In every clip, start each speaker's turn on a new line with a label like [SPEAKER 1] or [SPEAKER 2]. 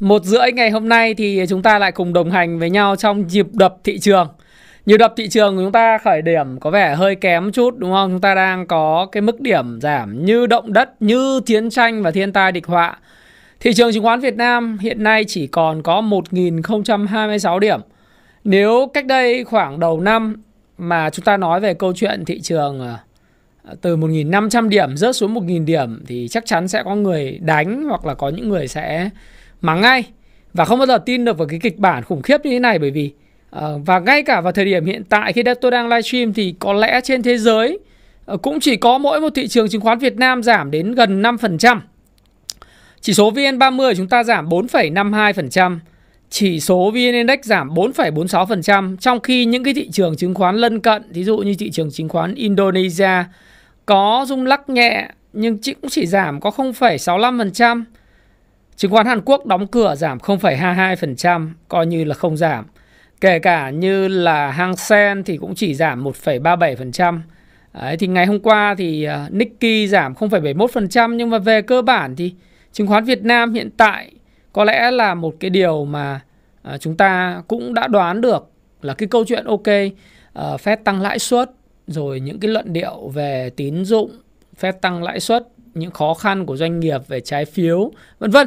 [SPEAKER 1] một rưỡi ngày hôm nay thì chúng ta lại cùng đồng hành với nhau trong nhịp đập thị trường. Nhịp đập thị trường của chúng ta khởi điểm có vẻ hơi kém chút đúng không? Chúng ta đang có cái mức điểm giảm như động đất, như chiến tranh và thiên tai địch họa. Thị trường chứng khoán Việt Nam hiện nay chỉ còn có 1.026 điểm. Nếu cách đây khoảng đầu năm mà chúng ta nói về câu chuyện thị trường à, từ 1.500 điểm rớt xuống 1.000 điểm thì chắc chắn sẽ có người đánh hoặc là có những người sẽ mắng ngay và không bao giờ tin được vào cái kịch bản khủng khiếp như thế này bởi vì uh, và ngay cả vào thời điểm hiện tại khi tôi đang livestream thì có lẽ trên thế giới uh, cũng chỉ có mỗi một thị trường chứng khoán Việt Nam giảm đến gần 5%. Chỉ số VN30 chúng ta giảm 4,52%, chỉ số VN Index giảm 4,46% trong khi những cái thị trường chứng khoán lân cận, ví dụ như thị trường chứng khoán Indonesia có rung lắc nhẹ nhưng cũng chỉ giảm có 0,65%. Chứng khoán Hàn Quốc đóng cửa giảm 0,22%, coi như là không giảm. Kể cả như là Hang Seng thì cũng chỉ giảm 1,37%. Đấy, thì ngày hôm qua thì à, Nikkei giảm 0,71% nhưng mà về cơ bản thì chứng khoán Việt Nam hiện tại có lẽ là một cái điều mà à, chúng ta cũng đã đoán được là cái câu chuyện ok à, Fed tăng lãi suất rồi những cái luận điệu về tín dụng, phép tăng lãi suất, những khó khăn của doanh nghiệp về trái phiếu, vân vân.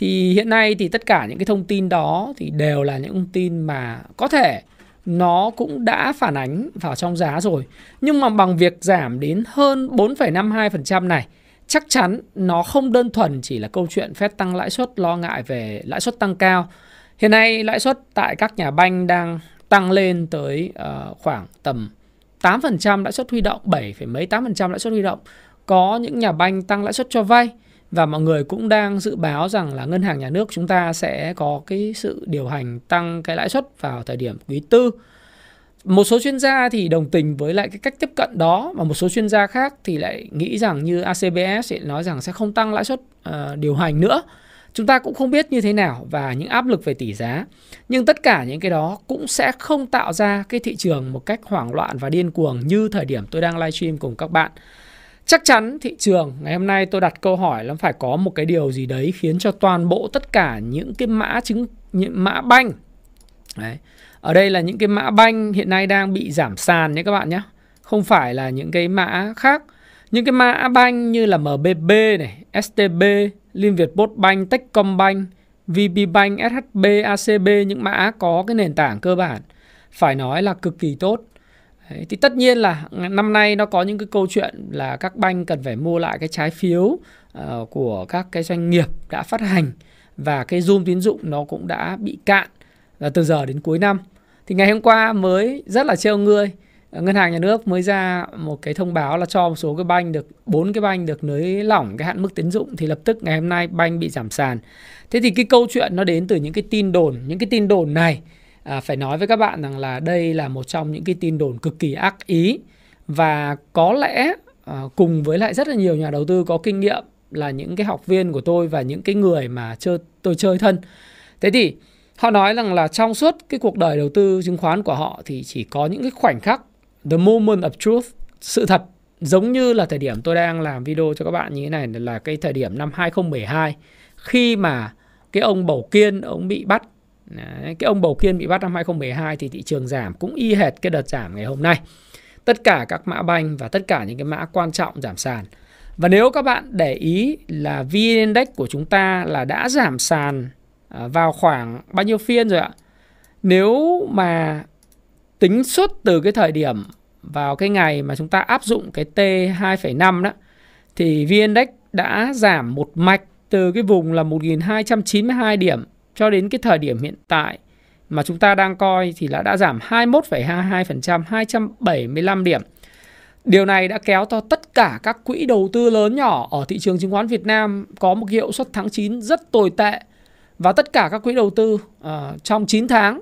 [SPEAKER 1] Thì hiện nay thì tất cả những cái thông tin đó thì đều là những thông tin mà có thể nó cũng đã phản ánh vào trong giá rồi. Nhưng mà bằng việc giảm đến hơn 4,52% này, chắc chắn nó không đơn thuần chỉ là câu chuyện phép tăng lãi suất lo ngại về lãi suất tăng cao. Hiện nay lãi suất tại các nhà banh đang tăng lên tới uh, khoảng tầm 8% lãi suất huy động, 7, mấy 8% lãi suất huy động. Có những nhà banh tăng lãi suất cho vay và mọi người cũng đang dự báo rằng là ngân hàng nhà nước chúng ta sẽ có cái sự điều hành tăng cái lãi suất vào thời điểm quý tư. Một số chuyên gia thì đồng tình với lại cái cách tiếp cận đó và một số chuyên gia khác thì lại nghĩ rằng như ACBS nói rằng sẽ không tăng lãi suất uh, điều hành nữa. Chúng ta cũng không biết như thế nào và những áp lực về tỷ giá. Nhưng tất cả những cái đó cũng sẽ không tạo ra cái thị trường một cách hoảng loạn và điên cuồng như thời điểm tôi đang livestream cùng các bạn chắc chắn thị trường ngày hôm nay tôi đặt câu hỏi là phải có một cái điều gì đấy khiến cho toàn bộ tất cả những cái mã chứng những mã banh đấy. ở đây là những cái mã banh hiện nay đang bị giảm sàn nhé các bạn nhé không phải là những cái mã khác những cái mã banh như là MBB này, STB, Liên Việt Postbank, Techcombank, VPBank, SHB, ACB những mã có cái nền tảng cơ bản phải nói là cực kỳ tốt. Đấy, thì tất nhiên là năm nay nó có những cái câu chuyện là các banh cần phải mua lại cái trái phiếu uh, của các cái doanh nghiệp đã phát hành và cái zoom tín dụng nó cũng đã bị cạn là từ giờ đến cuối năm. Thì ngày hôm qua mới rất là trêu ngươi ngân hàng nhà nước mới ra một cái thông báo là cho một số cái banh được bốn cái banh được nới lỏng cái hạn mức tín dụng thì lập tức ngày hôm nay banh bị giảm sàn thế thì cái câu chuyện nó đến từ những cái tin đồn những cái tin đồn này à, phải nói với các bạn rằng là đây là một trong những cái tin đồn cực kỳ ác ý và có lẽ à, cùng với lại rất là nhiều nhà đầu tư có kinh nghiệm là những cái học viên của tôi và những cái người mà chơi tôi chơi thân. Thế thì họ nói rằng là trong suốt cái cuộc đời đầu tư chứng khoán của họ thì chỉ có những cái khoảnh khắc the moment of truth sự thật giống như là thời điểm tôi đang làm video cho các bạn như thế này là cái thời điểm năm 2012 khi mà cái ông Bầu Kiên ông bị bắt Đấy, cái ông Bầu Kiên bị bắt năm 2012 thì thị trường giảm cũng y hệt cái đợt giảm ngày hôm nay. Tất cả các mã banh và tất cả những cái mã quan trọng giảm sàn. Và nếu các bạn để ý là VN Index của chúng ta là đã giảm sàn à, vào khoảng bao nhiêu phiên rồi ạ? Nếu mà tính suốt từ cái thời điểm vào cái ngày mà chúng ta áp dụng cái T2,5 đó thì VN Index đã giảm một mạch từ cái vùng là 1292 điểm cho đến cái thời điểm hiện tại mà chúng ta đang coi thì là đã giảm 21,22%, 275 điểm. Điều này đã kéo cho tất cả các quỹ đầu tư lớn nhỏ ở thị trường chứng khoán Việt Nam có một hiệu suất tháng 9 rất tồi tệ. Và tất cả các quỹ đầu tư uh, trong 9 tháng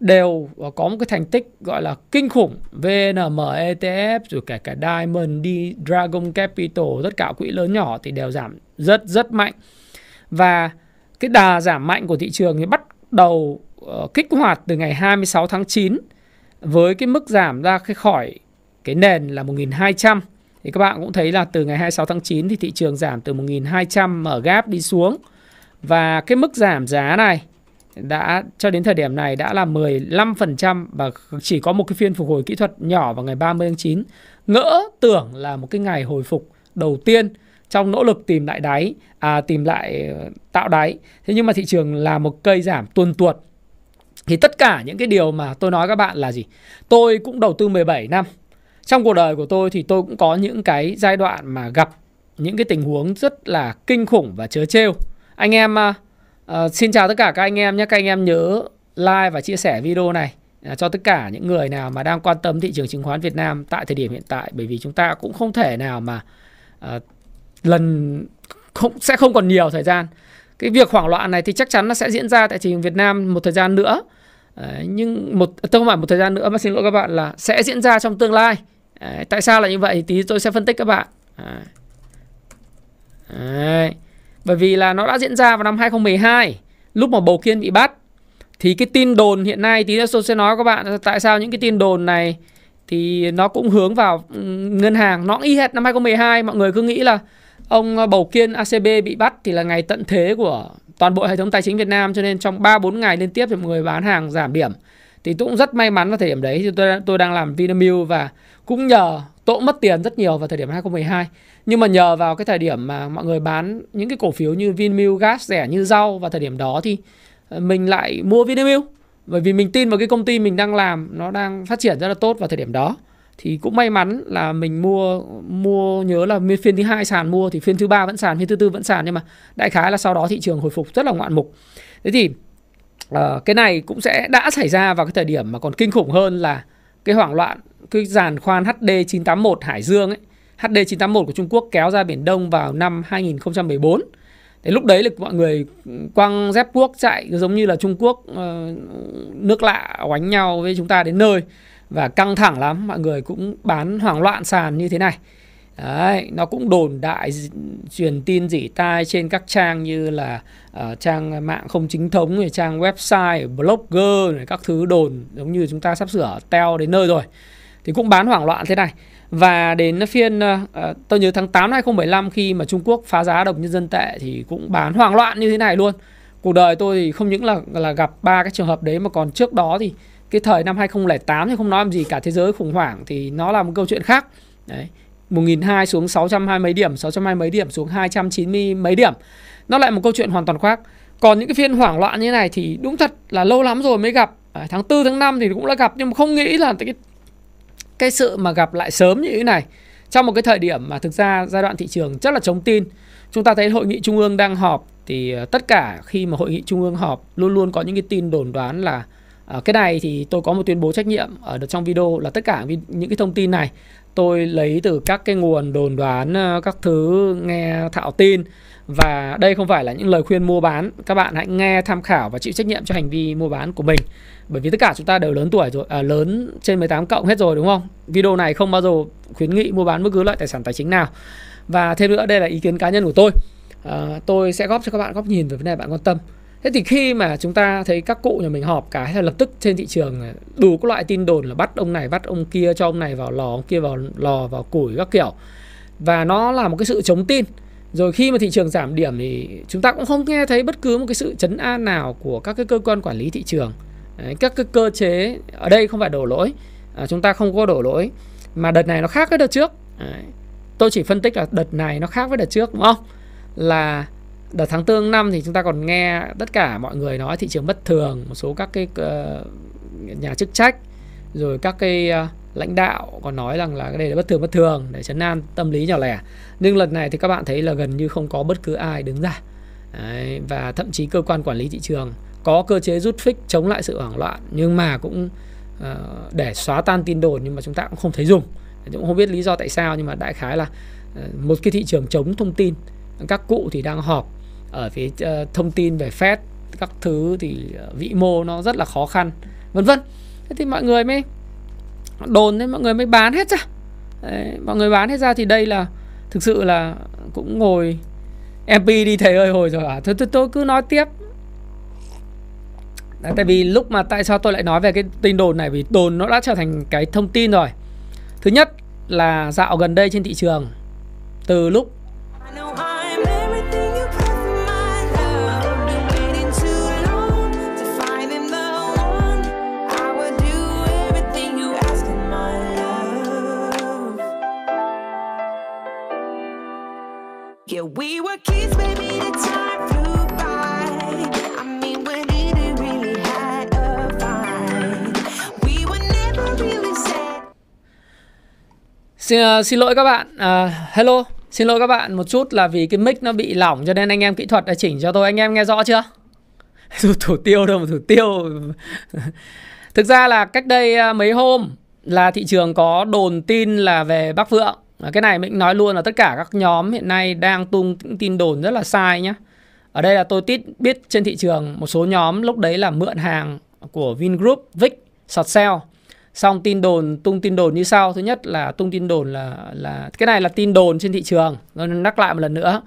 [SPEAKER 1] đều à, có một cái thành tích gọi là kinh khủng. VNM ETF rồi kể cả Diamond đi Dragon Capital tất cả quỹ lớn nhỏ thì đều giảm rất rất mạnh. Và cái đà giảm mạnh của thị trường thì bắt đầu uh, kích hoạt từ ngày 26 tháng 9 với cái mức giảm ra cái khỏi cái nền là 1200 thì các bạn cũng thấy là từ ngày 26 tháng 9 thì thị trường giảm từ 1200 mở gap đi xuống. Và cái mức giảm giá này đã cho đến thời điểm này đã là 15% và chỉ có một cái phiên phục hồi kỹ thuật nhỏ vào ngày 30 tháng 9. Ngỡ tưởng là một cái ngày hồi phục đầu tiên trong nỗ lực tìm lại đáy, à, tìm lại ờ, tạo đáy. Thế nhưng mà thị trường là một cây giảm tuần tuột. Thì tất cả những cái điều mà tôi nói các bạn là gì? Tôi cũng đầu tư 17 năm. Trong cuộc đời của tôi thì tôi cũng có những cái giai đoạn mà gặp những cái tình huống rất là kinh khủng và chớ trêu. Anh em uh, xin chào tất cả các anh em nhé. Các anh em nhớ like và chia sẻ video này à, cho tất cả những người nào mà đang quan tâm thị trường chứng khoán Việt Nam tại thời điểm hiện tại bởi vì chúng ta cũng không thể nào mà uh, lần không sẽ không còn nhiều thời gian. Cái việc hoảng loạn này thì chắc chắn nó sẽ diễn ra tại thị trường Việt Nam một thời gian nữa. Đấy, nhưng một à, tôi không phải một thời gian nữa mà xin lỗi các bạn là sẽ diễn ra trong tương lai. Đấy, tại sao là như vậy thì tí tôi sẽ phân tích các bạn. Đấy. Đấy. Bởi vì là nó đã diễn ra vào năm 2012 lúc mà Bầu Kiên bị bắt thì cái tin đồn hiện nay tí nữa tôi sẽ nói các bạn tại sao những cái tin đồn này thì nó cũng hướng vào ừ, ngân hàng nó y hệt năm 2012 mọi người cứ nghĩ là ông ờ, Bầu Kiên ACB bị bắt thì là ngày tận thế của toàn bộ hệ thống tài chính Việt Nam, cho nên trong 3 4 ngày liên tiếp thì mọi người bán hàng giảm điểm. Thì tôi cũng rất may mắn vào thời điểm đấy, thì tôi tôi đang làm Vinamilk và cũng nhờ tôi cũng mất tiền rất nhiều vào thời điểm 2012 nhưng mà nhờ vào cái thời điểm mà mọi người bán những cái cổ phiếu như Vinamilk, gas, rẻ như rau vào thời điểm đó thì ờ, mình lại mua Vinamilk. Bởi vì mình tin vào cái công ty mình đang làm, nó đang phát triển rất là tốt vào thời điểm đó thì cũng may mắn là mình mua mua nhớ là phiên thứ hai sàn mua thì phiên thứ ba vẫn sàn phiên thứ tư vẫn sàn nhưng mà đại khái là sau đó thị trường hồi phục rất là ngoạn mục. Thế thì uh, cái này cũng sẽ đã xảy ra vào cái thời điểm mà còn kinh khủng hơn là cái hoảng loạn cái giàn khoan HD 981 Hải Dương ấy. HD 981 của Trung Quốc kéo ra Biển Đông vào năm 2014 Thế lúc đấy là mọi người quăng dép quốc chạy giống như là Trung Quốc uh, nước lạ oánh nhau với chúng ta đến nơi và căng thẳng lắm mọi người cũng bán hoảng loạn sàn như thế này Đấy, nó cũng đồn đại truyền tin dỉ tai trên các trang như là uh, trang mạng không chính thống, rồi trang website, blogger, này, các thứ đồn giống như chúng ta sắp sửa teo đến nơi rồi. Thì cũng bán hoảng loạn thế này. Và đến phiên uh, tôi nhớ tháng 8 2015 khi mà Trung Quốc phá giá đồng nhân dân tệ thì cũng bán hoảng loạn như thế này luôn. Cuộc đời tôi thì không những là là gặp ba cái trường hợp đấy mà còn trước đó thì cái thời năm 2008 thì không nói làm gì cả thế giới khủng hoảng thì nó là một câu chuyện khác. Đấy. 1.200 xuống 620 mấy điểm, 620 mấy điểm xuống 290 mấy điểm. Nó lại một câu chuyện hoàn toàn khác. Còn những cái phiên hoảng loạn như thế này thì đúng thật là lâu lắm rồi mới gặp. À, tháng 4 tháng 5 thì cũng đã gặp nhưng mà không nghĩ là cái cái sự mà gặp lại sớm như thế này trong một cái thời điểm mà thực ra giai đoạn thị trường rất là chống tin. Chúng ta thấy hội nghị trung ương đang họp thì ờ, tất cả khi mà hội nghị trung ương họp luôn luôn có những cái tin đồn đoán là À, cái này thì tôi có một tuyên bố trách nhiệm ở trong video là tất cả những cái thông tin này tôi lấy từ các cái nguồn đồn đoán ờ, các thứ nghe thạo tin. Và đây không phải là những lời khuyên mua bán. Các bạn hãy nghe tham khảo và chịu trách nhiệm cho hành vi mua bán của mình. Bởi vì tất cả chúng ta đều lớn tuổi rồi à, lớn trên 18 cộng hết rồi đúng không? Video này không bao giờ khuyến nghị mua bán bất cứ loại tài sản tài chính nào. Và thêm nữa đây là ý kiến cá nhân của tôi. À, tôi sẽ góp cho các bạn góc nhìn về vấn đề bạn quan tâm. Thế thì khi mà chúng ta thấy các cụ nhà mình họp cái là lập tức trên thị trường đủ các loại tin đồn là bắt ông này bắt ông kia cho ông này vào lò ông kia vào lò vào củi các kiểu. Và nó là một cái sự chống tin. Rồi khi mà thị trường giảm điểm thì chúng ta cũng không nghe thấy bất cứ một cái sự chấn an nào của các cái cơ quan quản lý thị trường. Đấy, các cái cơ chế ở đây không phải đổ lỗi. À, chúng ta không có đổ lỗi. Mà đợt này nó khác với đợt trước. Đấy. tôi chỉ phân tích là đợt này nó khác với đợt trước đúng không? Là đợt tháng tương năm thì chúng ta còn nghe tất cả mọi người nói thị trường bất thường một số các cái uh, nhà chức trách rồi các cái uh, lãnh đạo còn nói rằng là cái này là bất thường bất thường để chấn an tâm lý nhỏ lẻ. Nhưng lần này thì các bạn thấy là gần như không có bất cứ ai đứng ra. Đấy, và thậm chí cơ quan quản lý thị trường có cơ chế rút phích chống lại sự hoảng loạn nhưng mà cũng uh, để xóa tan tin đồn nhưng mà chúng ta cũng không thấy dùng. Cũng không biết lý do tại sao nhưng mà đại khái là uh, một cái thị trường chống thông tin các cụ thì đang họp ở phía uh, thông tin về Fed các thứ thì ờ, vĩ mô nó rất là khó khăn vân vân. Thế thì mọi người mới đồn thế mọi người mới bán hết ra. Đấy, mọi người bán hết ra thì đây là thực sự là cũng ngồi MP đi thầy ơi hồi rồi à thôi tôi, tôi cứ nói tiếp. Đấy, tại vì lúc mà tại sao tôi lại nói về cái tin đồn này? Vì đồn nó đã trở thành cái thông tin rồi. Thứ nhất là dạo gần đây trên thị trường từ lúc
[SPEAKER 2] we were kids, baby. The time flew by. I mean, we didn't really had a fight. We were never really sad.
[SPEAKER 1] Xin, uh, xin lỗi các bạn Uh, Hello Xin lỗi các bạn một chút là vì cái mic nó bị lỏng Cho nên anh em kỹ thuật đã chỉnh cho tôi Anh em nghe rõ chưa Thủ, thủ tiêu đâu mà thủ tiêu Thực ra là cách đây ờ, mấy hôm Là thị trường có đồn tin là về Bắc Vượng cái này mình nói luôn là tất cả các nhóm hiện nay Đang tung tin đồn rất là sai nhé. Ở đây là tôi tít biết trên thị trường Một số nhóm lúc đấy là mượn hàng Của Vingroup, Vic, Sọt Sale xong tin đồn tung tin đồn như sau thứ nhất là tung tin đồn là là cái này là tin đồn trên thị trường tôi nhắc lại một lần nữa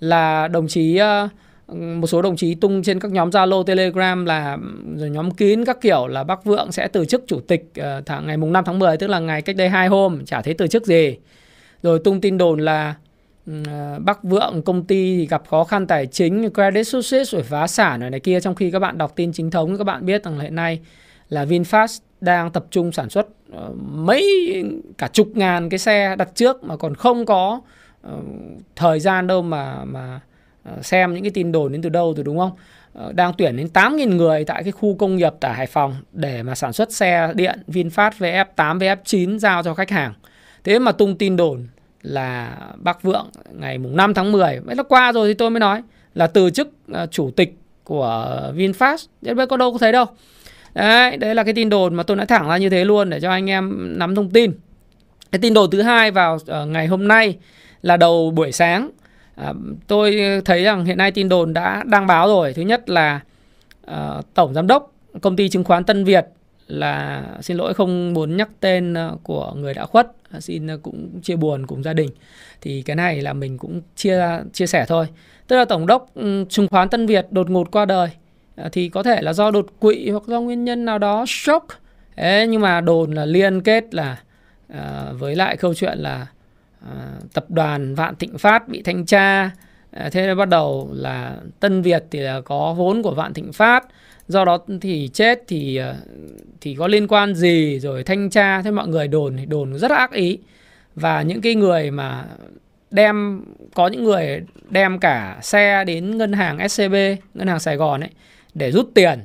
[SPEAKER 1] là đồng chí ờ, một số đồng chí tung trên các nhóm Zalo, Telegram là rồi nhóm kín các kiểu là Bắc Vượng sẽ từ chức chủ tịch ờ, tháng ngày mùng 5 tháng 10 tức là ngày cách đây hai hôm chả thấy từ chức gì. Rồi tung tin đồn là ừ, à, Bắc Vượng công ty thì gặp khó khăn tài chính, Credit Suisse rồi phá sản rồi này kia trong khi các bạn đọc tin chính thống các bạn biết rằng hiện nay là VinFast đang tập trung sản xuất ờ, mấy cả chục ngàn cái xe đặt trước mà còn không có ờ, thời gian đâu mà mà ờ, xem những cái tin đồn đến từ đâu rồi đúng không? Đang tuyển đến 8.000 người tại cái khu công nghiệp tại Hải Phòng để mà sản xuất xe điện VinFast VF8, VF9 giao cho khách hàng. Thế mà tung tin đồn là bác Vượng ngày mùng 5 tháng 10 Mấy nó qua rồi thì tôi mới nói là từ chức ờ, chủ tịch của VinFast. Thế bây có đâu có thấy đâu. Đấy, đấy là cái tin đồn mà tôi nói thẳng ra như thế luôn để cho anh em nắm thông tin. Cái tin đồn thứ hai vào ờ, ngày hôm nay là đầu buổi sáng. À, tôi thấy rằng hiện nay tin đồn đã đăng báo rồi. Thứ nhất là ờ, tổng giám đốc công ty chứng khoán Tân Việt là xin lỗi không muốn nhắc tên của người đã khuất, Ờ, xin ờ, cũng chia buồn cùng gia đình. Thì cái này là mình cũng chia chia sẻ thôi. Tức là tổng đốc ừ, chứng khoán Tân Việt đột ngột qua đời ờ, thì có thể là do đột quỵ hoặc do nguyên nhân nào đó shock Thế nhưng mà đồn là liên kết là uh, với lại câu chuyện là uh, tập đoàn Vạn Thịnh Phát bị thanh tra uh, thế nên bắt đầu là Tân Việt thì là có vốn của Vạn Thịnh Phát do đó thì chết thì ờ, thì có liên quan gì rồi thanh tra, thế mọi người đồn thì đồn rất là ác ý. Và những cái người mà đem, có những người đem cả xe đến ngân hàng SCB ngân hàng Sài Gòn ấy, để rút tiền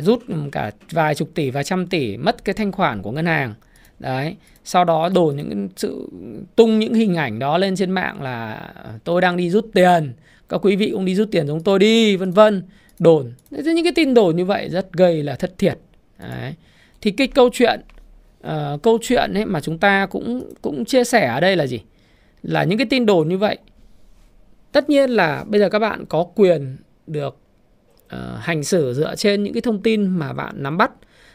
[SPEAKER 1] rút cả vài chục tỷ, vài trăm tỷ mất cái thanh khoản của ngân hàng. Đấy, sau đó đổ những sự, tung những hình ảnh đó lên trên mạng là ờ, tôi đang đi rút tiền, các quý vị cũng đi rút tiền giống tôi đi, vân vân đồn những cái tin đồn như vậy rất gây là thất thiệt đấy. thì cái câu chuyện uh, câu chuyện ấy mà chúng ta cũng cũng chia sẻ ở đây là gì là những cái tin đồn như vậy tất nhiên là bây giờ các bạn có quyền được uh, hành xử dựa trên những cái thông tin mà bạn nắm bắt.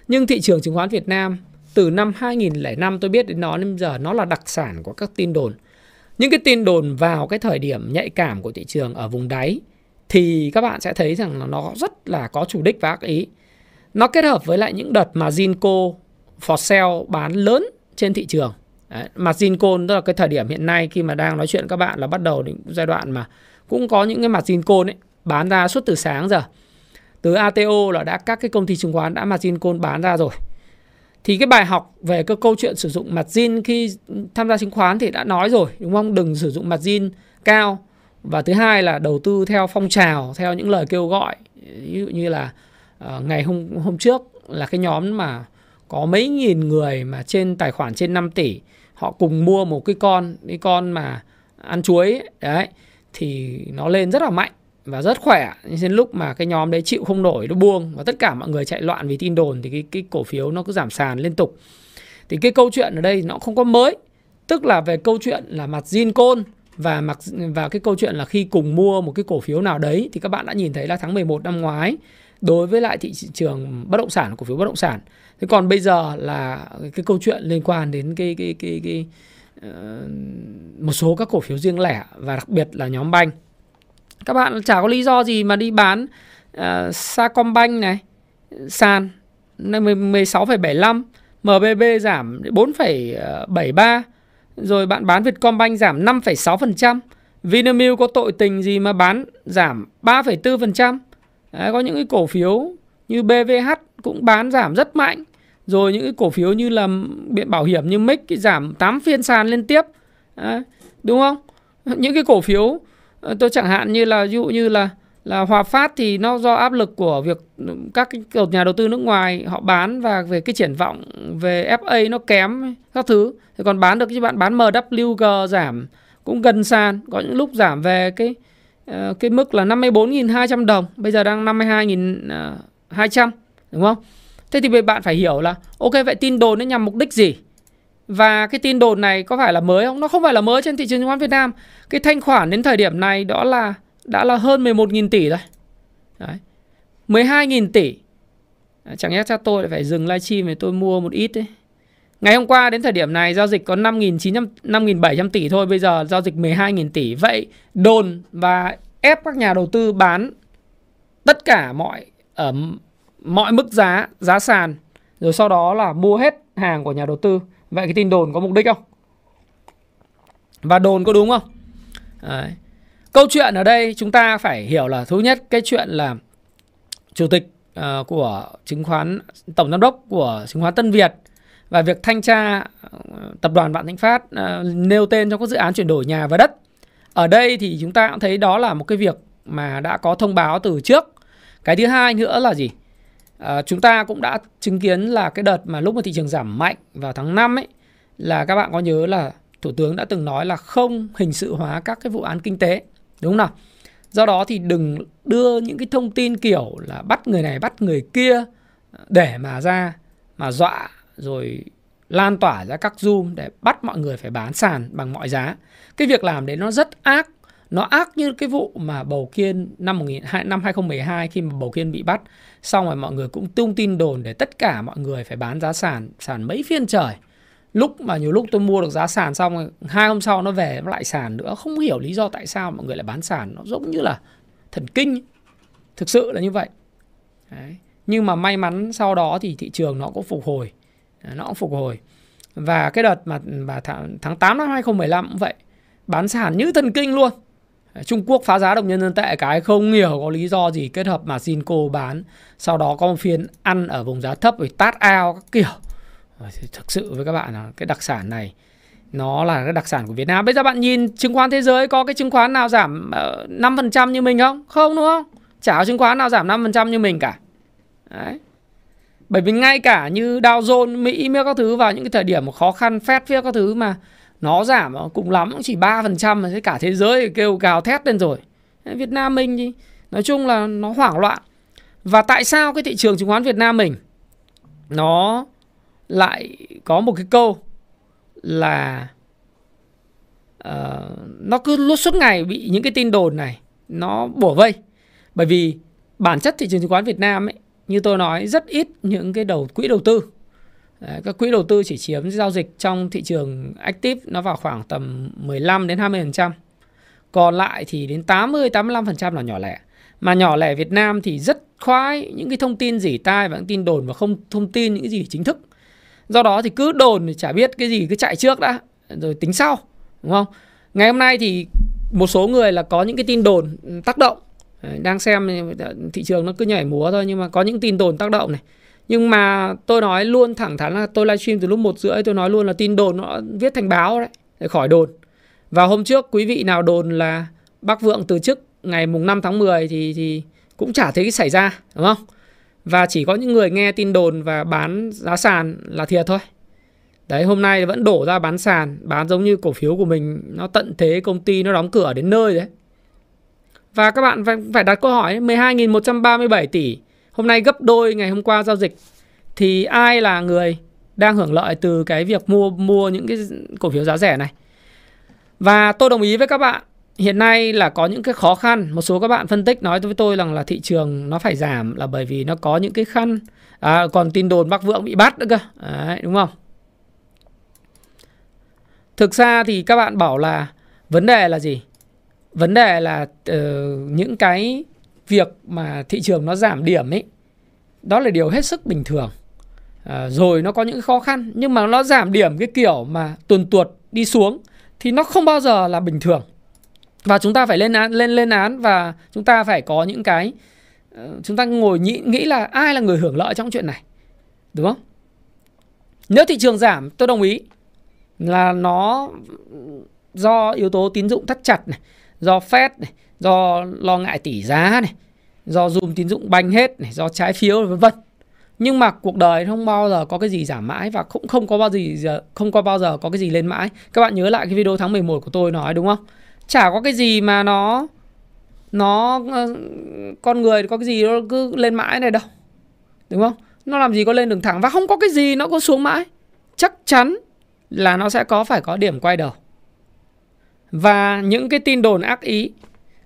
[SPEAKER 1] Nhưng thị trường chứng khoán Việt Nam từ năm 2005 tôi biết đến nó đến giờ nó là đặc sản của các tin đồn. Những cái tin đồn vào cái thời điểm nhạy cảm của thị trường ở vùng đáy thì các bạn sẽ thấy rằng là nó rất là có chủ đích và ác ý. Nó kết hợp với lại những đợt mà Zinco for sale bán lớn trên thị trường. Đấy, mà Zinco tức là cái thời điểm hiện nay khi mà đang nói chuyện các bạn là bắt đầu đến giai đoạn mà cũng có những cái mặt Zinco ấy bán ra suốt từ sáng giờ từ ATO là đã các cái công ty chứng khoán đã mặt Zinco bán ra rồi thì cái bài học về cái câu chuyện sử dụng mặt Zin khi tham gia chứng khoán thì đã nói rồi đúng không đừng sử dụng mặt Zin cao và thứ hai là đầu tư theo phong trào theo những lời kêu gọi. Ví dụ như là uh, ngày hôm hôm trước là cái nhóm mà có mấy nghìn người mà trên tài khoản trên 5 tỷ họ cùng mua một cái con cái con mà ăn chuối ấy, đấy thì nó lên rất là mạnh và rất khỏe. Nhưng đến lúc mà cái nhóm đấy chịu không nổi nó buông và tất cả mọi người chạy loạn vì tin đồn thì cái cái cổ phiếu nó cứ giảm sàn liên tục. Thì cái câu chuyện ở đây nó không có mới tức là về câu chuyện là mặt zin côn và mặc và cái câu chuyện là khi cùng mua một cái cổ phiếu nào đấy thì các bạn đã nhìn thấy là tháng 11 năm ngoái đối với lại thị trường bất động sản cổ phiếu bất động sản. Thế còn bây giờ là cái câu chuyện liên quan đến cái cái cái cái, uh, một số các cổ phiếu riêng lẻ và đặc biệt là nhóm banh. Các bạn chả có lý do gì mà đi bán uh, Sacombank này sàn 16,75 MBB giảm 4,73 rồi bạn bán Vietcombank giảm 5,6%. Vinamilk có tội tình gì mà bán giảm 3,4%. Đấy, có những cái cổ phiếu như BVH cũng bán giảm rất mạnh. Rồi những cái cổ phiếu như là biện bảo hiểm như MIC giảm 8 phiên sàn liên tiếp. Đấy, đúng không? Những cái cổ phiếu ờ, tôi chẳng hạn như là ví dụ như là là Hòa Phát thì nó do áp lực của việc các cái nhà đầu tư nước ngoài họ bán và về cái triển vọng về FA nó kém các thứ. Thì còn bán được chứ bạn bán MWG giảm cũng gần sàn, có những lúc giảm về cái ờ, cái mức là 54.200 đồng, bây giờ đang 52.200 ờ, đúng không? Thế thì bạn phải hiểu là, ok, vậy tin đồn nó nhằm mục đích gì? Và cái tin đồn này có phải là mới không? Nó không phải là mới trên thị trường chứng khoán Việt Nam. Cái thanh khoản đến thời điểm này đó là đã là hơn 11.000 tỷ rồi. Đấy. 12.000 tỷ. Chẳng nhẽ cho tôi lại phải dừng livestream để tôi mua một ít đấy. Ngày hôm qua đến thời điểm này giao dịch có 5.900 5.700 tỷ thôi, bây giờ giao dịch 12.000 tỷ. Vậy đồn và ép các nhà đầu tư bán tất cả mọi ở mọi mức giá, giá sàn rồi sau đó là mua hết hàng của nhà đầu tư. Vậy cái tin đồn có mục đích không? Và đồn có đúng không? Đấy. Câu chuyện ở đây chúng ta phải hiểu là thứ nhất cái chuyện là chủ tịch uh, của chứng khoán tổng giám đốc của chứng khoán Tân Việt và việc thanh tra ờ, tập đoàn Vạn Thịnh Phát uh, nêu tên trong các dự án chuyển đổi nhà và đất. Ở đây thì chúng ta cũng thấy đó là một cái việc mà đã có thông báo từ trước. Cái thứ hai nữa là gì? À, chúng ta cũng đã chứng kiến là cái đợt mà lúc mà thị trường giảm mạnh vào tháng 5 ấy là các bạn có nhớ là Thủ tướng đã từng nói là không hình sự hóa các cái vụ án kinh tế. Đúng không nào? Do đó thì đừng đưa những cái thông tin kiểu là bắt người này bắt người kia để mà ra mà dọa rồi lan tỏa ra các zoom để bắt mọi người phải bán sàn bằng mọi giá. Cái việc làm đấy nó rất ác. Nó ác như cái vụ mà Bầu Kiên năm 1000, năm 2012 khi mà Bầu Kiên bị bắt. Xong rồi mọi người cũng tung tin đồn để tất cả mọi người phải bán giá sàn, sàn mấy phiên trời lúc mà nhiều lúc tôi mua được giá sàn xong hai hôm sau nó về nó lại sàn nữa. Không hiểu lý do tại sao mọi người lại bán sàn. Nó giống như là thần kinh thực sự là như vậy. Đấy. nhưng mà may mắn sau đó thì thị trường nó cũng phục hồi. Nó cũng phục hồi. Và cái đợt mà, mà tháng, tháng 8 năm 2015 cũng vậy. Bán sàn như thần kinh luôn. Trung Quốc phá giá đồng nhân dân tệ cái không hiểu có lý do gì kết hợp mà Sinco bán. Sau đó có một phiên ăn ở vùng giá thấp rồi tát ao các kiểu. Ờ, thực sự với các bạn là cái đặc sản này nó là cái đặc sản của Việt Nam. Bây giờ bạn nhìn chứng khoán thế giới có cái chứng khoán nào giảm ờ, 5% như mình không? Không đúng không? Chả có chứng khoán nào giảm 5% như mình cả. Đấy. Bởi vì ngay cả như Dow Jones, Mỹ Mỹ các thứ vào những cái thời điểm khó khăn, Fed phía các thứ mà nó giảm ờ, cùng lắm cũng chỉ 3% mà cả thế giới kêu gào thét lên rồi. Việt Nam mình thì nói chung là nó hoảng loạn. Và tại sao cái thị trường chứng khoán Việt Nam mình nó lại có một cái câu là uh, nó cứ lúc suốt ngày bị những cái tin đồn này nó bủa vây bởi vì bản chất thị trường chứng khoán Việt Nam ấy như tôi nói rất ít những cái đầu quỹ đầu tư Đấy, các quỹ đầu tư chỉ chiếm giao dịch trong thị trường active nó vào khoảng tầm 15 đến 20%. Còn lại thì đến 80 85% là nhỏ lẻ. Mà nhỏ lẻ Việt Nam thì rất khoái những cái thông tin dỉ tai và những tin đồn và không thông tin những cái gì chính thức do đó thì cứ đồn thì chả biết cái gì, cứ chạy trước đã, rồi tính sau, đúng không? Ngày hôm nay thì một số người là có những cái tin đồn ừ, tác động. Đang xem thị trường nó cứ nhảy múa thôi, nhưng mà có những tin đồn tác động này. Nhưng mà tôi nói luôn thẳng thắn là tôi livestream từ lúc một rưỡi, tôi nói luôn là tin đồn nó viết thành báo đấy, để khỏi đồn. Và hôm trước quý vị nào đồn là Bắc Vượng từ chức ngày mùng 5 tháng 10 thì thì cũng chả thấy xảy ra, đúng không? Và chỉ có những người nghe tin đồn và bán giá sàn là thiệt thôi. Đấy hôm nay vẫn đổ ra bán sàn Bán giống như cổ phiếu của mình. Nó tận thế công ty nó đóng cửa đến nơi đấy. Và các bạn phải, phải đặt câu hỏi 12.137 tỷ Hôm nay gấp đôi ngày hôm qua giao dịch Thì ai là người đang hưởng lợi từ cái việc mua mua những cái cổ phiếu giá rẻ này? Và tôi đồng ý với các bạn hiện nay là có những cái khó khăn. Một số các bạn phân tích nói với tôi rằng là thị trường nó phải giảm là bởi vì nó có những cái khăn. À, còn tin đồn Bắc Vượng bị bắt nữa cơ. Đấy, đúng không? Thực ra thì các bạn bảo là vấn đề là gì? Vấn đề là uh, những cái việc mà thị trường nó giảm điểm ấy đó là điều hết sức bình thường. À, rồi nó có những khó khăn nhưng mà nó giảm điểm cái kiểu mà tuần tuột đi xuống thì nó không bao giờ là bình thường và chúng ta phải lên án lên lên án và chúng ta phải có những cái ờ, chúng ta ngồi nghĩ, nghĩ là ai là người hưởng lợi trong chuyện này đúng không? Nếu thị trường giảm tôi đồng ý là nó do yếu tố tín dụng thắt chặt này do Fed này do lo ngại tỷ giá này do zoom tín dụng banh hết này do trái phiếu vân vân. Nhưng mà cuộc đời không bao giờ có cái gì giảm mãi và cũng không có bao gì không có bao giờ có cái gì lên mãi. Các bạn nhớ lại cái video tháng 11 của tôi nói đúng không? Chả có cái gì mà nó nó ờ, con người có cái gì nó cứ lên mãi này đâu. Đúng không? Nó làm gì có lên đường thẳng. Và không có cái gì nó có xuống mãi. Chắc chắn là nó sẽ có phải có điểm quay đầu. Và những cái tin đồn ác ý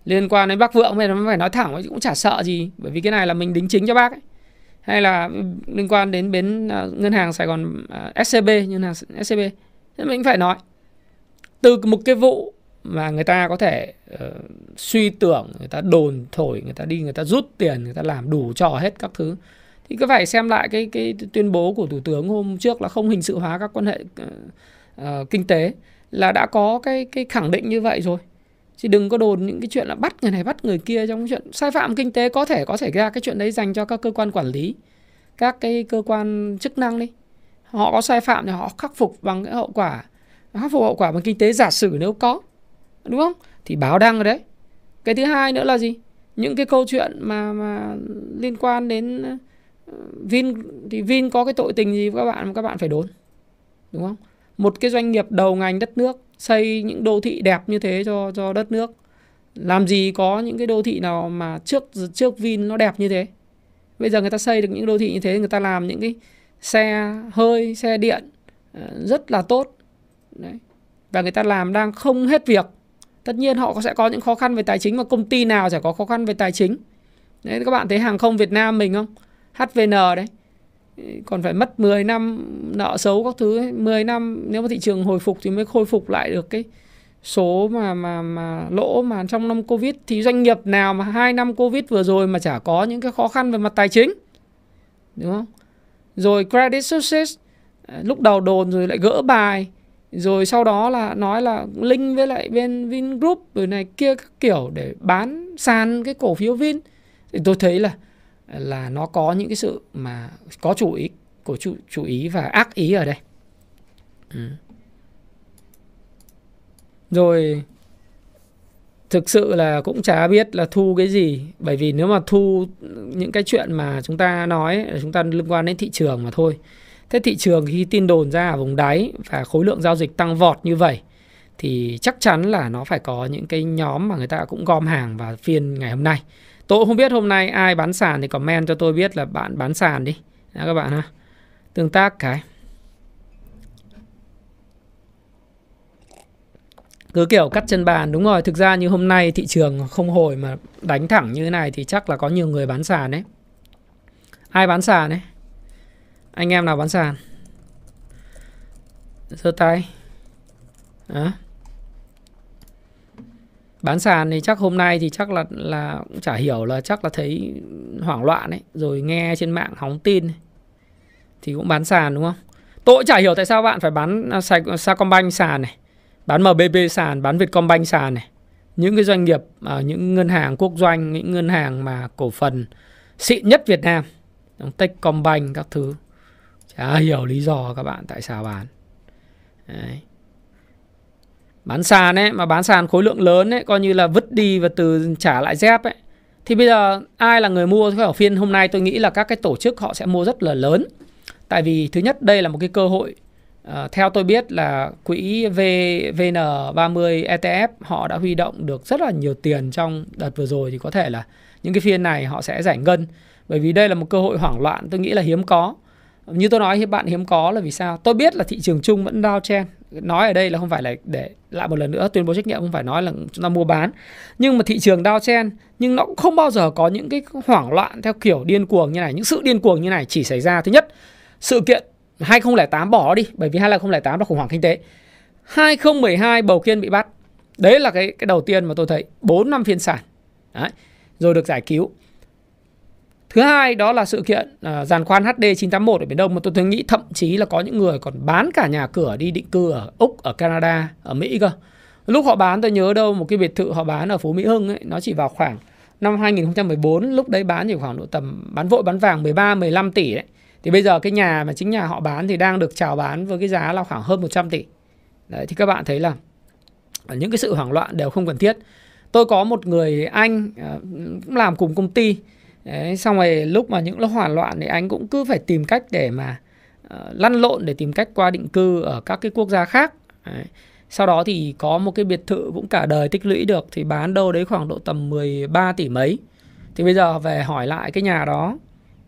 [SPEAKER 1] liên quan đến bác vượng thì nó phải nói thẳng cũng chả sợ gì. Bởi vì cái này là mình đính chính cho bác ấy. hay là liên quan đến bến uh, ờ, ngân hàng Sài Gòn ờ, uh, SCB ngân hàng SCB thế mình phải nói. Từ một cái vụ mà người ta có thể uh, suy tưởng người ta đồn thổi người ta đi người ta rút tiền người ta làm đủ trò hết các thứ. Thì cứ phải xem lại cái cái tuyên bố của thủ tướng hôm trước là không hình sự hóa các quan hệ uh, kinh tế là đã có cái cái khẳng định như vậy rồi. Chứ đừng có đồn những cái chuyện là bắt người này bắt người kia trong chuyện sai phạm kinh tế có thể có thể ra cái chuyện đấy dành cho các cơ quan quản lý các cái cơ quan chức năng đi. Họ có sai phạm thì họ khắc phục bằng cái hậu quả khắc phục hậu quả bằng kinh tế giả sử nếu có đúng không? Thì báo đăng rồi đấy. Cái thứ hai nữa là gì? Những cái câu chuyện mà mà liên quan đến ờ, Vin, thì Vin có cái tội tình gì với các bạn, mà các bạn phải đốn đúng không? Một cái doanh nghiệp đầu ngành đất nước xây những đô thị đẹp như thế cho cho đất nước. Làm gì có những cái đô thị nào mà trước trước Vin nó đẹp như thế? Bây giờ người ta xây được những đô thị như thế, người ta làm những cái xe hơi, xe điện ờ, rất là tốt. Đấy. và người ta làm đang không hết việc tất nhiên họ sẽ có những khó khăn về tài chính và công ty nào sẽ có khó khăn về tài chính đấy, các bạn thấy hàng không Việt Nam mình không HVN đấy còn phải mất 10 năm nợ xấu các thứ ấy. 10 năm, nếu mà thị trường hồi phục thì mới khôi phục lại được cái số mà mà mà lỗ mà trong năm Covid thì doanh nghiệp nào mà hai năm Covid vừa rồi mà chả có những cái khó khăn về mặt tài chính. Đúng không? Rồi Credit Success à, lúc đầu đồn rồi lại gỡ bài rồi sau đó là nói là link với lại bên Vingroup rồi này kia các kiểu để bán sàn cái cổ phiếu Vin thì tôi thấy là là nó có những cái sự mà có chủ ý của chủ chủ ý và ác ý ở đây ừ. rồi, thực sự là cũng chả biết là thu cái gì, bởi vì nếu mà thu những cái chuyện mà chúng ta nói, chúng ta liên quan đến thị trường mà thôi thế thị trường khi tin đồn ra ở vùng đáy và khối lượng giao dịch tăng vọt như vậy, thì chắc chắn là nó phải có những cái nhóm mà người ta cũng gom hàng vào phiên ngày hôm nay Tôi không biết hôm nay ai bán sàn thì comment cho tôi biết là bạn bán sàn đi. Đó các bạn ha. Tương tác cái. Cứ kiểu cắt chân bàn, đúng rồi. Thực ra như hôm nay thị trường không hồi mà đánh thẳng như thế này thì chắc là có nhiều người bán sàn đấy. Ai bán sàn đấy? Anh em nào bán sàn? Giơ tay. Đó. Bán sàn thì chắc hôm nay thì chắc là là cũng chả hiểu là chắc là thấy hoảng loạn ấy rồi nghe trên mạng hóng tin thì cũng bán sàn đúng không? Tôi cũng chả hiểu tại sao bạn phải bán à, Sacombank sàn này bán MBB sàn bán Vietcombank sàn này. Những cái doanh nghiệp à, những ngân hàng quốc doanh những ngân hàng mà cổ phần xịn nhất Việt Nam Techcombank các thứ đã hiểu lý do các bạn tại sao bán. Đấy. Bán sàn ấy mà bán sàn khối lượng lớn ấy coi như là vứt đi và từ trả lại dép ấy. Thì bây giờ ai là người mua ở phiên hôm nay tôi nghĩ là các cái tổ chức họ sẽ mua rất là lớn. Tại vì thứ nhất đây là một cái cơ hội à, theo tôi biết là quỹ v, VN30 ETF họ đã huy động được rất là nhiều tiền trong đợt vừa rồi thì có thể là những cái phiên này họ sẽ giải ngân. Bởi vì đây là một cơ hội hoảng loạn tôi nghĩ là hiếm có như tôi nói, bạn hiếm có là vì sao? Tôi biết là thị trường chung vẫn downtrend nói ở đây là không phải là để lại một lần nữa tuyên bố trách nhiệm, không phải nói là chúng ta mua bán. Nhưng mà thị trường Dow chen nhưng nó cũng không bao giờ có những cái hoảng loạn theo kiểu điên cuồng như này. Những sự điên cuồng như này chỉ xảy ra, thứ nhất, sự kiện 2008 bỏ đi, bởi vì 2008 là khủng hoảng kinh tế. 2012 bầu kiên bị bắt. Đấy là cái cái đầu tiên mà tôi thấy. 4 năm phiên sản đấy, rồi được giải cứu. Thứ hai đó là sự kiện à, uh, giàn khoan HD 981 ở Biển Đông mà tôi, tôi nghĩ thậm chí là có những người còn bán cả nhà cửa đi định cư ở Úc, ở Canada, ở Mỹ cơ. Lúc họ bán tôi nhớ đâu một cái biệt thự họ bán ở phố Mỹ Hưng ấy, nó chỉ vào khoảng năm 2014 lúc đấy bán chỉ khoảng độ tầm bán vội bán vàng 13 15 tỷ đấy. Thì bây giờ cái nhà mà chính nhà họ bán thì đang được chào bán với cái giá là khoảng hơn 100 tỷ. Đấy thì các bạn thấy là những cái sự hoảng loạn đều không cần thiết. Tôi có một người anh à, cũng làm cùng công ty Đấy, xong rồi lúc mà những lúc hoảng loạn thì anh cũng cứ phải tìm cách để mà uh, lăn lộn để tìm cách qua định cư ở các cái quốc gia khác. Đấy. Sau đó thì có một cái biệt thự cũng cả đời tích lũy được thì bán đâu đấy khoảng độ tầm 13 tỷ mấy. Thì bây giờ về hỏi lại cái nhà đó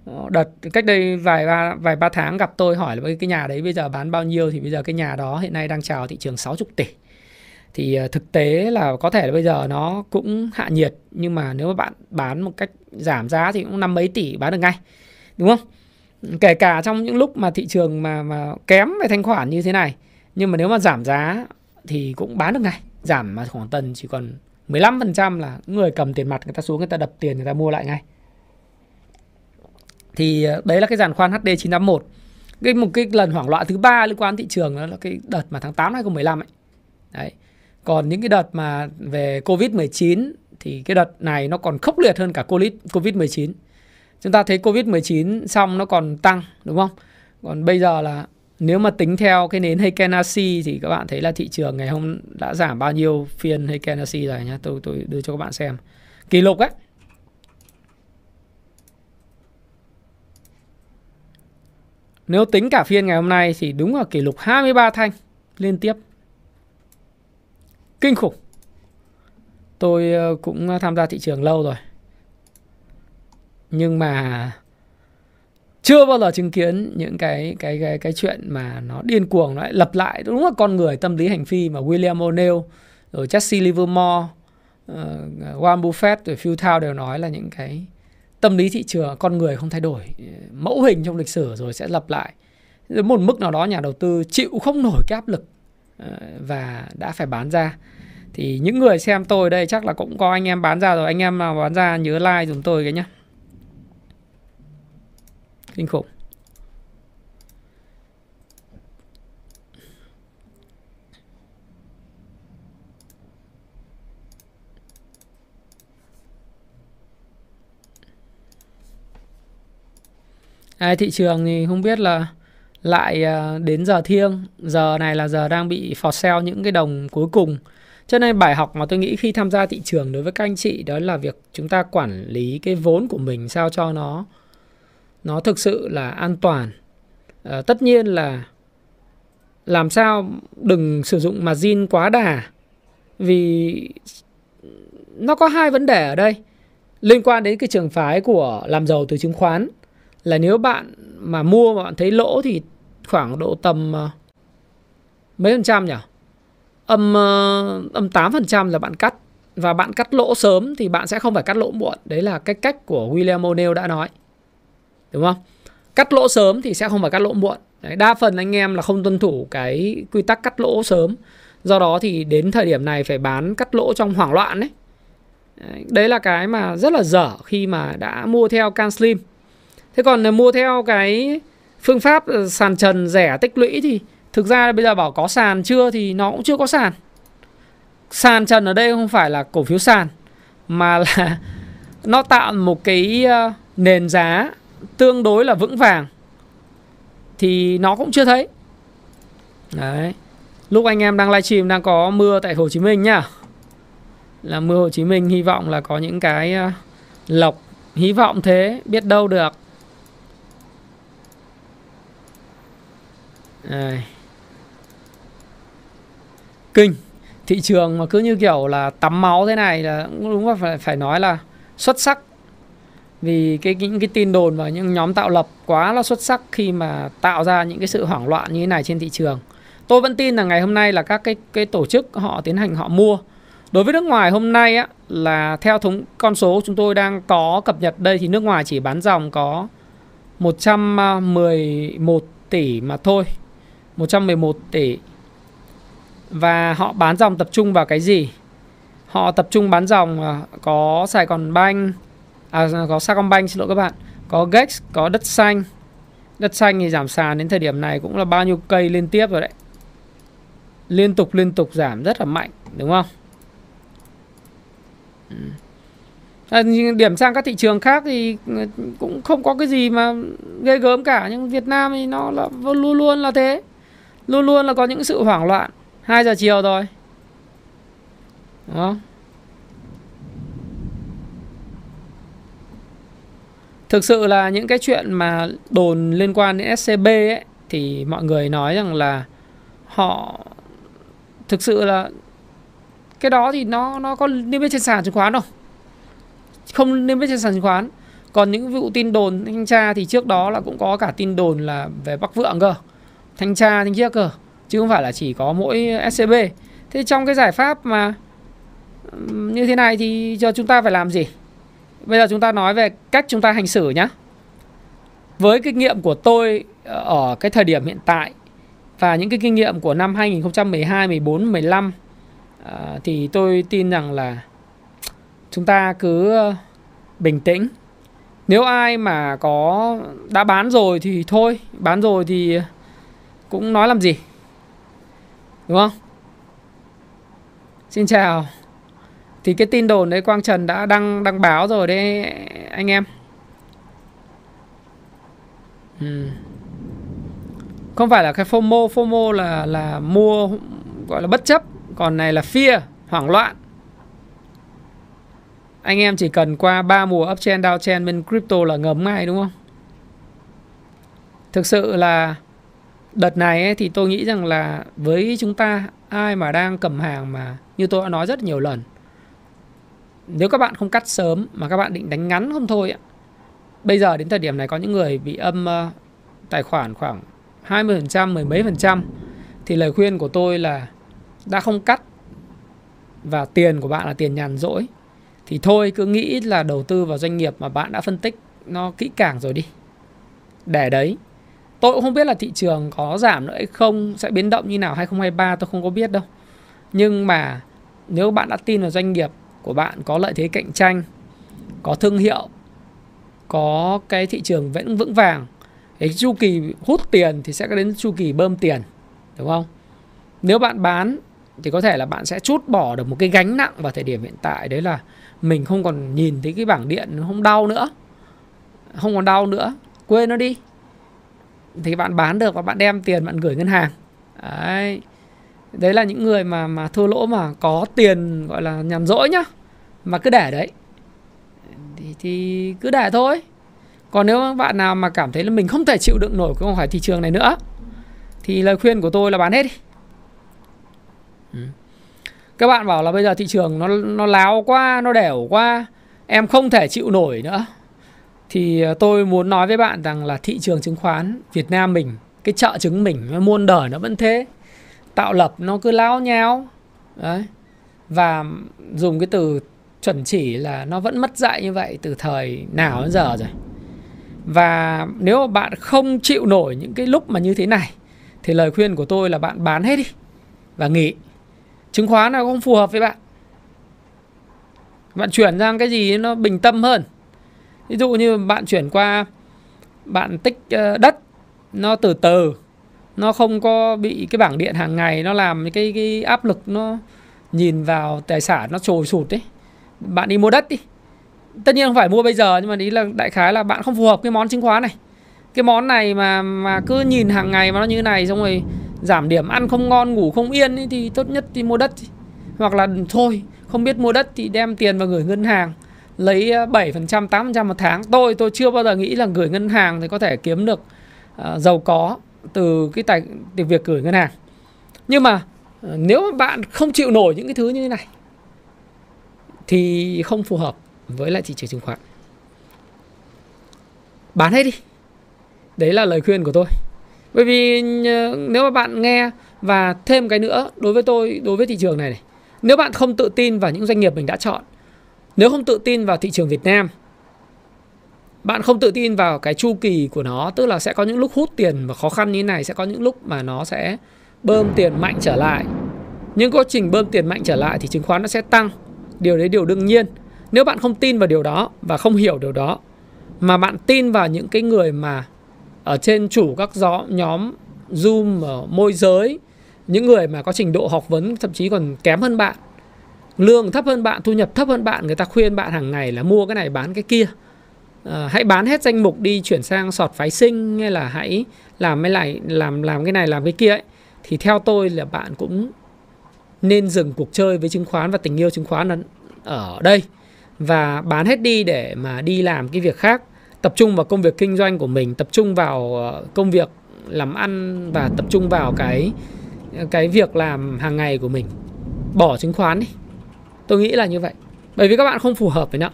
[SPEAKER 1] ờ, đợt cách đây vài ba vài ba tháng gặp tôi hỏi là cái nhà đấy bây giờ bán bao nhiêu thì bây giờ cái nhà đó hiện nay đang chào thị trường 60 tỷ thì ờ, thực tế là có thể là bây giờ nó cũng hạ nhiệt, nhưng mà nếu mà bạn bán một cách giảm giá thì cũng năm mấy tỷ bán được ngay, đúng không? Kể cả trong những lúc mà thị trường mà mà kém về thanh khoản như thế này, nhưng mà nếu mà giảm giá thì cũng bán được ngay. Giảm mà khoảng tần chỉ còn 15% là người cầm tiền mặt người ta xuống người ta đập tiền người ta mua lại ngay. Thì ờ, đấy là cái giàn khoan HD 981 cái một cái lần hoảng loạn thứ ba liên quan thị trường đó là cái đợt mà tháng 8 2015 ấy. Đấy còn những cái đợt mà về Covid-19 thì cái đợt này nó còn khốc liệt hơn cả Covid-19. Chúng ta thấy Covid-19 xong nó còn tăng, đúng không? Còn bây giờ là nếu mà tính theo cái nến Heikenasi thì các bạn thấy là thị trường ngày hôm đã giảm bao nhiêu phiên Heikenasi rồi nhá. Tôi tôi đưa cho các bạn xem. Kỷ lục ấy. Nếu tính cả phiên ngày hôm nay thì đúng là kỷ lục 23 thanh liên tiếp kinh khủng. Tôi ờ, cũng ờ, tham gia thị trường lâu rồi. Nhưng mà chưa bao giờ chứng kiến những cái cái cái cái chuyện mà nó điên cuồng nó lại lập lại. Đúng là con người tâm lý hành phi mà William O'Neill rồi Jesse Livermore uh, Warren Buffett rồi Phil Thao đều nói là những cái tâm lý thị trường con người không thay đổi. Mẫu hình trong lịch sử rồi sẽ lập lại. Đến một mức nào đó nhà đầu tư chịu không nổi cái áp lực Ờ, và đã phải bán ra. Thì những người xem tôi đây chắc là cũng có anh em bán ra rồi. Anh em nào bán ra nhớ like dùm tôi cái nhá. Kinh khủng. Ai, thị trường thì không biết là lại ờ, đến giờ thiêng giờ này là giờ đang bị phọt sale những cái đồng cuối cùng cho nên bài học mà tôi nghĩ khi tham gia thị trường đối với các anh chị đó là việc chúng ta quản lý cái vốn của mình sao cho nó nó thực sự là an toàn. À, tất nhiên là làm sao đừng sử dụng margin quá đà vì nó có hai vấn đề ở đây liên quan đến cái trường phái của làm giàu từ chứng khoán là nếu bạn mà mua mà bạn thấy lỗ thì khoảng độ tầm ờ, mấy phần trăm nhỉ? âm ờ, âm 8% là bạn cắt và bạn cắt lỗ sớm thì bạn sẽ không phải cắt lỗ muộn. Đấy là cái cách của William O'Neill đã nói. Đúng không? Cắt lỗ sớm thì sẽ không phải cắt lỗ muộn. Đấy, đa phần anh em là không tuân thủ cái quy tắc cắt lỗ sớm. Do đó thì đến thời điểm này phải bán cắt lỗ trong hoảng loạn đấy. Đấy là cái mà rất là dở khi mà đã mua theo Can Slim. Thế còn ờ, mua theo cái phương pháp ờ, sàn trần rẻ tích lũy thì Thực ra bây giờ bảo có sàn chưa thì nó cũng chưa có sàn. Sàn trần ở đây không phải là cổ phiếu sàn, mà là nó tạo một cái ờ, nền giá tương đối là vững vàng thì nó cũng chưa thấy. Đấy. Lúc anh em đang livestream đang có mưa tại Hồ Chí Minh nhá. Là mưa Hồ Chí Minh, hy vọng là có những cái ờ, lọc hy vọng thế, biết đâu được. Đây kinh, thị trường mà cứ như kiểu là tắm máu thế này là đúng là phải phải nói là xuất sắc. Vì cái, những cái tin đồn và những nhóm tạo lập quá là xuất sắc khi mà tạo ra những cái sự hoảng loạn như thế này trên thị trường. Tôi vẫn tin là ngày hôm nay là các cái cái tổ chức họ tiến hành họ mua. Đối với nước ngoài hôm nay á, là theo thống, con số chúng tôi đang có cập nhật đây thì nước ngoài chỉ bán dòng có 111 à, tỷ mà thôi. 111 tỷ. Và họ bán dòng tập trung vào cái gì? Họ tập trung bán dòng à, có Sài Gòn Banh à, có Sacombank xin lỗi các bạn có Gex có đất xanh. Đất xanh thì giảm sàn đến thời điểm này cũng là bao nhiêu cây liên tiếp rồi đấy. Liên tục liên tục giảm rất là mạnh đúng không? Ừ. À, điểm sang các thị trường khác thì ừ, cũng không có cái gì mà ghê gớm cả nhưng Việt Nam thì nó là luôn luôn là thế luôn luôn là có những sự hoảng loạn 2 giờ chiều rồi. Đúng không thực sự là những cái chuyện mà đồn liên quan đến SCB ấy, thì mọi người nói rằng là họ, thực sự là cái đó thì nó nó có niêm yết trên sàn chứng khoán đâu. Không niêm yết trên sàn chứng khoán. Còn những vụ tin đồn thanh tra thì trước đó là cũng có cả tin đồn là về Bắc Vượng cơ thanh tra thanh kia cơ chứ không phải là chỉ có mỗi SCB thế trong cái giải pháp mà như thế này thì giờ chúng ta phải làm gì? Bây giờ chúng ta nói về cách chúng ta hành xử nhé với kinh nghiệm của tôi ờ, ở cái thời điểm hiện tại và những cái kinh nghiệm của năm 2012, 14, 15 thì tôi tin rằng là chúng ta cứ ờ, bình tĩnh. Nếu ai mà có đã bán rồi thì thôi, bán rồi thì cũng nói làm gì. Đúng không? Xin chào. Thì cái tin đồn đấy Quang Trần đã đăng đăng báo rồi đấy anh em. Ừ. Không phải là cái FOMO, FOMO là là mua gọi là bất chấp, còn này là fear, hoảng loạn. Anh em chỉ cần qua 3 mùa uptrend downtrend bên crypto là ngấm ngay đúng không? Thực sự là đợt này ấy, thì tôi nghĩ rằng là với chúng ta ai mà đang cầm hàng mà như tôi đã nói rất nhiều lần nếu các bạn không cắt sớm mà các bạn định đánh ngắn không thôi ấy, Bây giờ đến thời điểm này có những người bị âm uh, tài khoản khoảng 20%, mười mấy phần trăm thì lời khuyên của tôi là đã không cắt và tiền của bạn là tiền nhàn rỗi thì thôi cứ nghĩ là đầu tư vào doanh nghiệp mà bạn đã phân tích nó kỹ càng rồi đi. Để đấy. Tôi cũng không biết là thị trường có giảm nữa hay không, sẽ biến động như nào 2023 tôi không có biết đâu. Nhưng mà nếu bạn đã tin vào doanh nghiệp của bạn có lợi thế cạnh tranh, có thương hiệu, có cái thị trường vẫn vững vàng, cái chu kỳ hút tiền thì sẽ có đến chu kỳ bơm tiền, đúng không? Nếu bạn bán thì có thể là bạn sẽ chút bỏ được một cái gánh nặng vào thời điểm hiện tại đấy là mình không còn nhìn thấy cái bảng điện nó không đau nữa. Không còn đau nữa, quên nó đi. Thì bạn bán được và bạn đem tiền bạn gửi ngân hàng. Đấy. Đấy là những người mà mà thua lỗ mà có tiền gọi là nhàn rỗi nhá mà cứ để đấy. Thì, thì cứ để thôi. Còn nếu bạn nào mà cảm thấy là mình không thể chịu đựng nổi cái khỏi thị trường này nữa thì lời khuyên của tôi là bán hết đi. Ừ. các bạn bảo là bây giờ thị trường nó nó láo quá nó đẻo quá em không thể chịu nổi nữa thì ờ, tôi muốn nói với bạn rằng là thị trường chứng khoán Việt Nam mình, cái chợ trứng mình muôn đời nó vẫn thế. Tạo lập nó cứ láo nháo đấy. Và dùng cái từ chuẩn chỉ là nó vẫn mất dạy như vậy từ thời nào đến giờ rồi. Và nếu mà bạn không chịu nổi những cái lúc mà như thế này, thì lời khuyên của tôi là bạn bán hết đi và nghỉ. Chứng khoán nào không phù hợp với bạn. Bạn chuyển sang cái gì nó bình tâm hơn ví dụ như bạn chuyển qua bạn tích ờ, đất nó từ từ nó không có bị cái bảng điện hàng ngày nó làm cái cái áp lực nó nhìn vào tài sản nó trồi sụt đấy bạn đi mua đất đi. Tất nhiên không phải mua bây giờ nhưng mà ý là đại khái là bạn không phù hợp cái món chứng khoán này. Cái món này mà mà cứ nhìn hàng ngày mà nó như này xong rồi giảm điểm ăn không ngon ngủ không yên ý, thì tốt nhất thì mua đất hoặc là thôi không biết mua đất thì đem tiền vào gửi ngân hàng lấy ờ, 7% 8% một tháng. Tôi tôi chưa bao giờ nghĩ là gửi ngân hàng thì có thể kiếm được uh, giàu có từ cái tài từ việc gửi ngân hàng. Nhưng mà uh, nếu mà bạn không chịu nổi những cái thứ như thế này thì không phù hợp với lại thị trường chứng khoán. Bán hết đi. Đấy là lời khuyên của tôi. Bởi vì nếu mà bạn nghe và thêm cái nữa đối với tôi đối với thị trường này này nếu bạn không tự tin vào những doanh nghiệp mình đã chọn nếu không tự tin vào thị trường Việt Nam, bạn không tự tin vào cái chu kỳ của nó, tức là sẽ có những lúc hút tiền và khó khăn như thế này, sẽ có những lúc mà nó sẽ bơm tiền mạnh trở lại. Nhưng quá trình bơm tiền mạnh trở lại thì chứng khoán nó sẽ tăng. Điều đấy điều đương nhiên. Nếu bạn không tin vào điều đó và không hiểu điều đó, mà bạn tin vào những cái người mà ở trên chủ các gió, nhóm zoom, ở môi giới, những người mà có trình độ học vấn thậm chí còn kém hơn bạn lương thấp hơn bạn thu nhập thấp hơn bạn người ta khuyên bạn hàng ngày là mua cái này bán cái kia. À, hãy bán hết danh mục đi chuyển sang sọt phái sinh hay là hãy làm mới lại làm làm cái này làm cái kia ấy. Thì theo tôi là bạn cũng nên dừng cuộc chơi với chứng khoán và tình yêu chứng khoán ở đây. Và bán hết đi để mà đi làm cái việc khác. Tập trung vào công việc kinh doanh của mình tập trung vào ờ, công việc làm ăn và tập trung vào cái cái việc làm hàng ngày của mình. Bỏ chứng khoán đi tôi nghĩ là như vậy. Bởi vì các bạn không phù hợp với nó.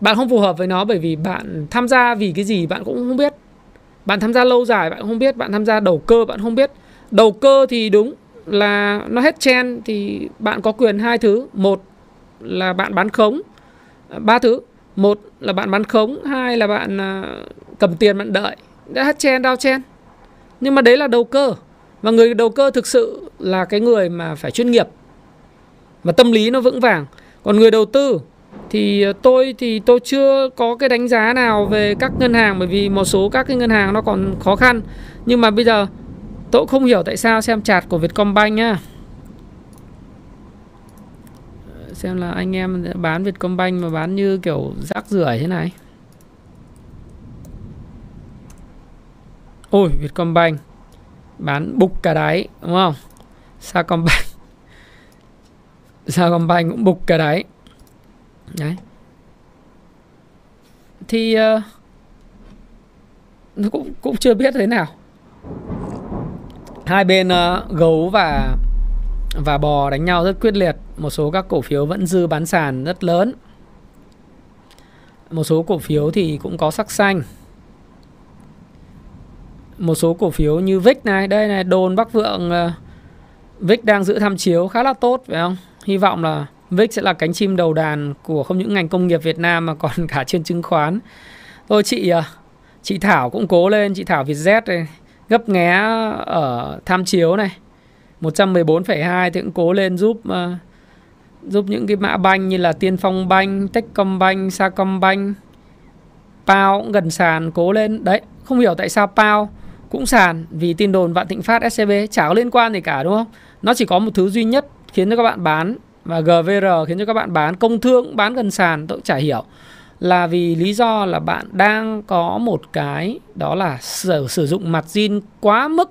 [SPEAKER 1] Bạn không phù hợp với nó bởi vì bạn tham gia vì cái gì bạn cũng không biết. Bạn tham gia lâu dài bạn không biết, bạn tham gia đầu cơ bạn không biết. Đầu cơ thì đúng là nó hết chen thì bạn có quyền hai thứ. Một là bạn bán khống, ba thứ. Một là bạn bán khống, hai là bạn à, cầm tiền bạn đợi. Đã hết chen đau chen nhưng mà đấy là đầu cơ. Và người đầu cơ thực sự là cái người mà phải chuyên nghiệp và tâm lý nó vững vàng. Còn người đầu tư thì ờ, tôi thì tôi chưa có cái đánh giá nào về các ngân hàng, bởi vì một số các cái ngân hàng nó còn khó khăn. Nhưng mà bây giờ tôi cũng không hiểu tại sao xem chạt của Vietcombank nhá. Ờ, xem là anh em bán Vietcombank mà bán như kiểu rác rưởi thế này. Ôi, Vietcombank bán bục cả đáy, đúng không? Sacombank Sacombank cũng bục cả đấy, đấy. Thì uh, nó cũng cũng chưa biết thế nào. Hai bên uh, gấu và và bò đánh nhau rất quyết liệt. Một số các cổ phiếu vẫn dư bán sàn rất lớn. Một số cổ phiếu thì cũng có sắc xanh. Một số cổ phiếu như VIX này đây này đồn Bắc Vượng ờ, uh, VIX đang giữ tham chiếu khá là tốt phải không? Hy vọng là VIX sẽ là cánh chim đầu đàn của không những ngành công nghiệp Việt Nam mà còn cả trên chứng khoán thôi chị à, chị Thảo cũng cố lên chị Thảo Vietjet này gấp nghé ở tham chiếu này 114,2 thì cũng cố lên giúp à, giúp những cái mã banh như là Tiên Phong Banh, Techcombank, Sacombank, Pao cũng gần sàn cố lên. Đấy, không hiểu tại sao Pao cũng sàn vì tin đồn Vạn Thịnh Phát SCB chả có liên quan gì cả đúng không? Nó chỉ có một thứ duy nhất khiến cho các bạn bán và GVR khiến cho các bạn bán công thương bán gần sàn tôi cũng chả hiểu. Là vì lý do là bạn đang có một cái đó là sử, sử dụng mặt zin quá mức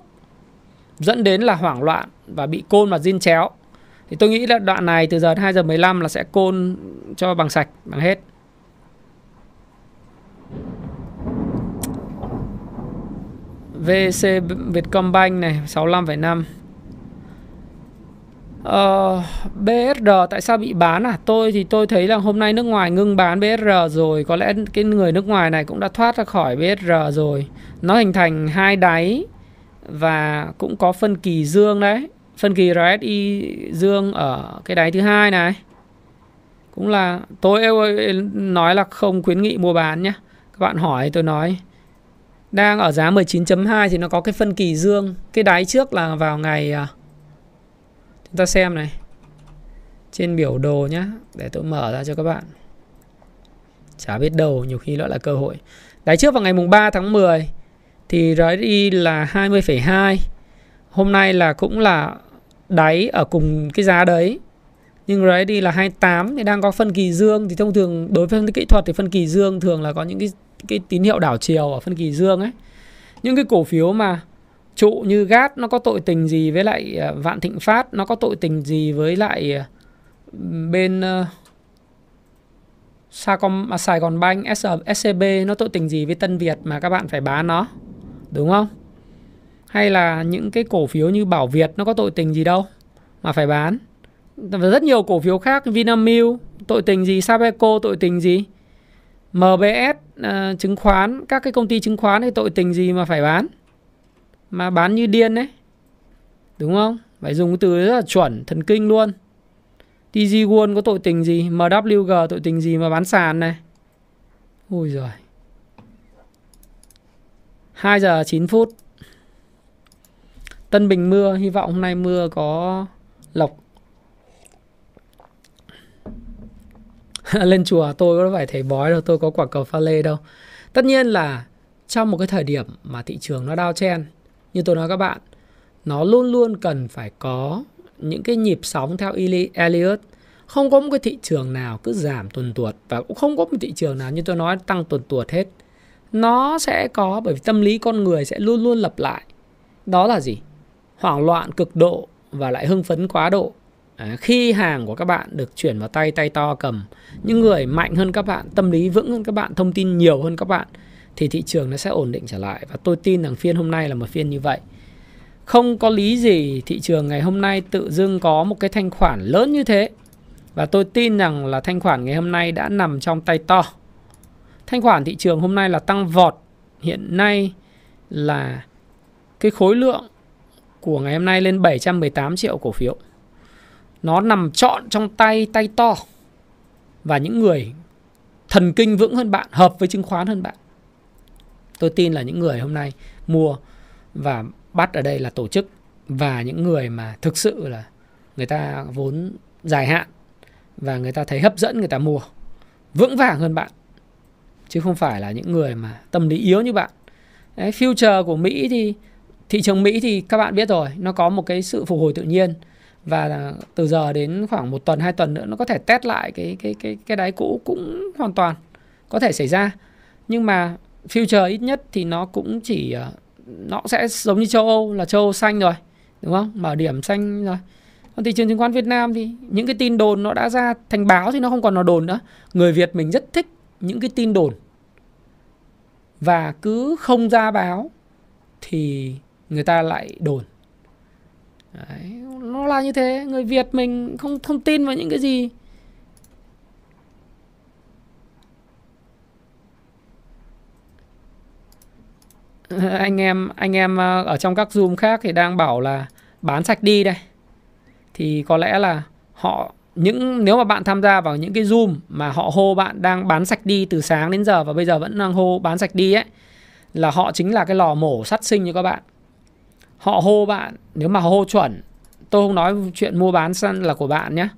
[SPEAKER 1] dẫn đến là hoảng loạn và bị côn mặt zin chéo. Thì tôi nghĩ là đoạn này từ giờ 2 giờ 15 là sẽ côn cho bằng sạch bằng hết. VC Vietcombank này 65,5 Ờ, uh, BSR tại sao bị bán à? Tôi thì tôi thấy là hôm nay nước ngoài ngưng bán BSR rồi, có lẽ cái người nước ngoài này cũng đã thoát ra khỏi BSR rồi. Nó hình thành hai đáy và cũng có phân kỳ dương đấy. Phân kỳ RSI dương ở cái đáy thứ hai này. Cũng là tôi nói là không khuyến nghị mua bán nhé. Các bạn hỏi tôi nói đang ở giá 19.2 thì nó có cái phân kỳ dương. Cái đáy trước là vào ngày uh, Chúng ta xem này. Trên biểu đồ nhá Để tôi mở ra cho các bạn. Chả biết đâu nhiều khi đó là cơ hội. Đáy trước vào ngày mùng 3 tháng 10 Thì RSI là 20,2 Hôm nay là cũng là đáy ở cùng cái giá đấy. Nhưng RSI là 28 thì đang có phân kỳ dương. Thì thông thường đối với phân tích kỹ thuật thì phân kỳ dương thường là có những cái cái tín hiệu đảo chiều ở phân kỳ dương ấy. Những cái cổ phiếu mà trụ như gát nó có tội tình gì với lại à, Vạn Thịnh Phát? Nó có tội tình gì với lại à, bên ờ, Sacom, à, Sài Gòn bank SCB nó tội tình gì với Tân Việt mà các bạn phải bán nó? Đúng không? Hay là những cái cổ phiếu như Bảo Việt nó có tội tình gì đâu mà phải bán? Và rất nhiều cổ phiếu khác Vinamilk tội tình gì? Sabeco tội tình gì? MBS uh, ờ, chứng khoán các cái công ty chứng khoán thì tội tình gì mà phải bán? Mà bán như điên đấy Đúng không? Phải dùng cái từ rất là chuẩn, thần kinh luôn. TG Won có tội tình gì? MWG tội tình gì mà bán sàn này? Ôi giời. 2 giờ 9 phút. Tân Bình mưa, hy vọng hôm nay mưa có lộc. Lên chùa tôi có phải thầy bói đâu, tôi có quả cầu pha lê đâu. Tất nhiên là trong một cái thời điểm mà thị trường nó đao chen, như tôi nói các bạn, nó luôn luôn cần phải có những cái nhịp sóng theo Eli- Elliot. Không có một cái thị trường nào cứ giảm tuần tuột và cũng không có một thị trường nào như tôi nói tăng tuần tuột hết. Nó sẽ có bởi vì tâm lý con người sẽ luôn luôn lặp lại. Đó là gì? Hoảng loạn cực độ và lại hưng phấn quá độ. À, khi hàng của các bạn được chuyển vào tay tay to cầm, những người mạnh hơn các bạn, tâm lý vững hơn các bạn, thông tin nhiều hơn các bạn thì thị trường nó sẽ ổn định trở lại và tôi tin rằng phiên hôm nay là một phiên như vậy. Không có lý gì thị trường ngày hôm nay tự dưng có một cái thanh khoản lớn như thế. Và tôi tin rằng là thanh khoản ngày hôm nay đã nằm trong tay to. Thanh khoản thị trường hôm nay là tăng vọt. Hiện nay là cái khối lượng của ngày hôm nay lên 718 triệu cổ phiếu. Nó nằm trọn trong tay tay to. Và những người thần kinh vững hơn bạn, hợp với chứng khoán hơn bạn. Tôi tin là những người hôm nay mua và bắt ở đây là tổ chức và những người mà thực sự là người ta vốn dài hạn và người ta thấy hấp dẫn người ta mua vững vàng hơn bạn. Chứ không phải là những người mà tâm lý yếu như bạn. Đấy, future của Mỹ thì thị trường Mỹ thì các bạn biết rồi nó có một cái sự phục hồi tự nhiên. Và từ giờ đến khoảng một tuần hai tuần nữa nó có thể test lại cái cái cái cái đáy cũ cũng hoàn toàn có thể xảy ra. Nhưng mà future ít nhất thì nó cũng chỉ ờ, nó sẽ giống như châu Âu là châu Âu xanh rồi đúng không? Mở điểm xanh rồi. Còn thị trường chứng khoán Việt Nam thì những cái tin đồn nó đã ra thành báo thì nó không còn là đồn nữa. Người Việt mình rất thích những cái tin đồn. Và cứ không ra báo thì người ta lại đồn. Đấy, nó là như thế. Người Việt mình không không tin vào những cái gì. anh em anh em ờ, ở trong các zoom khác thì đang bảo là bán sạch đi đây. Thì có lẽ là họ, những, nếu mà bạn tham gia vào những cái zoom mà họ hô bạn đang bán sạch đi từ sáng đến giờ và bây giờ vẫn đang hô bán sạch đi ấy, là họ chính là cái lò mổ sát sinh như các bạn. Họ hô bạn, nếu mà hô chuẩn, tôi không nói chuyện mua bán săn là của bạn nhé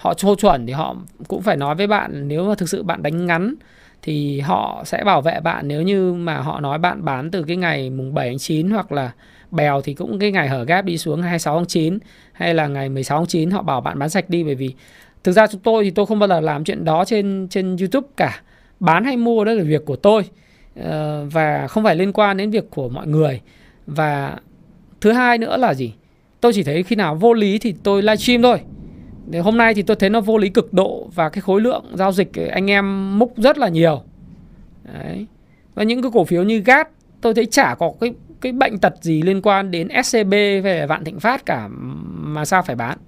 [SPEAKER 1] họ hô chuẩn thì họ cũng phải nói với bạn, nếu mà thực sự bạn đánh ngắn thì họ sẽ bảo vệ bạn nếu như mà họ nói bạn bán từ cái ngày mùng 7 tháng 9 hoặc là bèo thì cũng cái ngày hở gáp đi xuống 26 tháng 9 hay là ngày 16 tháng 9 họ bảo bạn bán sạch đi bởi vì thực ra chúng tôi thì tôi không bao giờ làm chuyện đó trên trên YouTube cả. Bán hay mua đó là việc của tôi ờ, và không phải liên quan đến việc của mọi người. Và thứ hai nữa là gì? Tôi chỉ thấy khi nào vô lý thì tôi livestream thôi. Để hôm nay thì tôi thấy nó vô lý cực độ và cái khối lượng giao dịch anh em múc rất là nhiều. Đấy. Và những cái cổ phiếu như GAT tôi thấy chả có cái cái bệnh tật gì liên quan đến SCB về Vạn Thịnh Phát cả mà sao phải bán.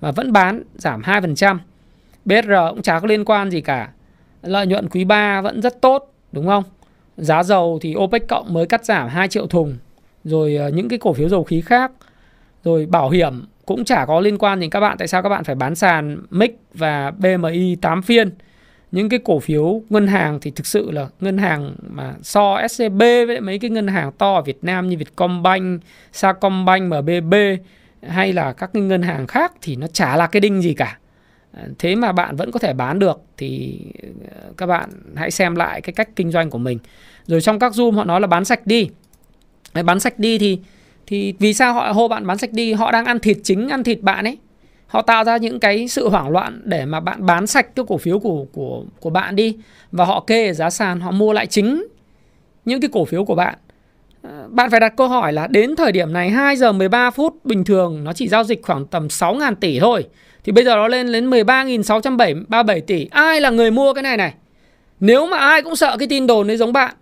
[SPEAKER 1] Và vẫn bán giảm 2%. BR cũng chả có liên quan gì cả. Lợi nhuận quý 3 vẫn rất tốt, đúng không? Giá dầu thì OPEC cộng mới cắt giảm 2 triệu thùng. Rồi ờ, những cái cổ phiếu dầu khí khác. Rồi bảo hiểm cũng chả có liên quan đến các bạn. Tại sao các bạn phải bán sàn MIX và BMI 8 phiên? những cái cổ phiếu ngân hàng thì thực sự là ngân hàng mà so SCB với mấy cái ngân hàng to ở Việt Nam như Vietcombank, Sacombank, MBB hay là các cái ngân hàng khác thì nó chả là cái đinh gì cả. À, thế mà bạn vẫn có thể bán được thì ờ, các bạn hãy xem lại cái cách kinh doanh của mình. Rồi trong các Zoom họ nói là bán sạch đi. Bán sạch đi thì thì vì sao họ hô bạn bán sạch đi? Họ đang ăn thịt chính, ăn thịt bạn ấy. Họ tạo ra những cái sự hoảng loạn để mà bạn bán sạch cái cổ phiếu của của của bạn đi. Và họ kê giá sàn, họ mua lại chính những cái cổ phiếu của bạn. À, bạn phải đặt câu hỏi là đến thời điểm này 2 giờ 13 phút bình thường, nó chỉ giao dịch khoảng tầm 6.000 tỷ thôi. Thì bây giờ nó lên đến 13.637 tỷ. Ai là người mua cái này này? Nếu mà ai cũng sợ cái tin đồn đấy giống bạn,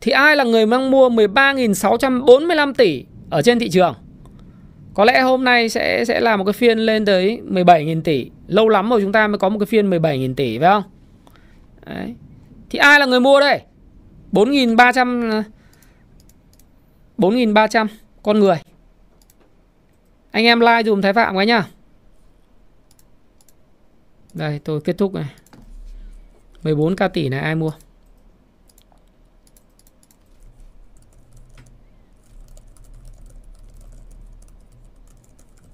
[SPEAKER 1] thì ai là người mang mua 13.645 tỷ? Ở trên thị trường có lẽ hôm nay sẽ sẽ là một cái phiên lên tới 17.000 tỷ. Lâu lắm rồi chúng ta mới có một cái phiên 17.000 tỷ, phải không? Đấy. Thì ai là người mua đây? 4.300 4.300 con người. Anh em like dùm Thái Phạm cái nhá. Đây, tôi kết thúc này. 14k tỷ này ai mua?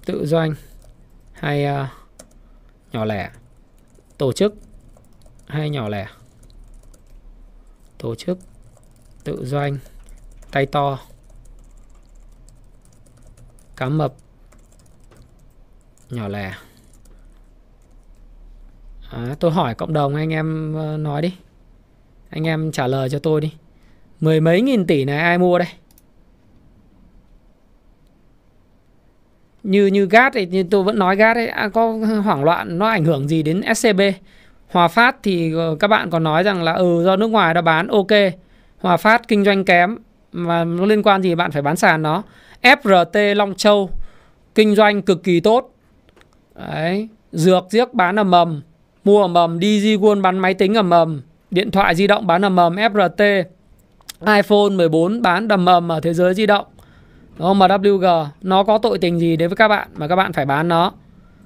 [SPEAKER 1] Tự doanh hay uh, nhỏ lẻ? Tổ chức hay nhỏ lẻ? Tổ chức tự doanh tay to. Cá mập nhỏ lẻ. À, tôi hỏi cộng đồng anh em ờ, nói đi. Anh em trả lời cho tôi đi. Mười mấy nghìn tỷ này ai mua đây? Như như gas thì như tôi vẫn nói gas ấy à, có hoảng loạn nó ảnh hưởng gì đến SCB Hòa Phát thì ờ, các bạn còn nói rằng là ừ do nước ngoài đã bán ok. Hòa Phát kinh doanh kém mà nó liên quan gì bạn phải bán sàn nó. FRT Long Châu kinh doanh cực kỳ tốt. Đấy. Dược giếc bán ầm mầm Mua ầm mầm DG World bán máy tính ầm mầm Điện thoại di động bán ầm mầm FRT iPhone 14 bán đầm mầm ở thế giới di động. Đúng không? MWG Nó có tội tình gì đối với các bạn Mà các bạn phải bán nó.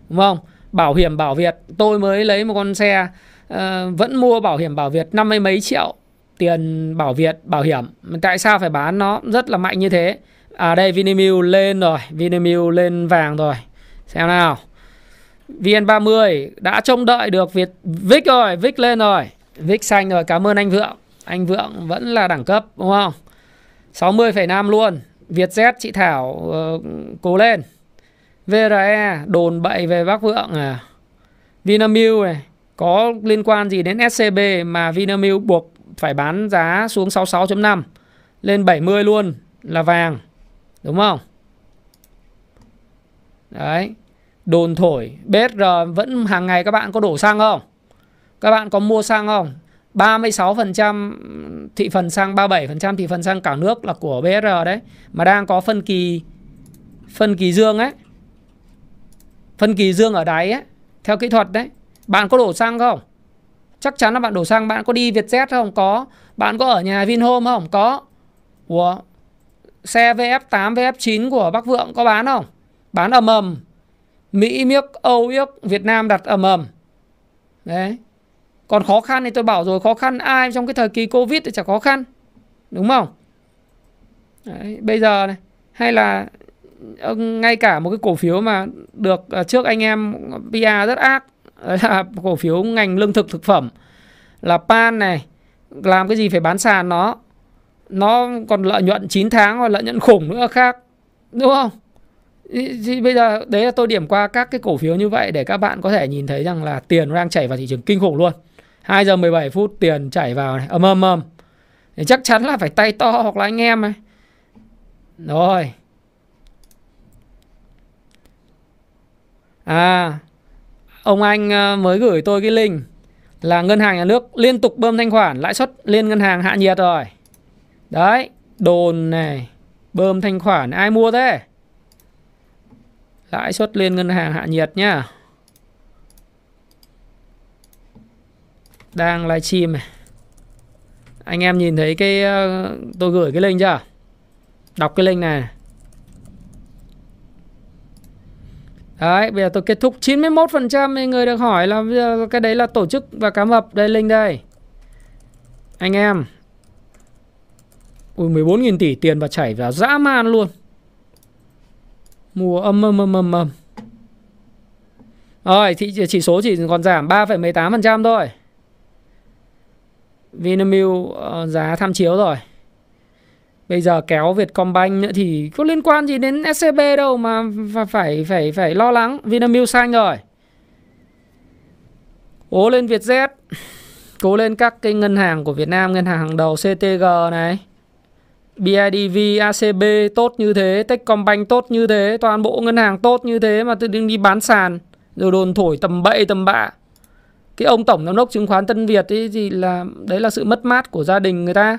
[SPEAKER 1] Đúng không? Bảo hiểm Bảo Việt Tôi mới lấy một con xe uh, Vẫn mua bảo hiểm Bảo Việt năm mươi mấy triệu Tiền Bảo Việt bảo hiểm. Tại sao phải bán nó? Rất là mạnh như thế. À đây Vinamilk lên rồi. Vinamilk lên vàng rồi. Xem nào. VN30 đã trông đợi được Việt Vic rồi Vic lên rồi. Vic xanh rồi cảm ơn anh Vượng. Anh Vượng vẫn là đẳng cấp đúng không? 60,5 luôn. Vietjet chị Thảo uh, cố lên. VRE đồn bậy về bác Vượng à. Vinamilk này có liên quan gì đến SCB mà Vinamilk buộc phải bán giá xuống 66.5 lên 70 luôn là vàng đúng không? Đấy đồn thổi. BSR vẫn hàng ngày các bạn có đổ xăng không? Các bạn có mua xăng không? 36% thị phần xăng 37% thị phần xăng cả nước là của BSR đấy. Mà đang có phân kỳ phân kỳ dương ấy. Phân kỳ dương ở đáy ấy, theo kỹ thuật đấy. Bạn có đổ xăng không? Chắc chắn là bạn đổ xăng, bạn có đi Vietjet không? Có. Bạn có ở nhà Vinhome không? Có. Ủa, xe VF8 VF9 của Bắc Vượng có bán không? Bán ầm ầm. Mỹ miếc, Âu yếc Việt Nam đặt ầm ầm. Đấy còn khó khăn thì tôi bảo rồi khó khăn ai trong cái thời kỳ Covid thì chả khó khăn đúng không? Đấy, bây giờ này hay là ờ, ngay cả một cái cổ phiếu mà được ờ, trước anh em PR rất ác là cổ phiếu ngành lương thực thực phẩm là pan này làm cái gì phải bán sàn nó nó còn lợi nhuận 9 tháng và lợi nhuận khủng nữa khác đúng không? Thì bây giờ đấy là tôi điểm qua các cái cổ phiếu như vậy để các bạn có thể nhìn thấy rằng là tiền đang chảy vào thị trường kinh khủng luôn. 2 giờ 17 phút, tiền chảy vào này. Ầm ầm ầm. Thì chắc chắn là phải tay to hoặc là anh em ấy. Rồi. À ông anh ờ, mới gửi tôi cái link là ngân hàng nhà nước liên tục bơm thanh khoản, lãi suất lên ngân hàng hạ nhiệt rồi. Đấy, đồn này, bơm thanh khoản, ai mua thế? Lãi suất lên ngân hàng hạ nhiệt nhá. Đang livestream này anh em nhìn thấy cái ờ, tôi gửi cái link chưa đọc cái link này Đấy, bây giờ tôi kết thúc 91% người được hỏi là bây giờ cái đấy là tổ chức và cá mập. Đây link đây. Anh em. Ui 14.000 tỷ tiền và chảy vào dã man luôn. Mùa âm âm âm âm âm. Rồi, thị chỉ số chỉ còn giảm 3,18% thôi. Vinamilk uh, giá tham chiếu rồi. Bây giờ kéo Vietcombank nữa thì có liên quan gì đến SCB đâu mà phải phải phải lo lắng. Vinamilk xanh rồi. Cố lên Vietjet. Cố lên các cái ngân hàng của Việt Nam, ngân hàng hàng đầu CTG này. BIDV, ACB tốt như thế, Techcombank tốt như thế, toàn bộ ngân hàng tốt như thế mà tự đứng đi bán sàn rồi đồn thổi tầm bậy tầm bạ. Cái ông tổng giám đốc chứng khoán Tân Việt ấy thì là đấy là sự mất mát của gia đình người ta.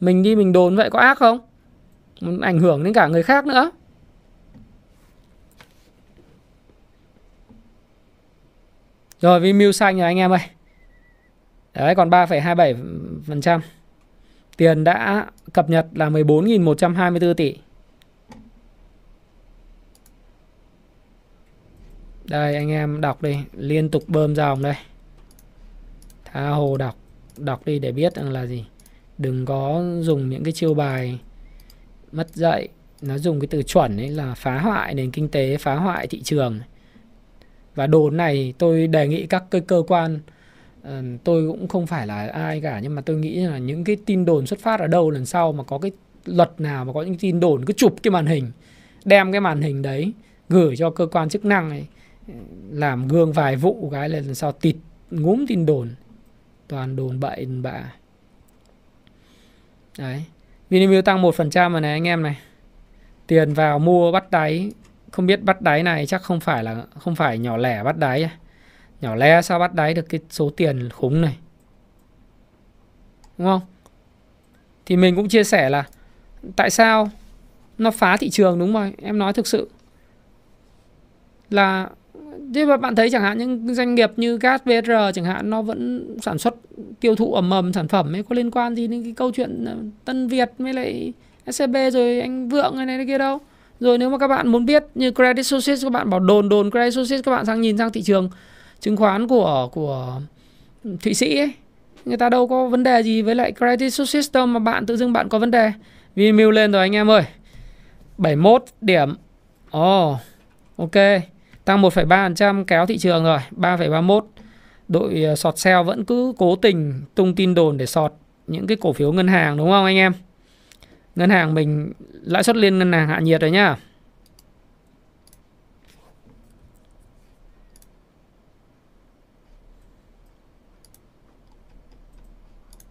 [SPEAKER 1] Mình đi mình đồn vậy có ác không? Ảnh hưởng đến cả người khác nữa. Rồi Vimeo xanh rồi anh em ơi. Đấy còn 3,27%. Tiền đã cập nhật là 14.124 tỷ. Đây anh em đọc đi, liên tục bơm dòng đây à hồ đọc, đọc đi để biết rằng là gì. Đừng có dùng những cái chiêu bài mất dạy. Nó dùng cái từ chuẩn ấy là phá hoại nền kinh tế, phá hoại thị trường. Và đồn này tôi đề nghị các cái cơ quan tôi cũng không phải là ai cả nhưng mà tôi nghĩ là những cái tin đồn xuất phát ở đâu lần sau mà có cái luật nào mà có những tin đồn cứ chụp cái màn hình đem cái màn hình đấy gửi cho cơ quan chức năng ấy làm gương vài vụ cái là lần sau tịt ngúm tin đồn toàn đồn bậy đồn bạ đấy. Vinamilk tăng 1% rồi này, anh em này. Tiền vào mua bắt đáy. Không biết bắt đáy này chắc không phải là, không phải nhỏ lẻ bắt đáy nhỏ lẻ sao bắt đáy được cái số tiền khủng này? Đúng không? Thì mình cũng chia sẻ là tại sao nó phá thị trường đúng rồi em nói thực sự là thế mà bạn thấy chẳng hạn những doanh nghiệp như gas VR chẳng hạn nó vẫn sản xuất tiêu thụ ẩm mầm sản phẩm ấy có liên quan gì đến cái câu chuyện ờ, Tân Việt với lại SCB rồi anh Vượng này này kia đâu? Rồi nếu mà các bạn muốn biết như Credit Suisse các bạn bảo đồn đồn Credit Suisse các bạn sang nhìn sang thị trường chứng khoán của của Thụy Sĩ ấy người ta đâu có vấn đề gì với lại Credit Suisse đâu mà bạn tự dưng bạn có vấn đề. Vì mưu lên rồi anh em ơi 71 điểm. Ồ oh, ok. Tăng 1,3% kéo thị trường rồi 3,31 Đội ờ, sọt sell vẫn cứ cố tình tung tin đồn để sọt những cái cổ phiếu ngân hàng đúng không anh em? Ngân hàng mình lãi suất liên ngân hàng hạ nhiệt rồi nhá.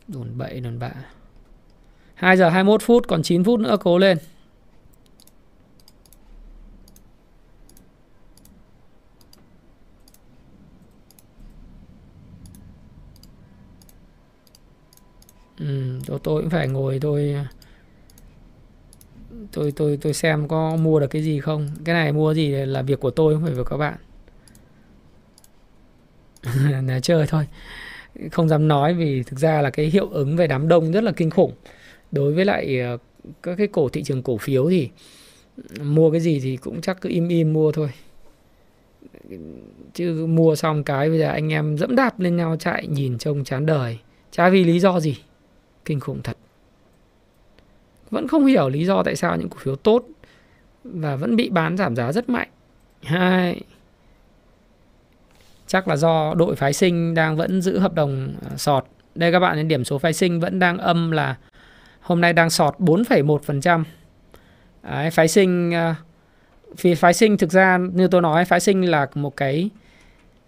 [SPEAKER 1] Đồn bậy đồn bạ. 2 giờ 21 phút còn 9 phút nữa cố lên. Ừ, tôi, tôi cũng phải ngồi tôi tôi tôi tôi xem có mua được cái gì không. Cái này mua gì là việc của tôi không phải việc của các bạn. là chơi thôi. Không dám nói vì thực ra là cái hiệu ứng về đám đông rất là kinh khủng. Đối với lại ờ, các cái cổ thị trường cổ phiếu thì mua cái gì thì cũng chắc cứ im im mua thôi. Chứ mua xong cái bây giờ anh em dẫm đạp lên nhau chạy nhìn trông chán đời. Chả vì lý do gì kinh khủng thật. Vẫn không hiểu lý do tại sao những cổ phiếu tốt và vẫn bị bán giảm giá rất mạnh. Hai chắc là do đội phái sinh đang vẫn giữ hợp đồng à, sọt. Đây các bạn điểm số phái sinh vẫn đang âm là hôm nay đang sọt 4,1% Đấy, phái sinh à, vì phái sinh thực ra như tôi nói phái sinh là một cái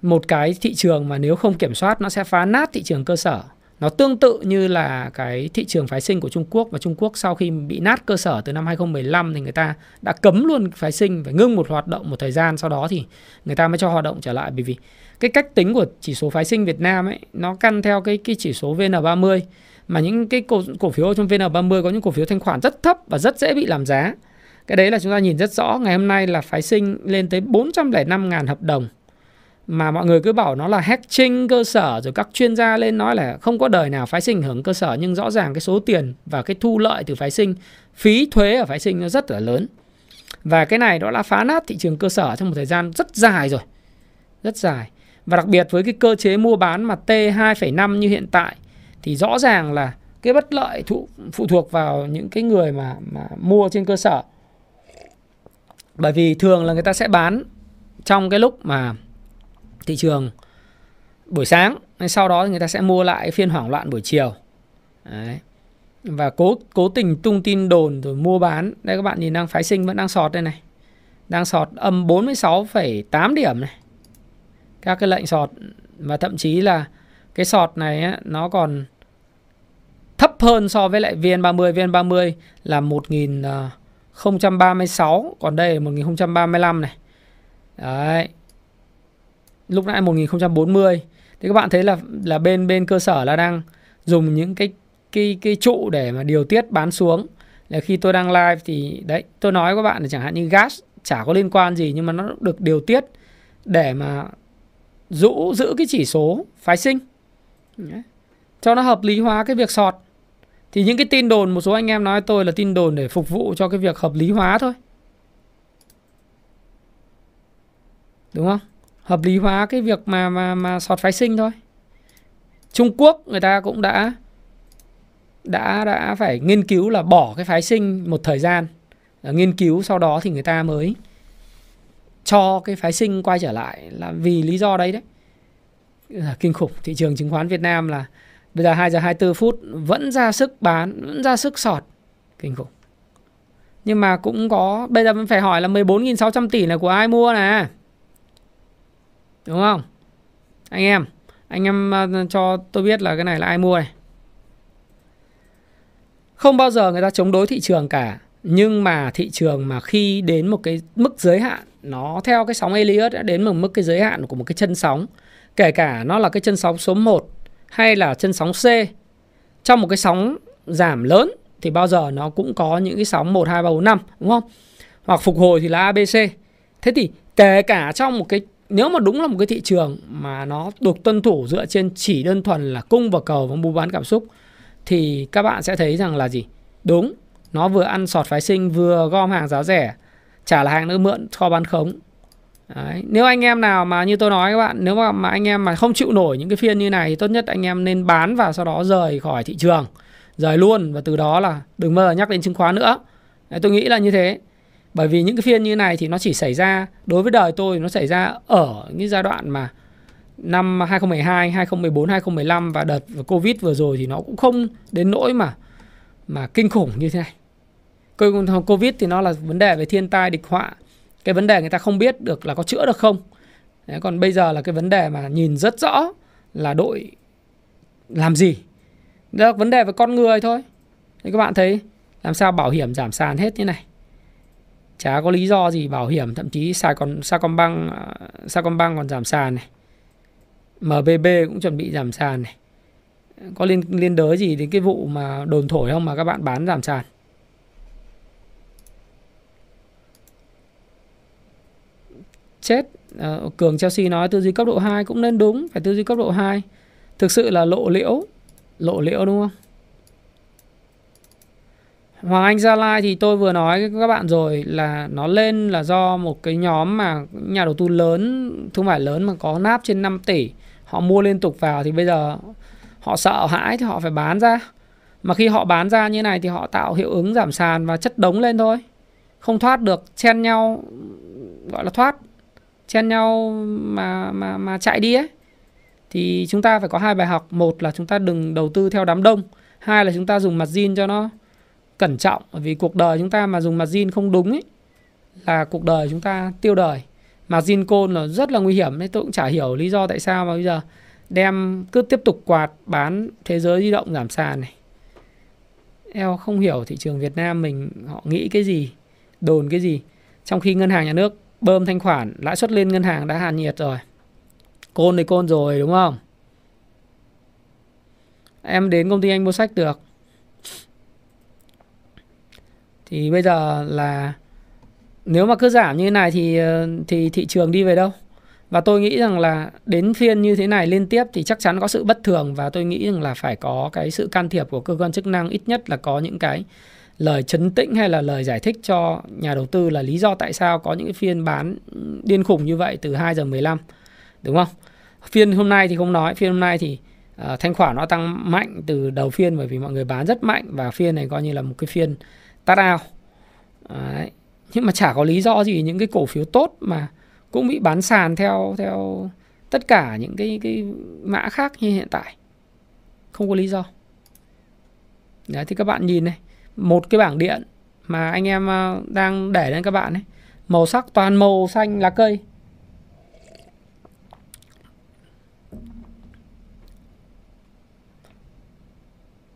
[SPEAKER 1] một cái thị trường mà nếu không kiểm soát nó sẽ phá nát thị trường cơ sở nó tương tự như là cái thị trường phái sinh của Trung Quốc và Trung Quốc sau khi bị nát cơ sở từ năm 2015 thì người ta đã cấm luôn phái sinh phải ngưng một hoạt động một thời gian sau đó thì người ta mới cho hoạt động trở lại bởi vì cái cách tính của chỉ số phái sinh Việt Nam ấy nó căn theo cái cái chỉ số VN30 mà những cái cổ, cổ phiếu trong VN30 có những cổ phiếu thanh khoản rất thấp và rất dễ bị làm giá. Cái đấy là chúng ta nhìn rất rõ ngày hôm nay là phái sinh lên tới 405.000 hợp đồng mà mọi người cứ bảo nó là hacking cơ sở rồi các chuyên gia lên nói là không có đời nào phái sinh hưởng cơ sở nhưng rõ ràng cái số tiền và cái thu lợi từ phái sinh phí thuế ở phái sinh nó rất là lớn. Và cái này đó là phá nát thị trường cơ sở trong một thời gian rất dài rồi rất dài. Và đặc biệt với cái cơ chế mua bán mà T 2,5 như hiện tại thì rõ ràng là cái bất lợi thụ, phụ thuộc vào những cái người mà mà mua trên cơ sở. Bởi vì thường là người ta sẽ bán trong cái lúc mà thị trường buổi sáng sau đó người ta sẽ mua lại phiên hoảng loạn buổi chiều. Đấy. và cố cố tình tung tin đồn rồi mua bán. Đây các bạn nhìn đang phái sinh vẫn đang sọt đây này. Đang sọt âm 46,8 điểm này. Các cái lệnh sọt và thậm chí là cái sọt này á, nó còn thấp hơn so với lại VN30 VN30 là 1036 ờ, còn đây là 1035 này. Đấy lúc nãy 1040 thì các bạn thấy là là bên bên cơ sở là đang dùng những cái cái cái trụ để mà điều tiết bán xuống. Là khi tôi đang live thì, đấy, tôi nói các bạn là chẳng hạn như gas chả có liên quan gì nhưng mà nó được điều tiết để mà giữ giữ cái chỉ số phái sinh. Đấy. cho nó hợp lý hóa cái việc sọt. Thì những cái tin đồn, một số anh em nói tôi là tin đồn để phục vụ cho cái việc hợp lý hóa thôi. Đúng không? Hợp lý hóa cái việc mà mà mà sọt phái sinh thôi. Trung Quốc người ta cũng đã đã đã phải nghiên cứu là bỏ cái phái sinh một thời gian à, nghiên cứu sau đó thì người ta mới cho cái phái sinh quay trở lại là vì lý do đấy đấy. Là kinh khủng, thị trường chứng khoán Việt Nam là bây giờ 2 giờ 24 phút vẫn ra sức bán, vẫn ra sức sọt. Kinh khủng. Nhưng mà cũng có, bây giờ mình phải hỏi là 14.600 tỷ là của ai mua nè? Đúng không anh em anh em à, cho tôi biết là cái này là ai mua này không bao giờ người ta chống đối thị trường cả, nhưng mà thị trường mà khi đến một cái mức giới hạn, nó theo cái sóng Elliot đã đến một mức cái giới hạn của một cái chân sóng, kể cả nó là cái chân sóng số 1 hay là chân sóng C, trong một cái sóng giảm lớn thì bao giờ nó cũng có những cái sóng 1 2 3 4 5 đúng không? Hoặc phục hồi thì là ABC. Thế thì kể cả trong một cái nếu mà đúng là một cái thị trường mà nó được tuân thủ dựa trên chỉ đơn thuần là cung và cầu và mua bán cảm xúc thì các bạn sẽ thấy rằng là gì? Đúng, nó vừa ăn sọt phái sinh vừa gom hàng giá rẻ, trả là hàng nữa mượn kho bán khống. Đấy. Nếu anh em nào mà như tôi nói các bạn Nếu mà, mà anh em mà không chịu nổi những cái phiên như này Thì tốt nhất anh em nên bán và sau đó rời khỏi thị trường Rời luôn Và từ đó là đừng mơ nhắc đến chứng khoán nữa Đấy, Tôi nghĩ là như thế bởi vì những cái phiên như này thì nó chỉ xảy ra Đối với đời tôi nó xảy ra ở những giai đoạn mà Năm 2012, 2014, 2015 Và đợt Covid vừa rồi thì nó cũng không đến nỗi mà Mà kinh khủng như thế này. Covid thì nó là vấn đề về thiên tai địch họa. Cái vấn đề người ta không biết được là có chữa được không. Đấy, còn bây giờ là cái vấn đề mà nhìn rất rõ là đội làm gì. Đó là vấn đề về con người thôi. Thì các bạn thấy làm sao bảo hiểm giảm sàn hết như này chả có lý do gì bảo hiểm, thậm chí Sài còn Sacombank à, Sacombank còn giảm sàn này. MBB cũng chuẩn bị giảm sàn này. Có liên liên đới gì đến cái vụ mà đồn thổi không mà các bạn bán giảm sàn? Chết. Ờ, Cường Chelsea nói tư duy cấp độ 2 cũng nên đúng, phải tư duy cấp độ 2 thực sự là lộ liễu lộ liễu đúng không? Hoàng Anh Gia Lai thì tôi vừa nói với các bạn rồi là nó lên là do một cái nhóm mà nhà đầu tư lớn, thương mại lớn mà có náp trên 5 tỷ. Họ mua liên tục vào thì bây giờ họ sợ hãi thì họ phải bán ra. Mà khi họ bán ra như này thì họ tạo hiệu ứng giảm sàn và chất đống lên thôi. Không thoát được, chen nhau gọi là thoát chen nhau mà mà mà chạy đi ấy thì chúng ta phải có hai bài học một là chúng ta đừng đầu tư theo đám đông hai là chúng ta dùng mặt zin cho nó cẩn trọng. Bởi vì cuộc đời chúng ta mà dùng mặt không đúng ấy, là cuộc đời chúng ta tiêu đời. Mà zin côn là rất là nguy hiểm nên tôi cũng chả hiểu lý do tại sao mà bây giờ đem cứ tiếp tục quạt bán thế giới di động giảm sàn này. Eo, không hiểu thị trường Việt Nam mình họ nghĩ cái gì, đồn cái gì. Trong khi ngân hàng nhà nước bơm thanh khoản, lãi suất lên ngân hàng đã hàn nhiệt rồi. Côn thì côn rồi, đúng không? Em đến công ty anh mua sách được thì bây giờ là nếu mà cứ giảm như thế này thì ờ, thì thị trường đi về đâu và tôi nghĩ rằng là đến phiên như thế này liên tiếp thì chắc chắn có sự bất thường và tôi nghĩ rằng là phải có cái sự can thiệp của cơ quan chức năng ít nhất là có những cái lời chấn tĩnh hay là lời giải thích cho nhà đầu tư là lý do tại sao có những cái phiên bán điên khủng như vậy từ 2 giờ 15 đúng không? Phiên hôm nay thì không nói, phiên hôm nay thì uh, thanh khoản nó tăng mạnh từ đầu phiên bởi vì mọi người bán rất mạnh và phiên này coi như là một cái phiên tắt ao. Đấy. Nhưng mà chả có lý do gì những cái cổ phiếu tốt mà cũng bị bán sàn theo theo tất cả những cái cái mã khác như hiện tại. Không có lý do. Đấy, thì các bạn nhìn này, một cái bảng điện mà anh em ờ, đang để lên các bạn ấy màu sắc toàn màu xanh lá cây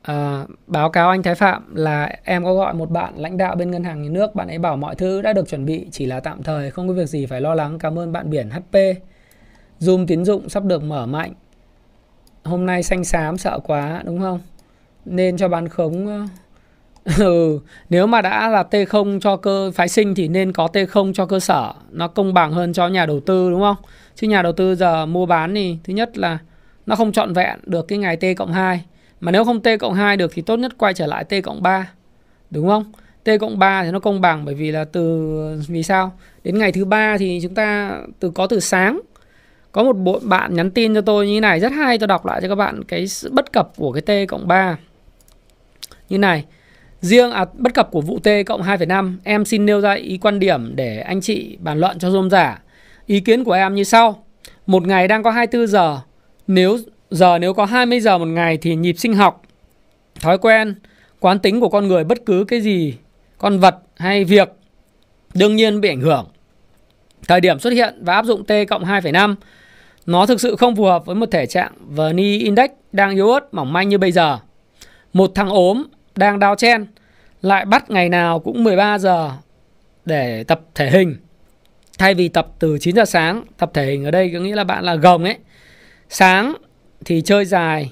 [SPEAKER 1] À, báo cáo anh Thái Phạm là em có gọi một bạn lãnh đạo bên ngân hàng nhà nước bạn ấy bảo mọi thứ đã được chuẩn bị chỉ là tạm thời không có việc gì phải lo lắng. Cảm ơn bạn biển HP Zoom tín dụng sắp được mở mạnh. Hôm nay xanh xám sợ quá đúng không? Nên cho bán khống ờ, ừ, nếu mà đã là T0 cho cơ phái sinh thì nên có T0 cho cơ sở. Nó công bằng hơn cho nhà đầu tư đúng không? Chứ nhà đầu tư giờ mua bán thì thứ nhất là nó không trọn vẹn được cái ngày T cộng 2 mà nếu không T cộng 2 được thì tốt nhất quay trở lại T cộng 3 đúng không? T cộng 3 thì nó công bằng bởi vì là từ vì sao? Đến ngày thứ ba thì chúng ta từ có từ sáng. Có một bộ bạn nhắn tin cho tôi như này rất hay tôi đọc lại cho các bạn cái sự bất cập của cái T cộng 3 như này riêng à, bất cập của vụ T cộng 2,5 em xin nêu ra ý quan điểm để anh chị bàn luận cho rôm giả ý kiến của em như sau. Một ngày đang có 24 giờ nếu giờ nếu có 20 giờ một ngày thì nhịp sinh học thói quen quán tính của con người bất cứ cái gì con vật hay việc đương nhiên bị ảnh hưởng thời điểm xuất hiện và áp dụng T cộng 2,5 nó thực sự không phù hợp với một thể trạng Verney Index đang yếu ớt mỏng manh như bây giờ. Một thằng ốm đang đau chen lại bắt ngày nào cũng 13 giờ để tập thể hình. Thay vì tập từ 9 giờ sáng, tập thể hình ở đây có nghĩa là bạn là gồng ấy. Sáng thì chơi dài,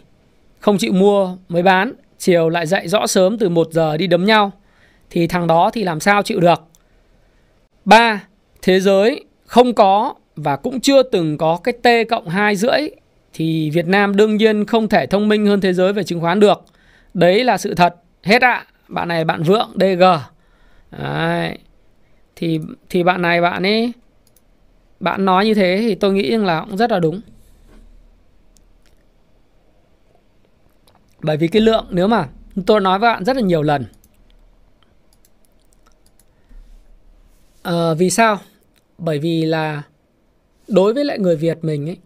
[SPEAKER 1] không chịu mua mới bán, chiều lại dậy rõ sớm từ 1 giờ đi đấm nhau thì thằng đó thì làm sao chịu được. 3. Thế giới không có và cũng chưa từng có cái T cộng 2 rưỡi thì Việt Nam đương nhiên không thể thông minh hơn thế giới về chứng khoán được. Đấy là sự thật. Hết ạ. Bạn này bạn Vượng DG. Đấy. Thì thì bạn này bạn ấy bạn nói như thế thì tôi nghĩ rằng là cũng rất là đúng. Bởi vì cái lượng nếu mà tôi nói với bạn rất là nhiều lần. À, vì sao? Bởi vì là đối với lại người Việt mình ấy,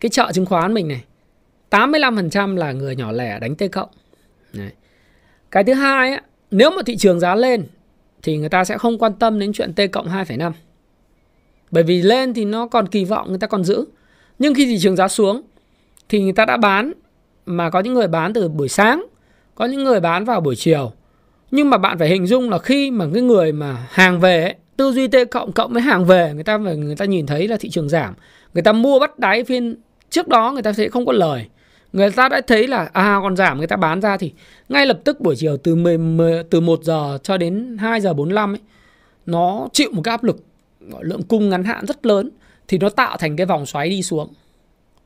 [SPEAKER 1] cái chợ chứng khoán mình này, 85% là người nhỏ lẻ đánh T cộng. Đấy. Cái thứ hai ấy, nếu mà thị trường giá lên thì người ta sẽ không quan tâm đến chuyện T cộng 2,5. Bởi vì lên thì nó còn kỳ vọng người ta còn giữ. Nhưng khi thị trường giá xuống thì người ta đã bán mà có những người bán từ buổi sáng, có những người bán vào buổi chiều. Nhưng mà bạn phải hình dung là khi mà cái người mà hàng về ấy, tư duy T cộng cộng với hàng về người ta người ta nhìn thấy là thị trường giảm. Người ta mua bắt đáy phiên trước đó người ta sẽ không có lời. Người ta đã thấy là à còn giảm người ta bán ra thì ngay lập tức buổi chiều từ 10, 10 từ 1 giờ cho đến 2 giờ 45 ấy nó chịu một cái áp lực lượng cung ngắn hạn rất lớn. Thì nó tạo thành cái vòng xoáy đi xuống.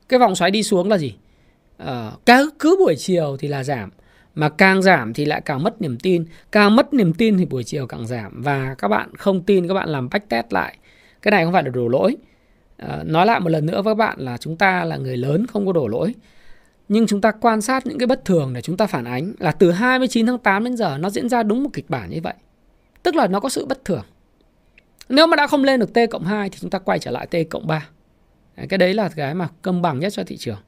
[SPEAKER 1] Cái vòng xoáy đi xuống là gì? Ờ, cứ, cứ buổi chiều thì là giảm mà càng giảm thì lại càng mất niềm tin. Càng mất niềm tin thì buổi chiều càng giảm. Và các bạn không tin các bạn làm backtest lại. Cái này không phải là đổ lỗi. À, nói lại một lần nữa với các bạn là chúng ta là người lớn không có đổ lỗi. Nhưng chúng ta quan sát những cái bất thường để chúng ta phản ánh là từ 29 tháng 8 đến giờ nó diễn ra đúng một kịch bản như vậy. Tức là nó có sự bất thường. Nếu mà đã không lên được T cộng 2 thì chúng ta quay trở lại T cộng 3 cái đấy là cái mà cân bằng nhất cho thị trường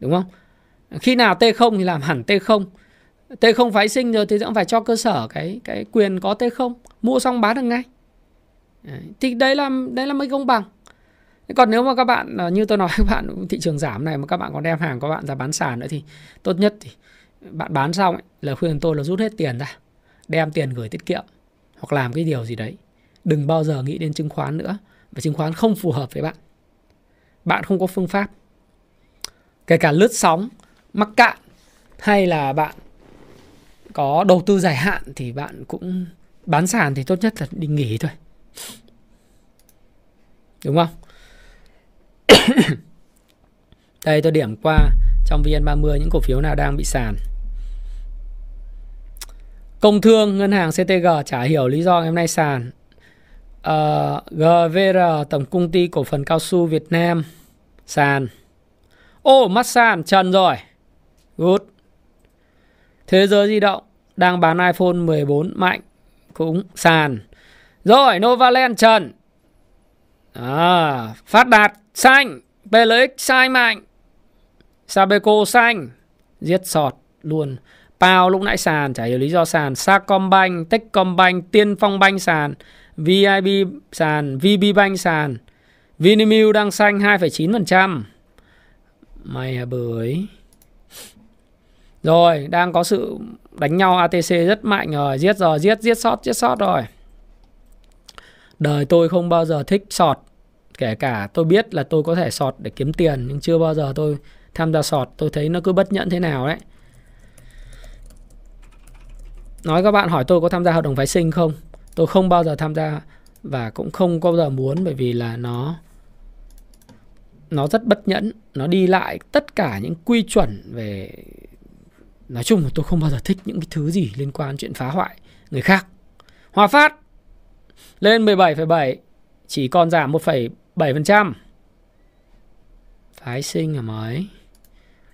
[SPEAKER 1] đúng không? Khi nào T không thì làm hẳn T không. T không phái sinh rồi thì cũng phải cho cơ sở cái cái quyền có T không. Mua xong bán được ngay. Đấy. thì đấy là đấy là mới công bằng. Còn nếu mà các bạn à, như tôi nói các bạn thị trường giảm này mà các bạn còn đem hàng các bạn ra bán sàn nữa thì tốt nhất thì bạn bán xong ấy, là khuyên tôi là rút hết tiền ra đem tiền gửi tiết kiệm hoặc làm cái điều gì đấy. Đừng bao giờ nghĩ đến chứng khoán nữa và chứng khoán không phù hợp với bạn. Bạn không có phương pháp kể cả lướt sóng mắc cạn hay là bạn có đầu tư dài hạn thì bạn cũng bán sàn thì tốt nhất là đi nghỉ thôi. Đúng không? Đây tôi điểm qua trong VN30 những cổ phiếu nào đang bị sàn. Công thương, ngân hàng CTG chả hiểu lý do ngày hôm nay sàn. Ờ, uh, GVR, Tổng công ty cổ phần cao su Việt Nam sàn. Ô, oh, massage sàn, trần rồi Good Thế giới di động đang bán iPhone 14 mạnh cũng sàn. Rồi, Novaland trần. À, Phát Đạt xanh, PLX sai mạnh. Sabeco xanh, giết sọt luôn. Pao lúc nãy sàn, chả hiểu lý do sàn. Sacombank, Techcombank, Tiên Phong Bank sàn, VIB sàn, VB Bank sàn. Vinamilk đang xanh 2,9%. Mày à bưởi. Rồi, đang có sự đánh nhau ATC rất mạnh rồi, giết rồi, giết giết sót, giết sót rồi. Đời tôi không bao giờ thích sọt, kể cả tôi biết là tôi có thể sọt để kiếm tiền nhưng chưa bao giờ tôi tham gia sọt, tôi thấy nó cứ bất nhẫn thế nào đấy. Nói các bạn hỏi tôi có tham gia hợp đồng phái sinh không? Tôi không bao giờ tham gia và cũng không bao giờ muốn bởi vì là nó nó rất bất nhẫn, nó đi lại tất cả những quy chuẩn về Nói chung là tôi không bao giờ thích những cái thứ gì liên quan chuyện phá hoại người khác. Hòa Phát lên 17,7 chỉ còn giảm 1,7%. Phái sinh ở mới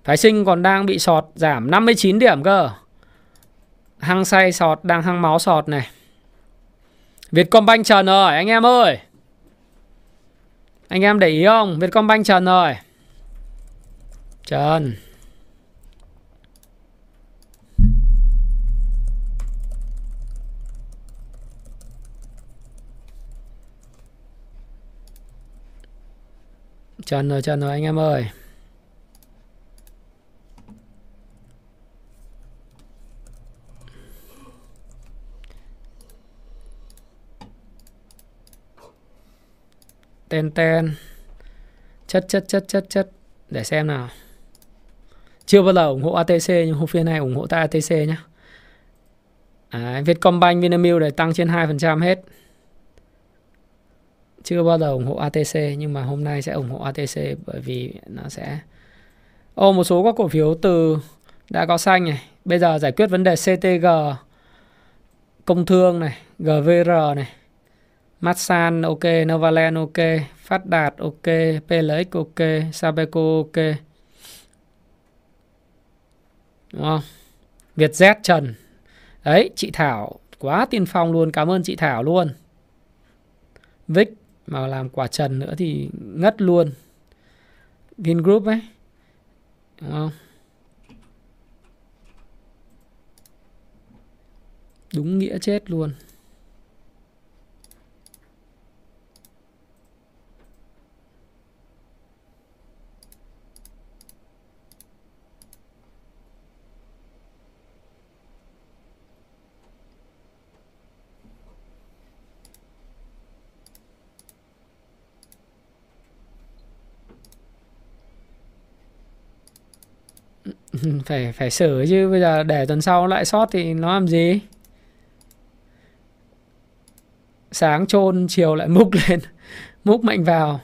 [SPEAKER 1] Phái sinh còn đang bị sọt giảm 59 điểm cơ. Hăng say sọt, đang hăng máu sọt này. Vietcombank Trần rồi anh em ơi. Anh em để ý không? Vietcombank Trần rồi Trần. Trần rồi, Trần rồi anh em ơi. Ten ten. Chất chất chất chất chất. Để xem nào. Chưa bao giờ ủng hộ ATC nhưng hôm phiên này ủng hộ tại ATC nhé à, Vietcombank, Vinamilk để tăng trên 2% hết. Chưa bao giờ ủng hộ ATC nhưng mà hôm nay sẽ ủng hộ ATC bởi vì nó sẽ Ô một số các cổ phiếu từ đã có xanh này, bây giờ giải quyết vấn đề CTG Công Thương này, GVR này, Masan ok, Novaland ok, Phát Đạt ok, PLX ok, Sabeco ok. Đúng không? Vietjet Trần. Đấy, chị Thảo quá tiên phong luôn, cảm ơn chị Thảo luôn. Vic mà làm quả trần nữa thì ngất luôn. Vingroup ấy. Đúng không? Đúng nghĩa chết luôn. phải phải sửa chứ bây giờ để tuần sau lại sót thì nó làm gì? Sáng chôn chiều lại múc lên múc mạnh vào.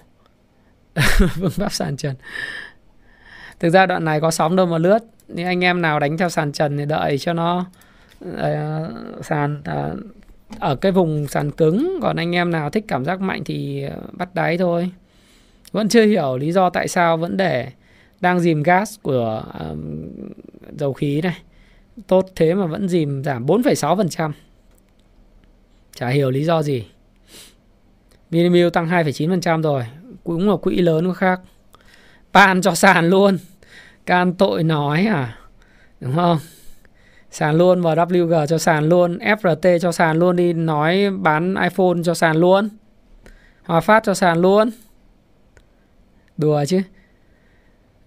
[SPEAKER 1] Vương pháp sàn trần. Thực ra đoạn này có sóng đâu mà lướt. Nhưng anh em nào đánh theo sàn trần thì đợi cho nó uh, sàn uh, ở cái vùng sàn cứng. Còn anh em nào thích cảm giác mạnh thì bắt đáy thôi. Vẫn chưa hiểu lý do tại sao vẫn để đang dìm gas của um, dầu khí này. Tốt thế mà vẫn dìm giảm 4,6% chả hiểu lý do gì. Vinamilk tăng 2,9% rồi. Cũng là quỹ lớn có khác. Pan cho sàn luôn. Can tội nói à? Đúng không? Sàn luôn và WG cho sàn luôn FRT cho sàn luôn đi nói bán iPhone cho sàn luôn. Hòa Phát cho sàn luôn. Đùa chứ.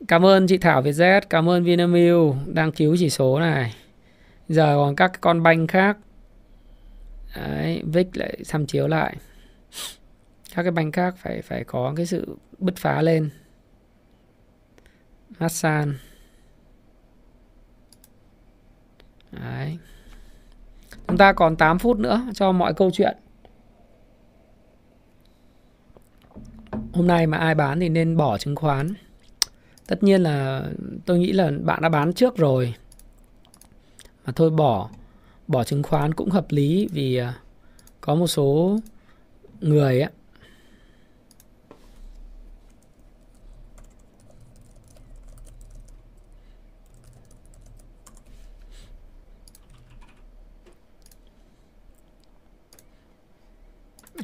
[SPEAKER 1] Cảm ơn chị Thảo Vietjet, cảm ơn Vinamilk đang cứu chỉ số này. Giờ còn các con banh khác. Đấy, VIX lại xăm chiếu lại. Các cái banh khác phải phải có cái sự bứt phá lên. Masan. Đấy. Chúng ta còn 8 phút nữa cho mọi câu chuyện. Hôm nay mà ai bán thì nên bỏ chứng khoán tất nhiên là tôi nghĩ là bạn đã bán trước rồi. Mà thôi bỏ bỏ chứng khoán cũng hợp lý vì à, có một số người á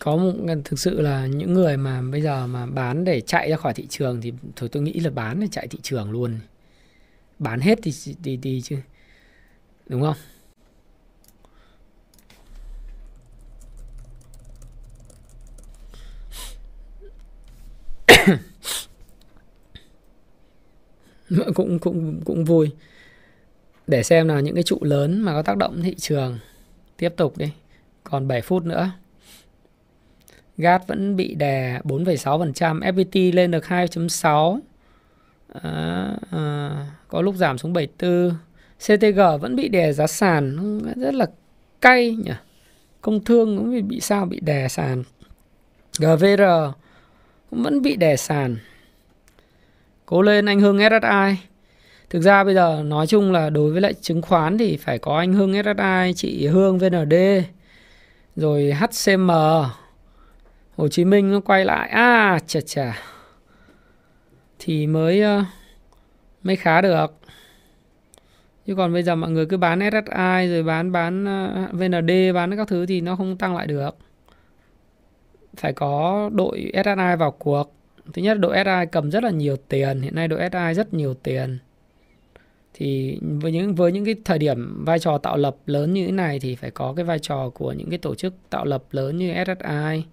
[SPEAKER 1] có một thực sự là những người mà bây giờ mà bán để chạy ra khỏi thị trường thì thôi tôi nghĩ là bán để chạy thị trường luôn. Bán hết thì đi đi chứ, đúng không? Cũng cũng cũng vui. Để xem là những cái trụ lớn mà có tác động thị trường. Tiếp tục đi. Còn 7 phút nữa. GAT vẫn bị đè 4,6%, FPT lên được 2.6. À, à, có lúc giảm xuống 74. CTG vẫn bị đè giá sàn rất là cay nhỉ. Công thương cũng bị, bị sao bị đè sàn. GVR cũng vẫn bị đè sàn. Cố lên anh Hưng SSI. Thực ra bây giờ nói chung là đối với lại chứng khoán thì phải có anh Hưng SSI, chị Hương VND, rồi HCM, Hồ Chí Minh nó quay lại. À chà chà. Thì mới ờ, mới khá được. Chứ còn bây giờ mọi người cứ bán SSI rồi bán bán ờ, VND bán các thứ thì nó không tăng lại được. Phải có đội SSI vào cuộc. Thứ nhất, đội SSI cầm rất là nhiều tiền. Hiện nay đội SSI rất nhiều tiền. Thì với những với những cái thời điểm vai trò tạo lập lớn như thế này thì phải có cái vai trò của những cái tổ chức tạo lập lớn như SSI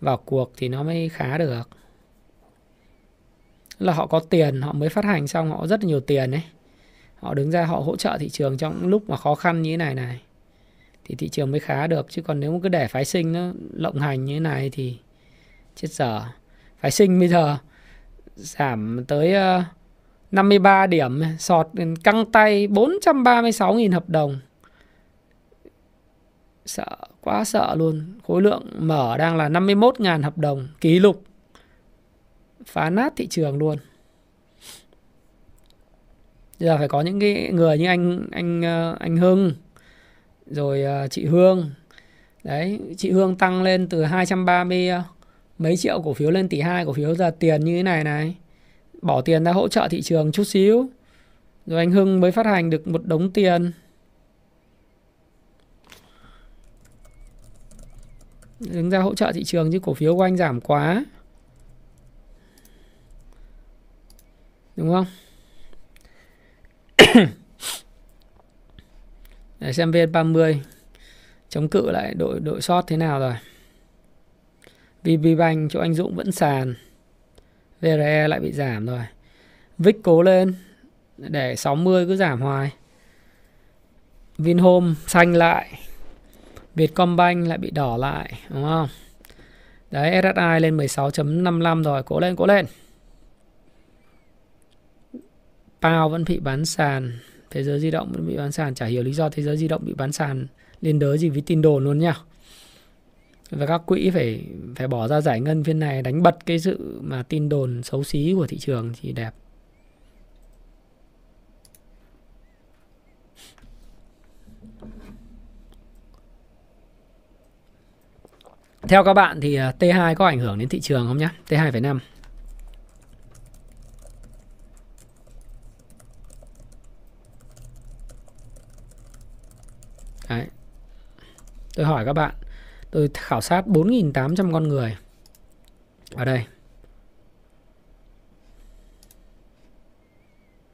[SPEAKER 1] vào cuộc thì nó mới khá được. Là họ có tiền, họ mới phát hành xong họ rất là nhiều tiền ấy. Họ đứng ra họ hỗ trợ thị trường trong lúc mà khó khăn như thế này này, thì thị trường mới khá được. Chứ còn nếu cứ để phái sinh nó lộng hành như thế này thì chết dở. Phái sinh bây giờ giảm tới ờ, 53 điểm, sọt căng tay 436.000 hợp đồng. Sợ quá sợ luôn. Khối lượng mở đang là 51.000 hợp đồng kỷ lục. Phá nát thị trường luôn. Giờ phải có những cái người như anh anh ờ, anh Hưng, rồi ờ, chị Hương. Đấy, chị Hương tăng lên từ 230 ờ, mấy triệu cổ phiếu lên tỷ hai cổ phiếu. Giờ tiền như thế này này. Bỏ tiền ra hỗ trợ thị trường chút xíu. Rồi anh Hưng mới phát hành được một đống tiền. Đứng ra hỗ trợ thị trường chứ cổ phiếu của anh giảm quá. Đúng không? Để xem VN30 chống cự lại đội đội short thế nào rồi. VPBank chỗ anh Dũng vẫn sàn. VRE lại bị giảm rồi. VIX cố lên. Để 60 cứ giảm hoài. Vinhome xanh lại. Vietcombank lại bị đỏ lại, đúng không? Đấy SSI lên 16.55 rồi, cố lên cố lên. Pao vẫn bị bán sàn, thế giới di động vẫn bị bán sàn, chả hiểu lý do thế giới di động bị bán sàn liên đới gì với tin đồn luôn nha. và các quỹ phải phải bỏ ra giải ngân, phiên này đánh bật cái sự mà tin đồn xấu xí của thị trường thì đẹp. Theo các bạn thì à, T2 có ảnh hưởng đến thị trường không nhá? T2,5 Đấy. Tôi hỏi các bạn Tôi khảo sát 4.800 con người Ở đây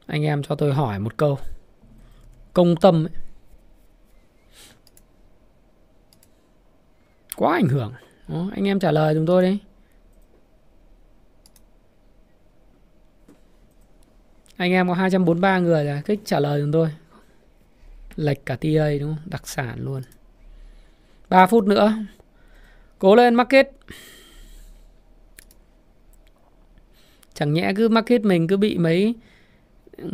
[SPEAKER 1] Anh em cho tôi hỏi một câu Công tâm ấy. Quá ảnh hưởng đó, Anh em trả lời chúng tôi đi. Anh em có 243 người là kích trả lời chúng tôi. Lệch cả TA đúng không? Đặc sản luôn. 3 phút nữa. Cố lên market. Chẳng nhẽ cứ market mình cứ bị mấy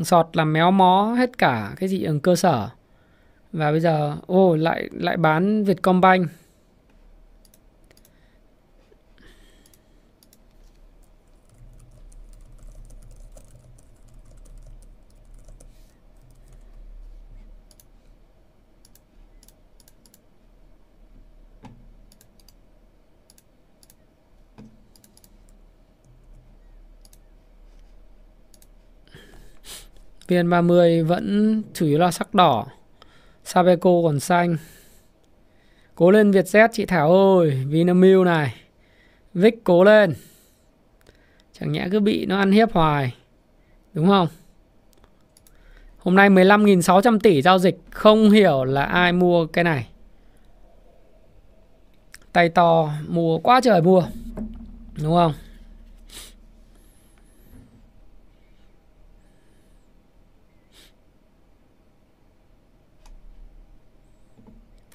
[SPEAKER 1] sọt làm méo mó hết cả cái gì ở cơ sở. Và bây giờ ô lại lại bán Vietcombank. VN30 vẫn chủ yếu là sắc đỏ, Sabeco còn xanh. Cố lên Vietjet, chị Thảo ơi, Vinamilk này. Vic cố lên. Chẳng nhẽ cứ bị nó ăn hiếp hoài, Đúng không? Hôm nay 15.600 tỷ giao dịch, Không hiểu là ai mua cái này. Tay to, mua quá trời mua, Đúng không?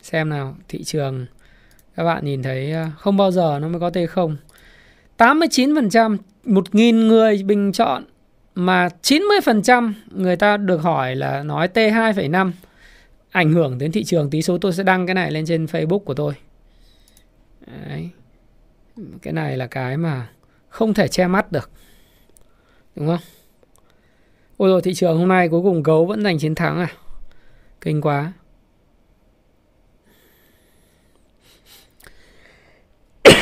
[SPEAKER 1] Xem nào thị trường. Các bạn nhìn thấy à, không bao giờ nó mới có T0 89% 1.000 người bình chọn mà 90% người ta được hỏi là nói T2,5 ảnh hưởng đến thị trường tí số tôi sẽ đăng cái này lên trên Facebook của tôi. Đấy. cái này là cái mà không thể che mắt được. Đúng không? Ôi rồi thị trường hôm nay cuối cùng gấu vẫn giành chiến thắng à? Kinh quá.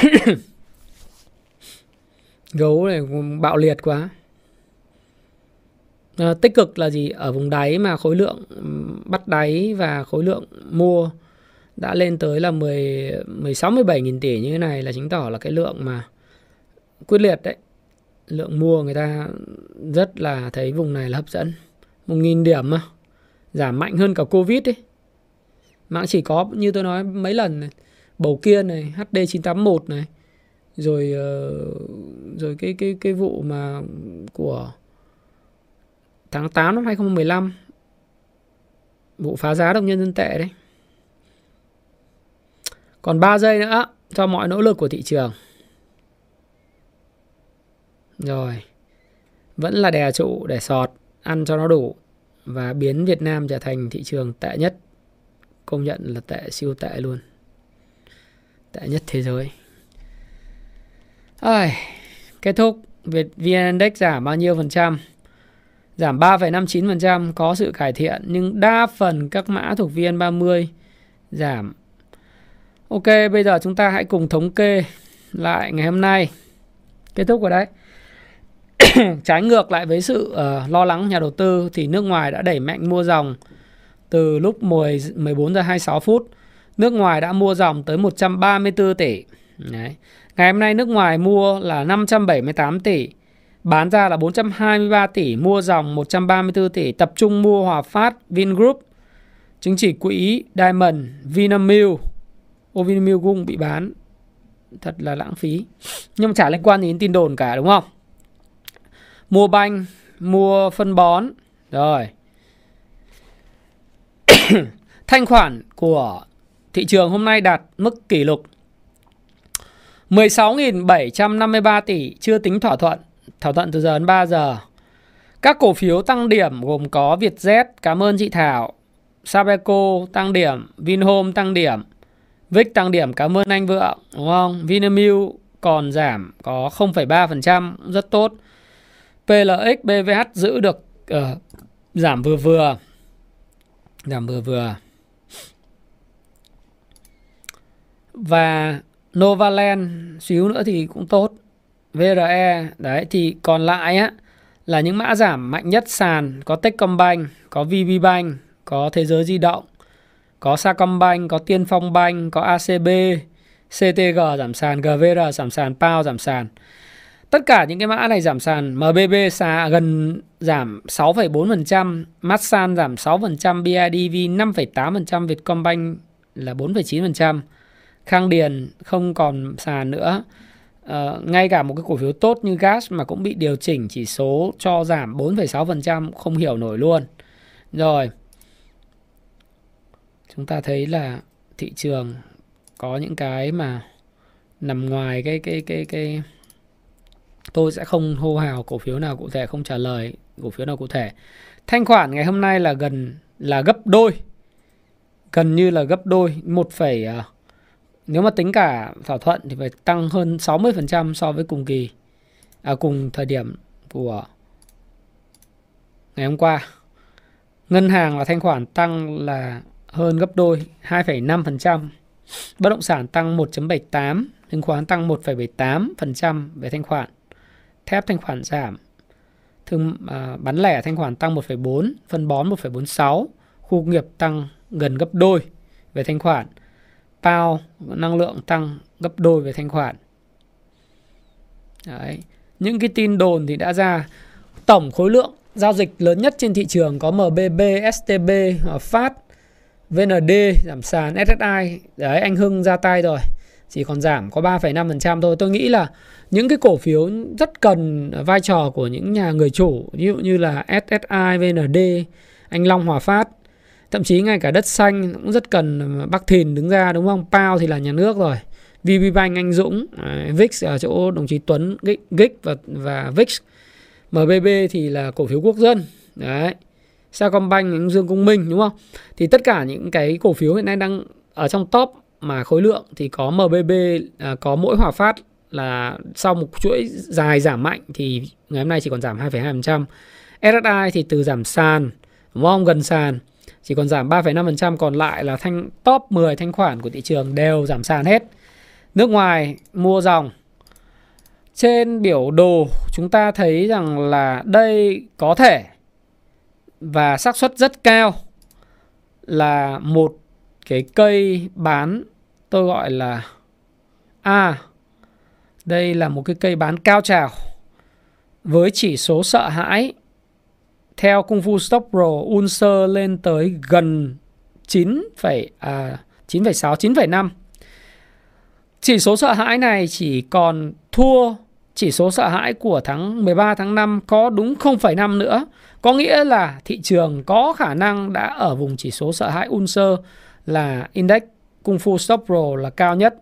[SPEAKER 1] gấu này bạo liệt quá à, tích cực là gì ở vùng đáy mà khối lượng bắt đáy và khối lượng mua đã lên tới là 10 16 17 nghìn tỷ như thế này là chứng tỏ là cái lượng mà quyết liệt đấy. Lượng mua người ta rất là thấy vùng này là hấp dẫn. 1.000 điểm mà giảm mạnh hơn cả Covid ấy. mạng chỉ có như tôi nói mấy lần này, bầu kia này, HD981 này, rồi ờ, rồi cái cái cái vụ mà của tháng 8 năm 2015 vụ phá giá đồng nhân dân tệ đấy. Còn 3 giây nữa cho mọi nỗ lực của thị trường. Rồi. Vẫn là đè trụ để sọt, ăn cho nó đủ và biến Việt Nam trở thành thị trường tệ nhất. Công nhận là tệ siêu tệ luôn. Tệ nhất thế giới. Ai, kết thúc Việt VN Index giảm bao nhiêu phần trăm? Giảm 3,59% có sự cải thiện nhưng đa phần các mã thuộc VN30 giảm. Ok, bây giờ chúng ta hãy cùng thống kê lại ngày hôm nay. Kết thúc rồi đấy. Trái ngược lại với sự uh, lo lắng nhà đầu tư thì nước ngoài đã đẩy mạnh mua dòng từ lúc 10 14 giờ 26 phút. Nước ngoài đã mua dòng tới 134 tỷ. Đấy. Ngày hôm nay nước ngoài mua là 578 tỷ, bán ra là 423 tỷ, mua dòng 134 tỷ, tập trung mua Hòa Phát, Vingroup, chứng chỉ quỹ Diamond, Vinamilk. Ô Vinamilk cũng bị bán. Thật là lãng phí. Nhưng mà chả liên quan đến tin đồn cả đúng không? Mua banh, mua phân bón. Rồi. Thanh khoản của thị trường hôm nay đạt mức kỷ lục 16.753 tỷ chưa tính thỏa thuận, thỏa thuận từ giờ đến 3 giờ. Các cổ phiếu tăng điểm gồm có Vietjet, cảm ơn chị Thảo, Sabeco tăng điểm, Vinhome tăng điểm, Vic tăng điểm, cảm ơn anh Vượng, đúng không? Vinamilk còn giảm có 0,3%, rất tốt. PLX, BVH giữ được uh, giảm vừa vừa. Giảm vừa vừa. Và Novaland xíu nữa thì cũng tốt. VRE đấy thì còn lại á là những mã giảm mạnh nhất sàn có Techcombank, có VPBank, có Thế giới di động, có Sacombank, có Tiên Phong Bank, có ACB, CTG giảm sàn, GVR giảm sàn, PAO giảm sàn. Tất cả những cái mã này giảm sàn, MBB xà gần giảm 6,4%, Masan giảm 6%, BIDV 5,8%, Vietcombank là 4,9%. Khang Điền không còn sàn nữa. À, ngay cả một cái cổ phiếu tốt như gas mà cũng bị điều chỉnh chỉ số cho giảm 4,6% không hiểu nổi luôn. Rồi. Chúng ta thấy là thị trường có những cái mà nằm ngoài cái cái cái cái tôi sẽ không hô hào cổ phiếu nào cụ thể không trả lời cổ phiếu nào cụ thể. Thanh khoản ngày hôm nay là gần là gấp đôi. Gần như là gấp đôi 1, nếu mà tính cả thỏa thuận thì phải tăng hơn 60% so với cùng kỳ à, cùng thời điểm của ngày hôm qua. Ngân hàng và thanh khoản tăng là hơn gấp đôi 2,5%. Bất động sản tăng 1.78, chứng khoán tăng 1,78% về thanh khoản. Thép thanh khoản giảm. Thương à, bán lẻ thanh khoản tăng 1,4, phân bón 1,46, khu công nghiệp tăng gần gấp đôi về thanh khoản bao năng lượng tăng gấp đôi về thanh khoản. Đấy. Những cái tin đồn thì đã ra tổng khối lượng giao dịch lớn nhất trên thị trường có MBB, STB, Phát, ờ, VND giảm sàn, SSI. Đấy anh Hưng ra tay rồi. Chỉ còn giảm có 3,5% thôi. Tôi nghĩ là những cái cổ phiếu rất cần vai trò của những nhà người chủ, ví dụ như là SSI, VND, anh Long Hòa Phát thậm chí ngay cả đất xanh cũng rất cần ờ, Bắc Thìn đứng ra đúng không? Pao thì là nhà nước rồi. VPBank Anh Dũng ờ, VIX ở chỗ đồng chí Tuấn Gích và và VIX. MBB thì là cổ phiếu quốc dân. Đấy. Sacombank Dương Công Minh đúng không? Thì tất cả những cái cổ phiếu hiện nay đang ở trong top mà khối lượng thì có MBB à, có mỗi Hòa Phát là sau một chuỗi dài giảm mạnh thì ngày hôm nay chỉ còn giảm 2,2%. SSI thì từ giảm sàn đúng không? Gần sàn chỉ còn giảm 3,5% còn lại là thanh top 10 thanh khoản của thị trường đều giảm sàn hết. Nước ngoài mua dòng. Trên biểu đồ chúng ta thấy rằng là đây có thể và xác suất rất cao là một cái cây bán tôi gọi là A. đây là một cái cây bán cao trào với chỉ số sợ hãi theo Kung Fu Stock Pro Unser lên tới gần 9, à, 9,6, 9,5. Chỉ số sợ hãi này chỉ còn thua chỉ số sợ hãi của tháng 13 tháng 5 có đúng 0,5 nữa. Có nghĩa là thị trường có khả năng đã ở vùng chỉ số sợ hãi Unser là index Kung Fu Stop Pro là cao nhất.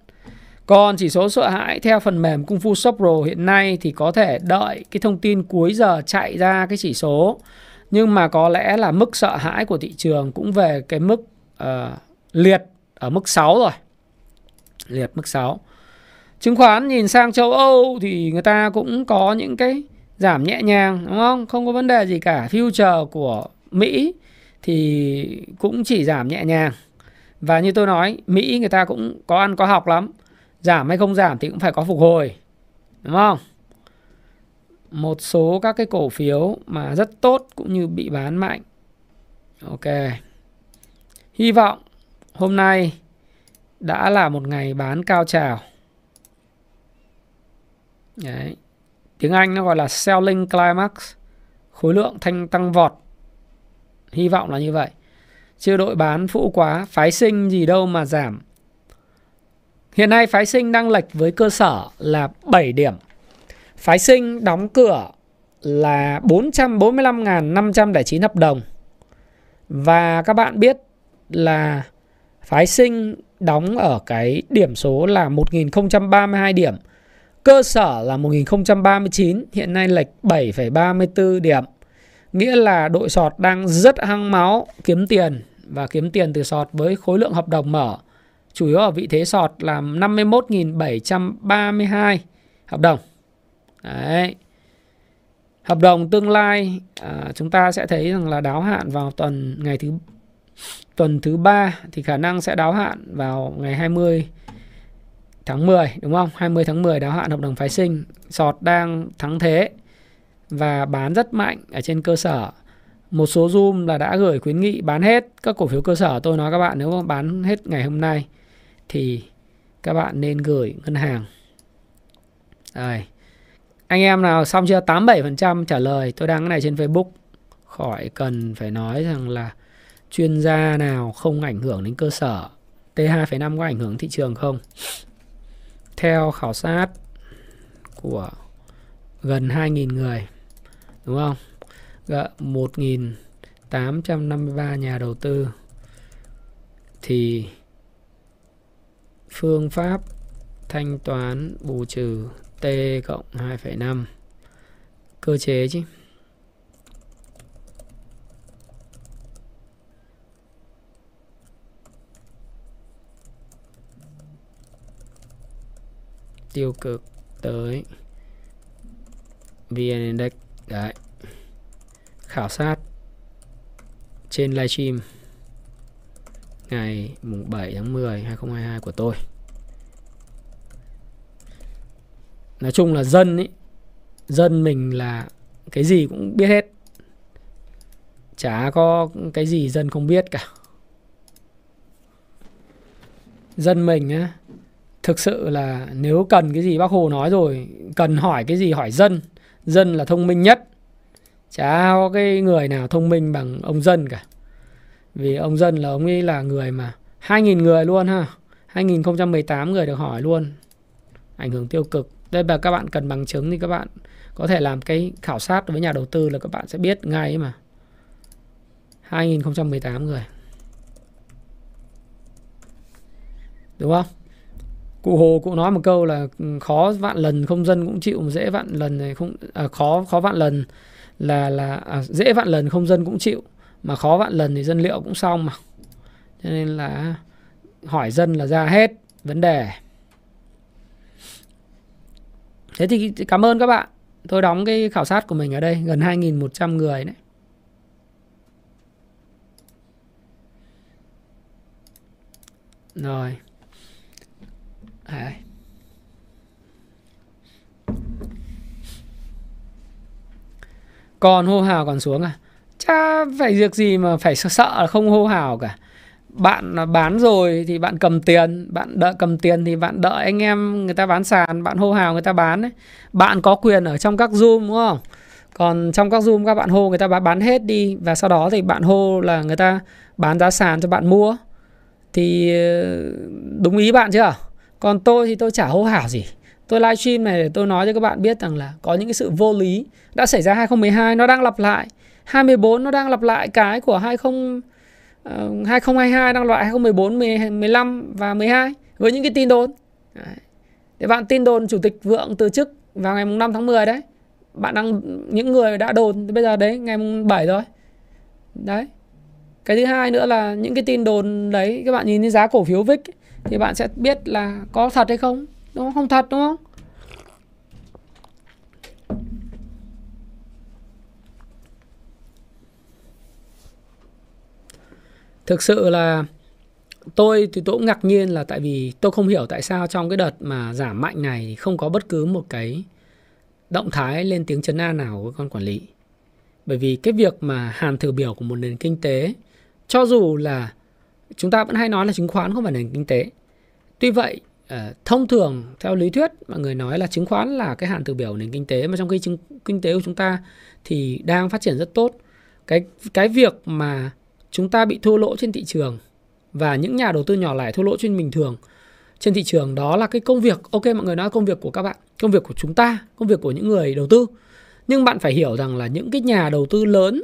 [SPEAKER 1] Còn chỉ số sợ hãi theo phần mềm Kung Fu Stop Pro hiện nay thì có thể đợi cái thông tin cuối giờ chạy ra cái chỉ số. Nhưng mà có lẽ là mức sợ hãi của thị trường cũng về cái mức uh, liệt ở mức 6 rồi. Liệt mức 6. Chứng khoán nhìn sang châu Âu thì người ta cũng có những cái giảm nhẹ nhàng đúng không? Không có vấn đề gì cả. Future của Mỹ thì cũng chỉ giảm nhẹ nhàng. Và như tôi nói, Mỹ người ta cũng có ăn có học lắm. Giảm hay không giảm thì cũng phải có phục hồi. Đúng không? Một số các cái cổ phiếu mà rất tốt cũng như bị bán mạnh. Ok. Hy vọng hôm nay đã là một ngày bán cao trào. Đấy. Tiếng Anh nó gọi là selling climax, khối lượng thanh tăng vọt. Hy vọng là như vậy. Chưa đội bán phụ quá, phái sinh gì đâu mà giảm. Hiện nay phái sinh đang lệch với cơ sở là 7 điểm. Phái sinh đóng cửa là 445.509 hợp đồng. Và các bạn biết là phái sinh đóng ở cái điểm số là 1032 điểm. Cơ sở là 1039, hiện nay lệch 7,34 điểm. Nghĩa là đội sọt đang rất hăng máu kiếm tiền và kiếm tiền từ sọt với khối lượng hợp đồng mở. Chủ yếu ở vị thế sọt là 51.732 hợp đồng. Đấy. Hợp đồng tương lai à, chúng ta sẽ thấy rằng là đáo hạn vào tuần ngày thứ tuần thứ ba thì khả năng sẽ đáo hạn vào ngày 20 tháng 10 đúng không? 20 tháng 10 đáo hạn hợp đồng phái sinh. Sọt đang thắng thế và bán rất mạnh ở trên cơ sở một số zoom là đã gửi khuyến nghị bán hết các cổ phiếu cơ sở tôi nói các bạn nếu mà bán hết ngày hôm nay thì các bạn nên gửi ngân hàng đây anh em nào xong chưa? 87% trả lời. Tôi đăng cái này trên Facebook. Khỏi cần phải nói rằng là chuyên gia nào không ảnh hưởng đến cơ sở. T2,5 có ảnh hưởng thị trường không? Theo khảo sát của gần 2.000 người đúng không? 1.853 nhà đầu tư. Thì phương pháp thanh toán bù trừ T cộng 2,5 cơ chế chứ. Tiêu cực tới VN Index đấy. Khảo sát trên livestream ngày mùng 7 tháng 10 2022 của tôi. Nói chung là dân ấy, dân mình là cái gì cũng biết hết. Chả có cái gì dân không biết cả. Dân mình á, thực sự là nếu cần cái gì bác Hồ nói rồi, cần hỏi cái gì hỏi dân. Dân là thông minh nhất chả có cái người nào thông minh bằng ông dân cả vì ông dân là ông ấy là người mà 2.000 người luôn ha 2018 người được hỏi luôn ảnh hưởng tiêu cực đây là các bạn cần bằng chứng thì các bạn có thể làm cái khảo sát với nhà đầu tư là các bạn sẽ biết ngay mà. 2018 người. Đúng không? Cụ hồ cụ nói một câu là ừ, khó vạn lần không dân cũng chịu dễ vạn lần này không à, khó khó vạn lần là là à, dễ vạn lần không dân cũng chịu mà khó vạn lần thì dân liệu cũng xong mà. Cho nên là hỏi dân là ra hết vấn đề thế thì cảm ơn các bạn tôi đóng cái khảo sát của mình ở đây gần 2.100 người đấy rồi đấy. Còn hô hào còn xuống à? chả phải việc gì mà phải sợ, sợ là không hô hào cả bạn bán rồi thì bạn cầm tiền, bạn đợi cầm tiền thì bạn đợi anh em người ta bán sàn, bạn hô hào người ta bán ấy. bạn có quyền ở trong các zoom, đúng không? Còn trong các zoom các bạn hô người ta bán hết đi và sau đó thì bạn hô là người ta bán giá sàn cho bạn mua. Thì ờ, đúng ý bạn chưa? Còn tôi thì tôi chả hô hào gì. Tôi livestream này để tôi nói cho các bạn biết rằng là có những cái sự vô lý đã xảy ra 2012 nó đang lặp lại. 2014 nó đang lặp lại cái của 20 Ờ, uh, 2022 đang loại 2014, 15 và 12 với những cái tin đồn. Đấy. Để bạn tin đồn chủ tịch Vượng từ chức vào ngày 5 tháng 10 đấy. Bạn đang những người đã đồn thì bây giờ đấy ngày 7 rồi. Đấy. Cái thứ hai nữa là những cái tin đồn đấy các bạn nhìn thấy giá cổ phiếu VIX ấy, thì bạn sẽ biết là có thật hay không. Nó? Không thật đúng không? Thực sự là tôi thì tôi cũng ngạc nhiên là tại vì tôi không hiểu tại sao trong cái đợt mà giảm mạnh này thì không có bất cứ một cái động thái lên tiếng chấn an nào của con quản lý. Bởi vì cái việc mà hàn thử biểu của một nền kinh tế, cho dù là chúng ta vẫn hay nói là chứng khoán không phải nền kinh tế. Tuy vậy ờ, thông thường theo lý thuyết mọi người nói là chứng khoán là cái hàn thử biểu của nền kinh tế, mà trong khi chứng, kinh tế của chúng ta thì đang phát triển rất tốt. Cái cái việc mà chúng ta bị thua lỗ trên thị trường và những nhà đầu tư nhỏ lẻ thua lỗ trên bình thường. Trên thị trường đó là cái công việc, ok, mọi người nói công việc của các bạn, công việc của chúng ta, công việc của những người đầu tư. Nhưng bạn phải hiểu rằng là những cái nhà đầu tư lớn,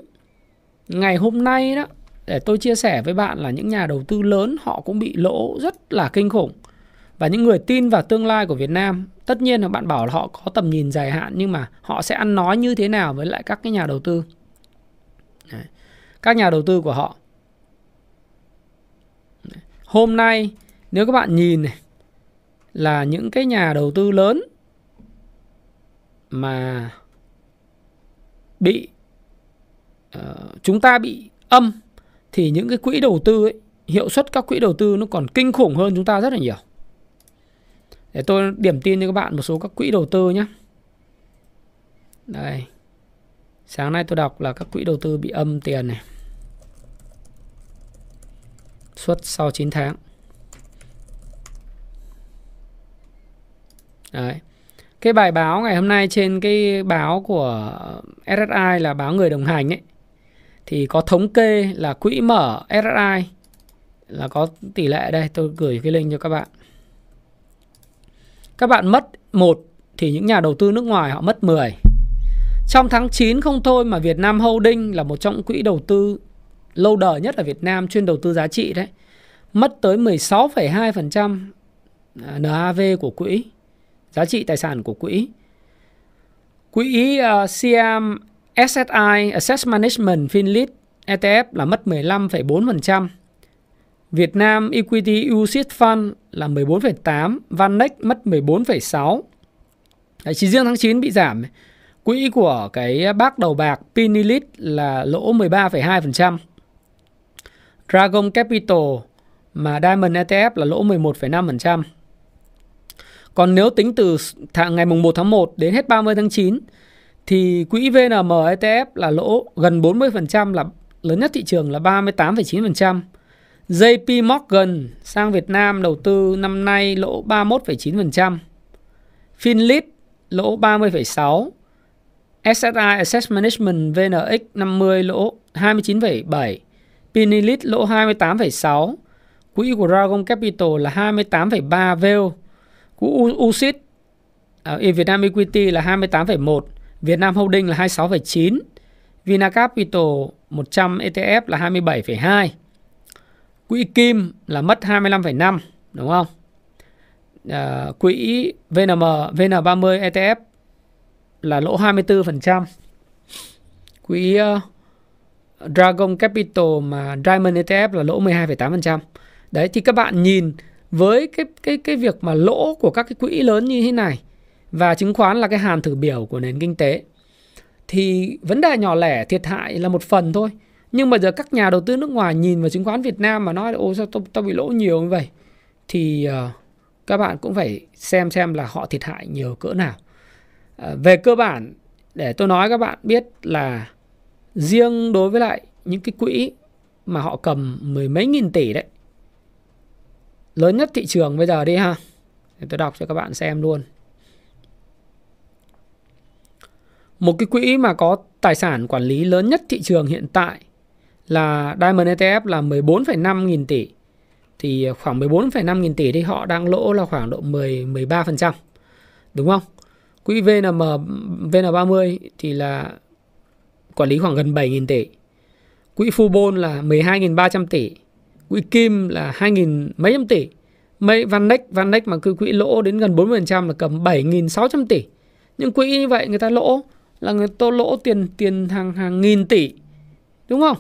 [SPEAKER 1] ngày hôm nay đó, để tôi chia sẻ với bạn là những nhà đầu tư lớn họ cũng bị lỗ rất là kinh khủng. Và những người tin vào tương lai của Việt Nam, tất nhiên là bạn bảo là họ có tầm nhìn dài hạn nhưng mà họ sẽ ăn nói như thế nào với lại các cái nhà đầu tư các nhà đầu tư của họ. Hôm nay nếu các bạn nhìn này là những cái nhà đầu tư lớn mà bị uh, chúng ta bị âm thì những cái quỹ đầu tư ấy, hiệu suất các quỹ đầu tư nó còn kinh khủng hơn chúng ta rất là nhiều. Để tôi điểm tin cho các bạn một số các quỹ đầu tư nhé. Đây. Sáng nay tôi đọc là các quỹ đầu tư bị âm tiền này. Suất sau 9 tháng. Đấy. Cái bài báo ngày hôm nay trên cái báo của SSI là báo người đồng hành ấy, thì có thống kê là quỹ mở SSI là có tỷ lệ đây, tôi gửi cái link cho các bạn. Các bạn mất một thì những nhà đầu tư nước ngoài họ mất 10. Trong tháng 9 không thôi mà Việt Nam Holding là một trong quỹ đầu tư lâu đời nhất ở Việt Nam chuyên đầu tư giá trị đấy. Mất tới 16,2% à, NAV của quỹ, giá trị tài sản của quỹ. Quỹ à, uh, Siam SSI Asset Management Finlit ETF là mất 15,4%. Việt Nam Equity UCITS Fund là 14,8, Vanex mất 14,6. Đấy, chỉ riêng tháng 9 bị giảm. Quỹ của cái bác đầu bạc Pinilit là lỗ 13,2%. Dragon Capital mà Diamond ETF là lỗ 11,5%. Còn nếu tính từ tháng ngày mùng 1 tháng 1 đến hết 30 tháng 9 thì quỹ VNM ETF là lỗ gần 40% là lớn nhất thị trường là 38,9%. JP Morgan sang Việt Nam đầu tư năm nay lỗ 31,9%. Finlit lỗ 30,6%. SSI Asset Management VNX 50 lỗ 29,7, Pinilit lỗ 28,6, quỹ của Dragon Capital là 28,3 veo, quỹ USIT ở à, Vietnam Việt Nam Equity là 28,1, Việt Nam Holding là 26,9, Vinacapital 100 ETF là 27,2. Quỹ Kim là mất 25,5 đúng không? À, quỹ VNM VN30 ETF là lỗ 24%. Quỹ uh, Dragon Capital mà Diamond ETF là lỗ 12,8%. Đấy thì các bạn nhìn với cái cái cái việc mà lỗ của các cái quỹ lớn như thế này và chứng khoán là cái hàn thử biểu của nền kinh tế thì vấn đề nhỏ lẻ thiệt hại là một phần thôi. Nhưng mà giờ các nhà đầu tư nước ngoài nhìn vào chứng khoán Việt Nam mà nói ôi sao tao, tao bị lỗ nhiều như vậy thì uh, các bạn cũng phải xem xem là họ thiệt hại nhiều cỡ nào. Ờ, về cơ bản để tôi nói các bạn biết là riêng đối với lại những cái quỹ mà họ cầm mười mấy nghìn tỷ đấy lớn nhất thị trường bây giờ đi ha để tôi đọc cho các bạn xem luôn một cái quỹ mà có tài sản quản lý lớn nhất thị trường hiện tại là Diamond ETF là 14,5 nghìn tỷ thì khoảng 14,5 nghìn tỷ thì họ đang lỗ là khoảng độ 10 13%. Đúng không? Quỹ VNM VN30 thì là quản lý khoảng gần 7.000 tỷ. Quỹ Fubon là 12.300 tỷ. Quỹ Kim là 2.000 mấy trăm tỷ. Mấy Vanex, Vanex mà cứ quỹ lỗ đến gần 40% là cầm 7.600 tỷ. Nhưng quỹ như vậy người ta lỗ là người ta lỗ tiền tiền hàng hàng nghìn tỷ. Đúng không?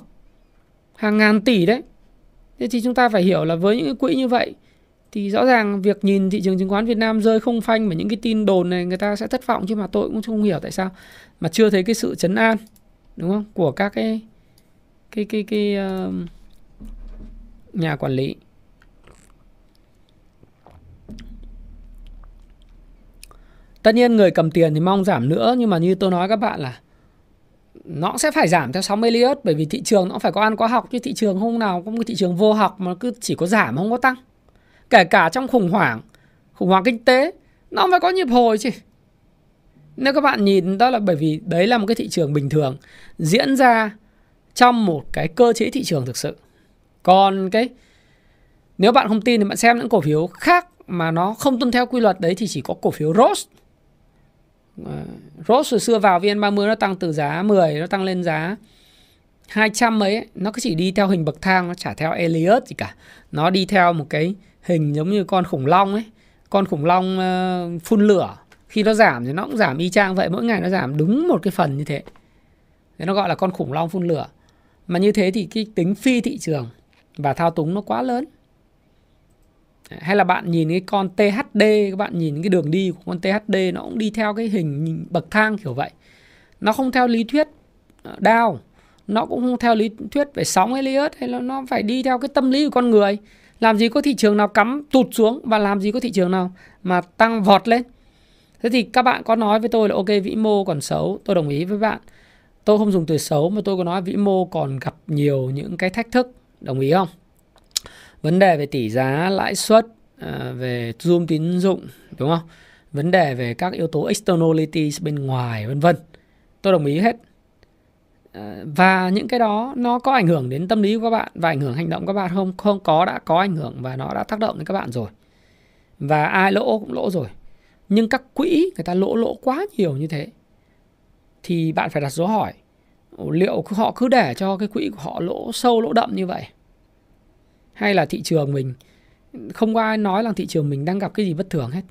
[SPEAKER 1] Hàng ngàn tỷ đấy. Thế thì chúng ta phải hiểu là với những cái quỹ như vậy thì rõ ràng việc nhìn thị trường chứng khoán Việt Nam rơi không phanh bởi những cái tin đồn này người ta sẽ thất vọng chứ mà tôi cũng không hiểu tại sao. Mà chưa thấy cái sự chấn an đúng không? Của các cái cái cái cái uh, nhà quản lý. Tất nhiên người cầm tiền thì mong giảm nữa nhưng mà như tôi nói các bạn là nó cũng sẽ phải giảm theo sóng Elliott bởi vì thị trường nó phải có ăn có học chứ thị trường không nào có thị trường vô học mà cứ chỉ có giảm không có tăng kể cả trong khủng hoảng khủng hoảng kinh tế, nó cũng phải có nhịp hồi chứ. Nếu các bạn nhìn đó là bởi vì đấy là một cái thị trường bình thường, diễn ra trong một cái cơ chế thị trường thực sự. Còn cái, nếu bạn không tin thì bạn xem những cổ phiếu khác mà nó không tuân theo quy luật đấy thì chỉ có cổ phiếu Rose ờ, Rose hồi xưa vào VN30 nó tăng từ giá 10 nó tăng lên giá 200 mấy ấy. nó cứ chỉ đi theo hình bậc thang, nó chả theo Elliott gì cả. Nó đi theo một cái hình giống như con khủng long ấy. Con khủng long uh, phun lửa. Khi nó giảm thì nó cũng giảm y chang vậy mỗi ngày nó giảm đúng một cái phần như thế. Thế nó gọi là con khủng long phun lửa. Mà như thế thì cái tính phi thị trường và thao túng nó quá lớn. Hay là bạn nhìn cái con THD các bạn nhìn cái đường đi của con THD nó cũng đi theo cái hình bậc thang kiểu vậy. Nó không theo lý thuyết ờ, đao. Nó cũng không theo lý thuyết về sóng Elliot hay là nó phải đi theo cái tâm lý của con người làm gì có thị trường nào cắm tụt xuống và làm gì có thị trường nào mà tăng vọt lên? Thế thì các bạn có nói với tôi là, ok, vĩ mô còn xấu, tôi đồng ý với bạn. Tôi không dùng từ xấu, mà tôi có nói vĩ mô còn gặp nhiều những cái thách thức. Đồng ý không? Vấn đề về tỷ giá, lãi suất à, về zoom tín dụng, đúng không? Vấn đề về các yếu tố externalities bên ngoài, vân vân. Tôi đồng ý hết và những cái đó nó có ảnh hưởng đến tâm lý của các bạn và ảnh hưởng hành động của các bạn không? Không có, đã có ảnh hưởng và nó đã tác động đến các bạn rồi. Và ai lỗ cũng lỗ rồi. Nhưng các quỹ người ta lỗ lỗ quá nhiều như thế thì bạn phải đặt dấu hỏi, liệu họ cứ để cho cái quỹ của họ lỗ sâu, lỗ đậm như vậy? Hay là thị trường mình, không có ai nói là thị trường mình đang gặp cái gì bất thường hết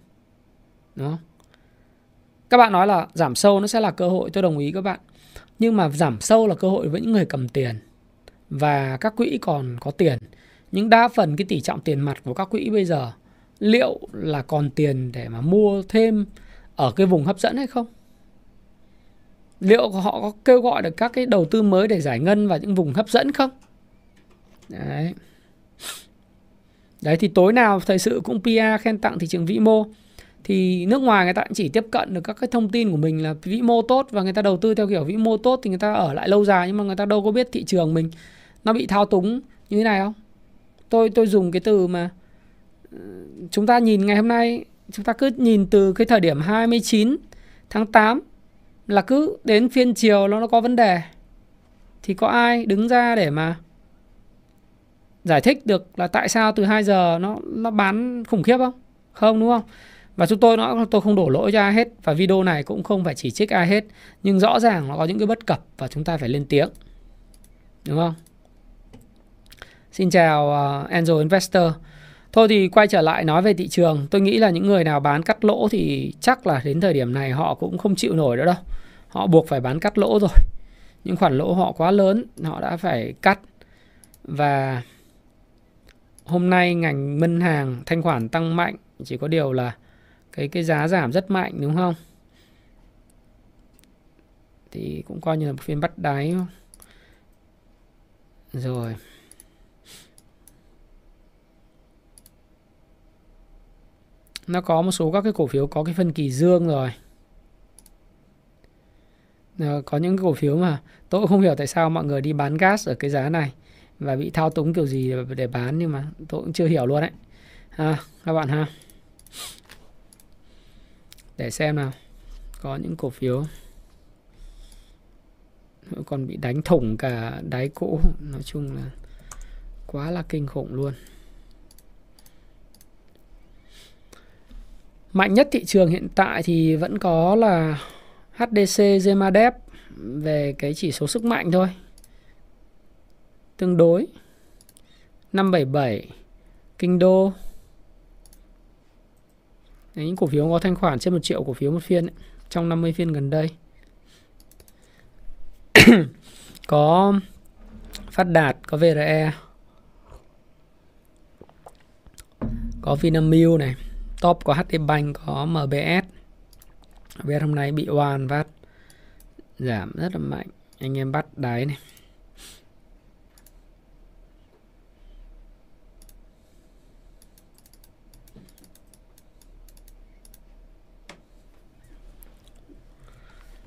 [SPEAKER 1] đó các bạn nói là giảm sâu nó sẽ là cơ hội, tôi đồng ý các bạn nhưng mà giảm sâu là cơ hội với những người cầm tiền. Và các quỹ còn có tiền. Nhưng đa phần cái tỷ trọng tiền mặt của các quỹ bây giờ, liệu là còn tiền để mà mua thêm ở cái vùng hấp dẫn hay không? Liệu họ có kêu gọi được các cái đầu tư mới để giải ngân vào những vùng hấp dẫn không? Đấy. Đấy, thì tối nào thời sự cũng PR khen tặng thị trường vĩ mô thì nước ngoài người ta cũng chỉ tiếp cận được các cái thông tin của mình là vĩ mô tốt và người ta đầu tư theo kiểu vĩ mô tốt thì người ta ở lại lâu dài nhưng mà người ta đâu có biết thị trường mình nó bị thao túng như thế này không? Tôi tôi dùng cái từ mà ờ, chúng ta nhìn ngày hôm nay, chúng ta cứ nhìn từ cái thời điểm 29 tháng 8 là cứ đến phiên chiều nó nó có vấn đề thì có ai đứng ra để mà giải thích được là tại sao từ 2 giờ nó nó bán khủng khiếp không? Không, đúng không? Và chúng tôi nói tôi không đổ lỗi cho ai hết và video này cũng không phải chỉ trích ai hết, nhưng rõ ràng nó có những cái bất cập và chúng ta phải lên tiếng. Đúng không? Xin chào uh, Angel Investor. Thôi thì quay trở lại nói về thị trường, tôi nghĩ là những người nào bán cắt lỗ thì chắc là đến thời điểm này họ cũng không chịu nổi nữa đâu. Họ buộc phải bán cắt lỗ rồi. Những khoản lỗ họ quá lớn, họ đã phải cắt. Và hôm nay ngành ngân hàng thanh khoản tăng mạnh chỉ có điều là cái cái giá giảm rất mạnh đúng không? Thì cũng coi như là một phiên bắt đáy không? rồi. Nó có một số các cái cổ phiếu có cái phân kỳ dương rồi. Ờ, có những cổ phiếu mà tôi cũng không hiểu tại sao mọi người đi bán gas ở cái giá này và bị thao túng kiểu gì để, để bán nhưng mà tôi cũng chưa hiểu luôn đấy. Ha các bạn ha để xem nào. Có những cổ phiếu. Còn bị đánh thủng cả đáy cũ. Nói chung là quá là kinh khủng luôn. Mạnh nhất thị trường hiện tại thì vẫn có là HDC Gemadep về cái chỉ số sức mạnh thôi. Tương đối. 577 Kinh Đô những cổ phiếu có thanh khoản trên 1 triệu cổ phiếu một phiên ấy, trong 50 phiên gần đây có Phát Đạt, có VRE, có Vinamilk này, top có HD Bank, có MBS. MBS hôm nay bị oan phát giảm rất là mạnh. Anh em bắt đáy này.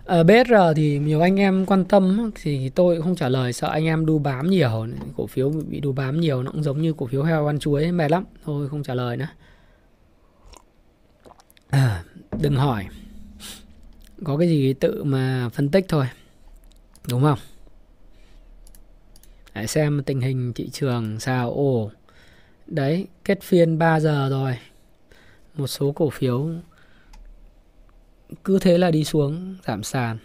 [SPEAKER 1] Ờ, Ở BSR thì nhiều anh em quan tâm thì tôi cũng không trả lời sợ anh em đu bám nhiều cổ phiếu bị đu bám nhiều nó cũng giống như cổ phiếu heo ăn chuối mệt lắm thôi không trả lời nữa. À, đừng hỏi. Có cái gì tự mà phân tích thôi đúng không? Để xem tình hình thị trường sao. Ồ đấy kết phiên 3 giờ rồi. Một số cổ phiếu cứ thế là đi xuống giảm sàn.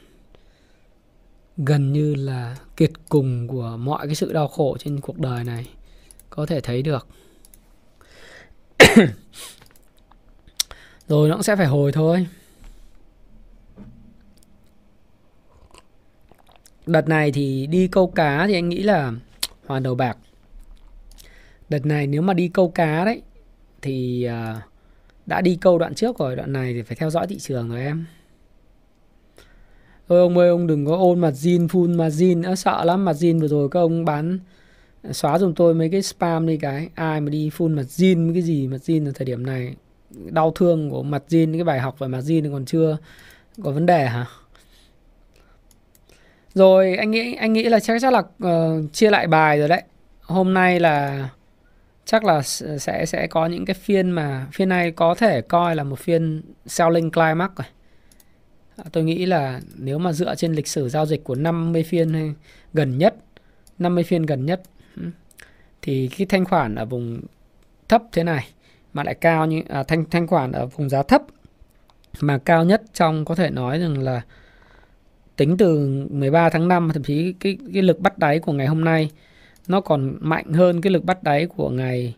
[SPEAKER 1] Gần như là kiệt cùng của mọi cái sự đau khổ trên cuộc đời này có thể thấy được. Rồi nó cũng sẽ phải hồi thôi. Đợt này thì đi câu cá thì anh nghĩ là hoàn đầu bạc. Đợt này nếu mà đi câu cá đấy thì uh, đã đi câu đoạn trước rồi đoạn này thì phải theo dõi thị trường rồi em. Ôi ông ơi ông đừng có ôn mặt zin full mặt zin. À, sợ lắm mặt zin vừa rồi các ông bán à, xóa dùm tôi mấy cái spam đi cái. Ai mà đi full mặt zin cái gì mặt zin ở thời điểm này. Đau thương của mặt zin cái bài học về mặt zin còn chưa có vấn đề hả? Rồi anh nghĩ anh nghĩ là chắc chắc là uh, chia lại bài rồi đấy. Hôm nay là chắc là sẽ sẽ có những cái phiên mà phiên này có thể coi là một phiên selling climax rồi. À, tôi nghĩ là nếu mà dựa trên lịch sử giao dịch của 50 phiên gần nhất, 50 phiên gần nhất thì cái thanh khoản ở vùng thấp thế này mà lại cao như à, thanh thanh khoản ở vùng giá thấp mà cao nhất trong có thể nói rằng là tính từ 13 tháng 5 thậm chí cái cái lực bắt đáy của ngày hôm nay nó còn mạnh hơn cái lực bắt đáy của ngày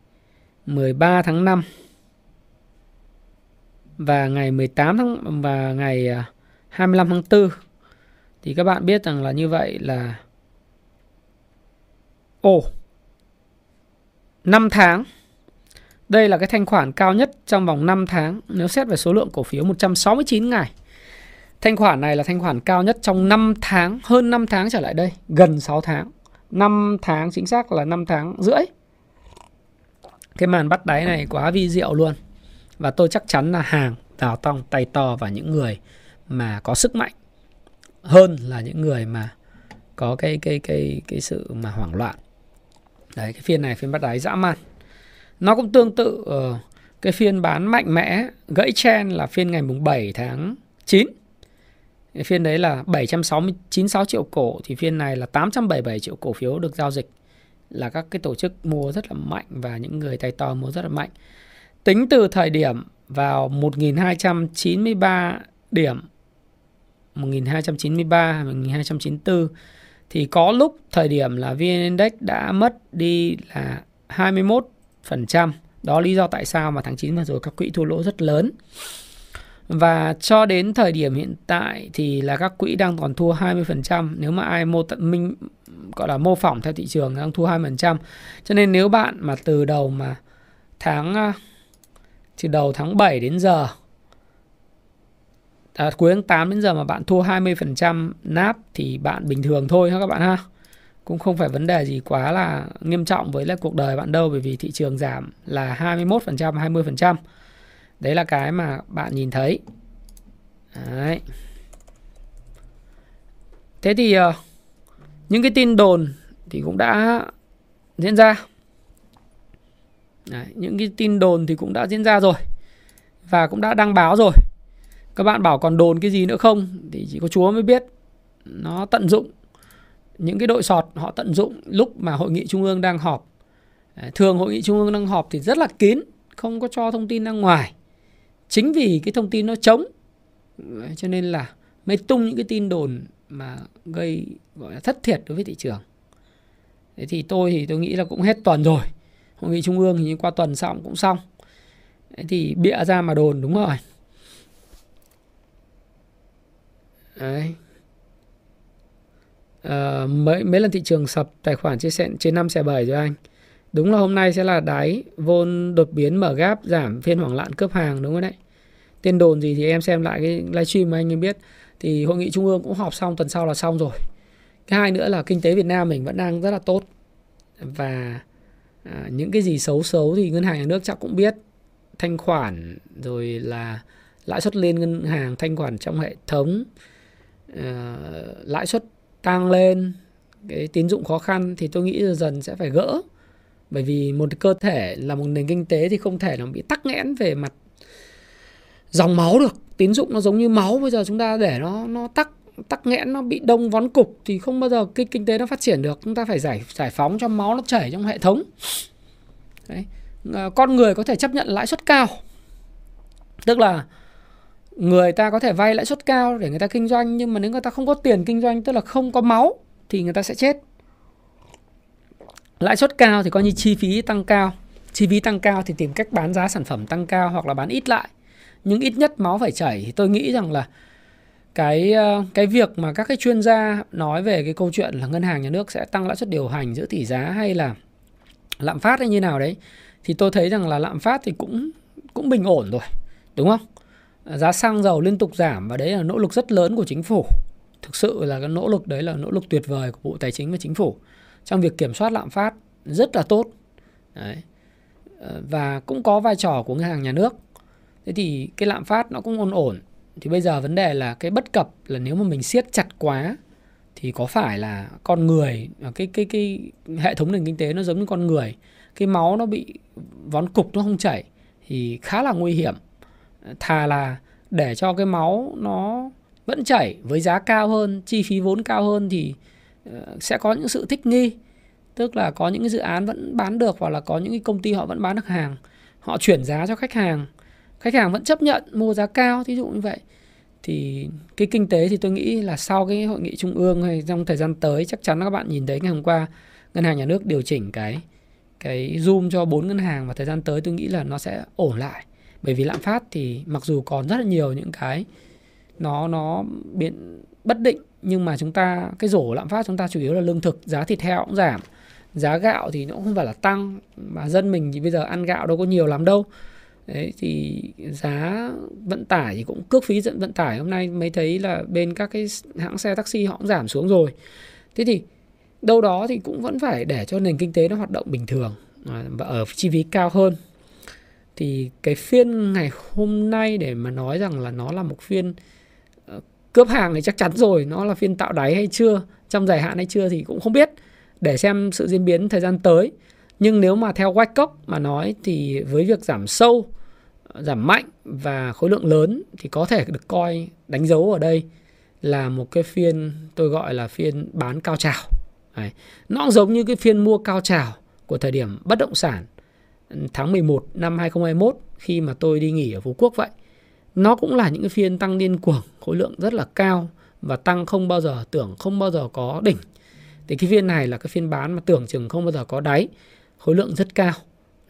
[SPEAKER 1] 13 tháng 5 và ngày 18 tháng và ngày à, 25 tháng 4 thì các bạn biết rằng là như vậy là ồ 5 tháng đây là cái thanh khoản cao nhất trong vòng 5 tháng nếu xét về số lượng cổ phiếu 169 ngày. Thanh khoản này là thanh khoản cao nhất trong 5 tháng, hơn 5 tháng trở lại đây, gần 6 tháng. 5 tháng chính xác là 5 tháng rưỡi. Cái màn bắt đáy này quá vi diệu luôn. Và tôi chắc chắn là hàng đào tông tay to và những người mà có sức mạnh hơn là những người mà có cái cái cái cái sự mà hoảng loạn. Đấy cái phiên này phiên bắt đáy dã man. Nó cũng tương tự uh, cái phiên bán mạnh mẽ gãy chen là phiên ngày mùng 7 tháng 9 phiên đấy là 769 triệu cổ, thì phiên này là 877 triệu cổ phiếu được giao dịch là các cái tổ chức mua rất là mạnh và những người tay to mua rất là mạnh. Tính từ thời điểm vào 1293 điểm 1293 1294 thì có lúc thời điểm là VN Index đã mất đi là 21%. Đó lý do tại sao mà tháng 9 vừa rồi các quỹ thua lỗ rất lớn. Và cho đến thời điểm hiện tại thì là các quỹ đang còn thua 20%. Nếu mà ai mô tận minh gọi là mô phỏng theo thị trường đang thua 20%. Cho nên nếu bạn mà từ đầu mà tháng à, từ đầu tháng 7 đến giờ à, cuối tháng 8 đến giờ mà bạn thua 20% nap thì bạn bình thường thôi ha các bạn ha. Cũng không phải vấn đề gì quá là nghiêm trọng với lại cuộc đời bạn đâu bởi vì thị trường giảm là 21%, 20%. Đấy là cái mà bạn nhìn thấy. Đấy. thế thì ờ, những cái tin đồn thì cũng đã diễn ra. Đấy, những cái tin đồn thì cũng đã diễn ra rồi và cũng đã đăng báo rồi. Các bạn bảo còn đồn cái gì nữa không thì chỉ có chúa mới biết. Nó tận dụng những cái đội sọt họ tận dụng lúc mà hội nghị trung ương đang họp. Thường hội nghị trung ương đang họp thì rất là kín không có cho thông tin ra ngoài chính vì cái thông tin nó trống cho nên là mới tung những cái tin đồn mà gây gọi là thất thiệt đối với thị trường. Thế thì tôi thì tôi nghĩ là cũng hết tuần rồi. Hội nghị trung ương thì như qua tuần xong cũng xong. Thế thì bịa ra mà đồn đúng rồi. Đấy. Ờ, mấy mấy lần thị trường sập tài khoản chia sẻ trên năm xe bảy rồi anh đúng là hôm nay sẽ là đáy vôn đột biến mở gáp giảm phiên hoảng loạn cướp hàng đúng không đấy? Tên đồn gì thì em xem lại cái livestream mà anh em biết. Thì hội nghị trung ương cũng họp xong tuần sau là xong rồi. Cái hai nữa là kinh tế Việt Nam mình vẫn đang rất là tốt. Và à, những cái gì xấu xấu thì ngân hàng nhà nước chắc cũng biết. Thanh khoản rồi là lãi suất lên ngân hàng thanh khoản trong hệ thống à, lãi suất tăng lên. Cái tín dụng khó khăn thì tôi nghĩ dần dần sẽ phải gỡ bởi vì một cơ thể là một nền kinh tế thì không thể nó bị tắc nghẽn về mặt dòng máu được. Tín dụng nó giống như máu bây giờ chúng ta để nó nó tắc tắc nghẽn nó bị đông vón cục thì không bao giờ cái kinh tế nó phát triển được. Chúng ta phải giải giải phóng cho máu nó chảy trong hệ thống. Đấy. À, con người có thể chấp nhận lãi suất cao. Tức là người ta có thể vay lãi suất cao để người ta kinh doanh nhưng mà nếu người ta không có tiền kinh doanh tức là không có máu thì người ta sẽ chết lãi suất cao thì coi như chi phí tăng cao. Chi phí tăng cao thì tìm cách bán giá sản phẩm tăng cao hoặc là bán ít lại. Nhưng ít nhất máu phải chảy. Thì tôi nghĩ rằng là cái ờ, cái việc mà các cái chuyên gia nói về cái câu chuyện là ngân hàng nhà nước sẽ tăng lãi suất điều hành giữa tỷ giá hay là lạm phát hay như nào đấy, thì tôi thấy rằng là lạm phát thì cũng cũng bình ổn rồi, đúng không? Giá xăng dầu liên tục giảm và đấy là nỗ lực rất lớn của chính phủ. Thực sự là cái nỗ lực đấy là nỗ lực tuyệt vời của bộ tài chính và chính phủ trong việc kiểm soát lạm phát rất là tốt. Đấy. Ờ, và cũng có vai trò của ngân hàng nhà nước. Thế thì cái lạm phát nó cũng ổn ổn. Thì bây giờ vấn đề là cái bất cập là nếu mà mình siết chặt quá thì có phải là con người à, cái cái cái hệ thống nền kinh tế nó giống như con người, cái máu nó bị vón cục, nó không chảy thì khá là nguy hiểm. Thà là để cho cái máu nó vẫn chảy với giá cao hơn, chi phí vốn cao hơn thì Ờ, sẽ có những sự thích nghi. Tức là có những cái dự án vẫn bán được hoặc là có những cái công ty họ vẫn bán được hàng. Họ chuyển giá cho khách hàng. Khách hàng vẫn chấp nhận mua giá cao, thí dụ như vậy. Thì cái kinh tế thì tôi nghĩ là sau cái hội nghị trung ương hay trong thời gian tới, chắc chắn các bạn nhìn thấy ngày hôm qua, ngân hàng nhà nước điều chỉnh cái cái zoom cho bốn ngân hàng và thời gian tới tôi nghĩ là nó sẽ ổn lại. Bởi vì lạm phát thì mặc dù còn rất là nhiều những cái nó nó biến bất định nhưng mà chúng ta cái rổ lạm phát chúng ta chủ yếu là lương thực giá thịt heo cũng giảm. Giá gạo thì nó cũng không phải là tăng mà dân mình thì bây giờ ăn gạo đâu có nhiều lắm đâu. Đấy, thì giá vận tải thì cũng cước phí dẫn vận tải hôm nay mới thấy là bên các cái hãng xe taxi họ cũng giảm xuống rồi. Thế thì đâu đó thì cũng vẫn phải để cho nền kinh tế nó hoạt động bình thường à, và ở chi phí cao hơn. Thì cái phiên ngày hôm nay để mà nói rằng là nó là một phiên cướp hàng thì chắc chắn rồi, nó là phiên tạo đáy hay chưa, trong dài hạn hay chưa thì cũng không biết để xem sự diễn biến thời gian tới nhưng nếu mà theo Wyckoff mà nói thì với việc giảm sâu, giảm mạnh và khối lượng lớn thì có thể được coi đánh dấu ở đây là một cái phiên tôi gọi là phiên bán cao trào Đấy. nó cũng giống như cái phiên mua cao trào của thời điểm bất động sản tháng 11 năm 2021 khi mà tôi đi nghỉ ở Phú Quốc vậy. Nó cũng là những cái phiên tăng điên cuồng, khối lượng rất là cao và tăng không bao giờ tưởng không bao giờ có đỉnh. Thì cái phiên này là cái phiên bán mà tưởng chừng không bao giờ có đáy, khối lượng rất cao.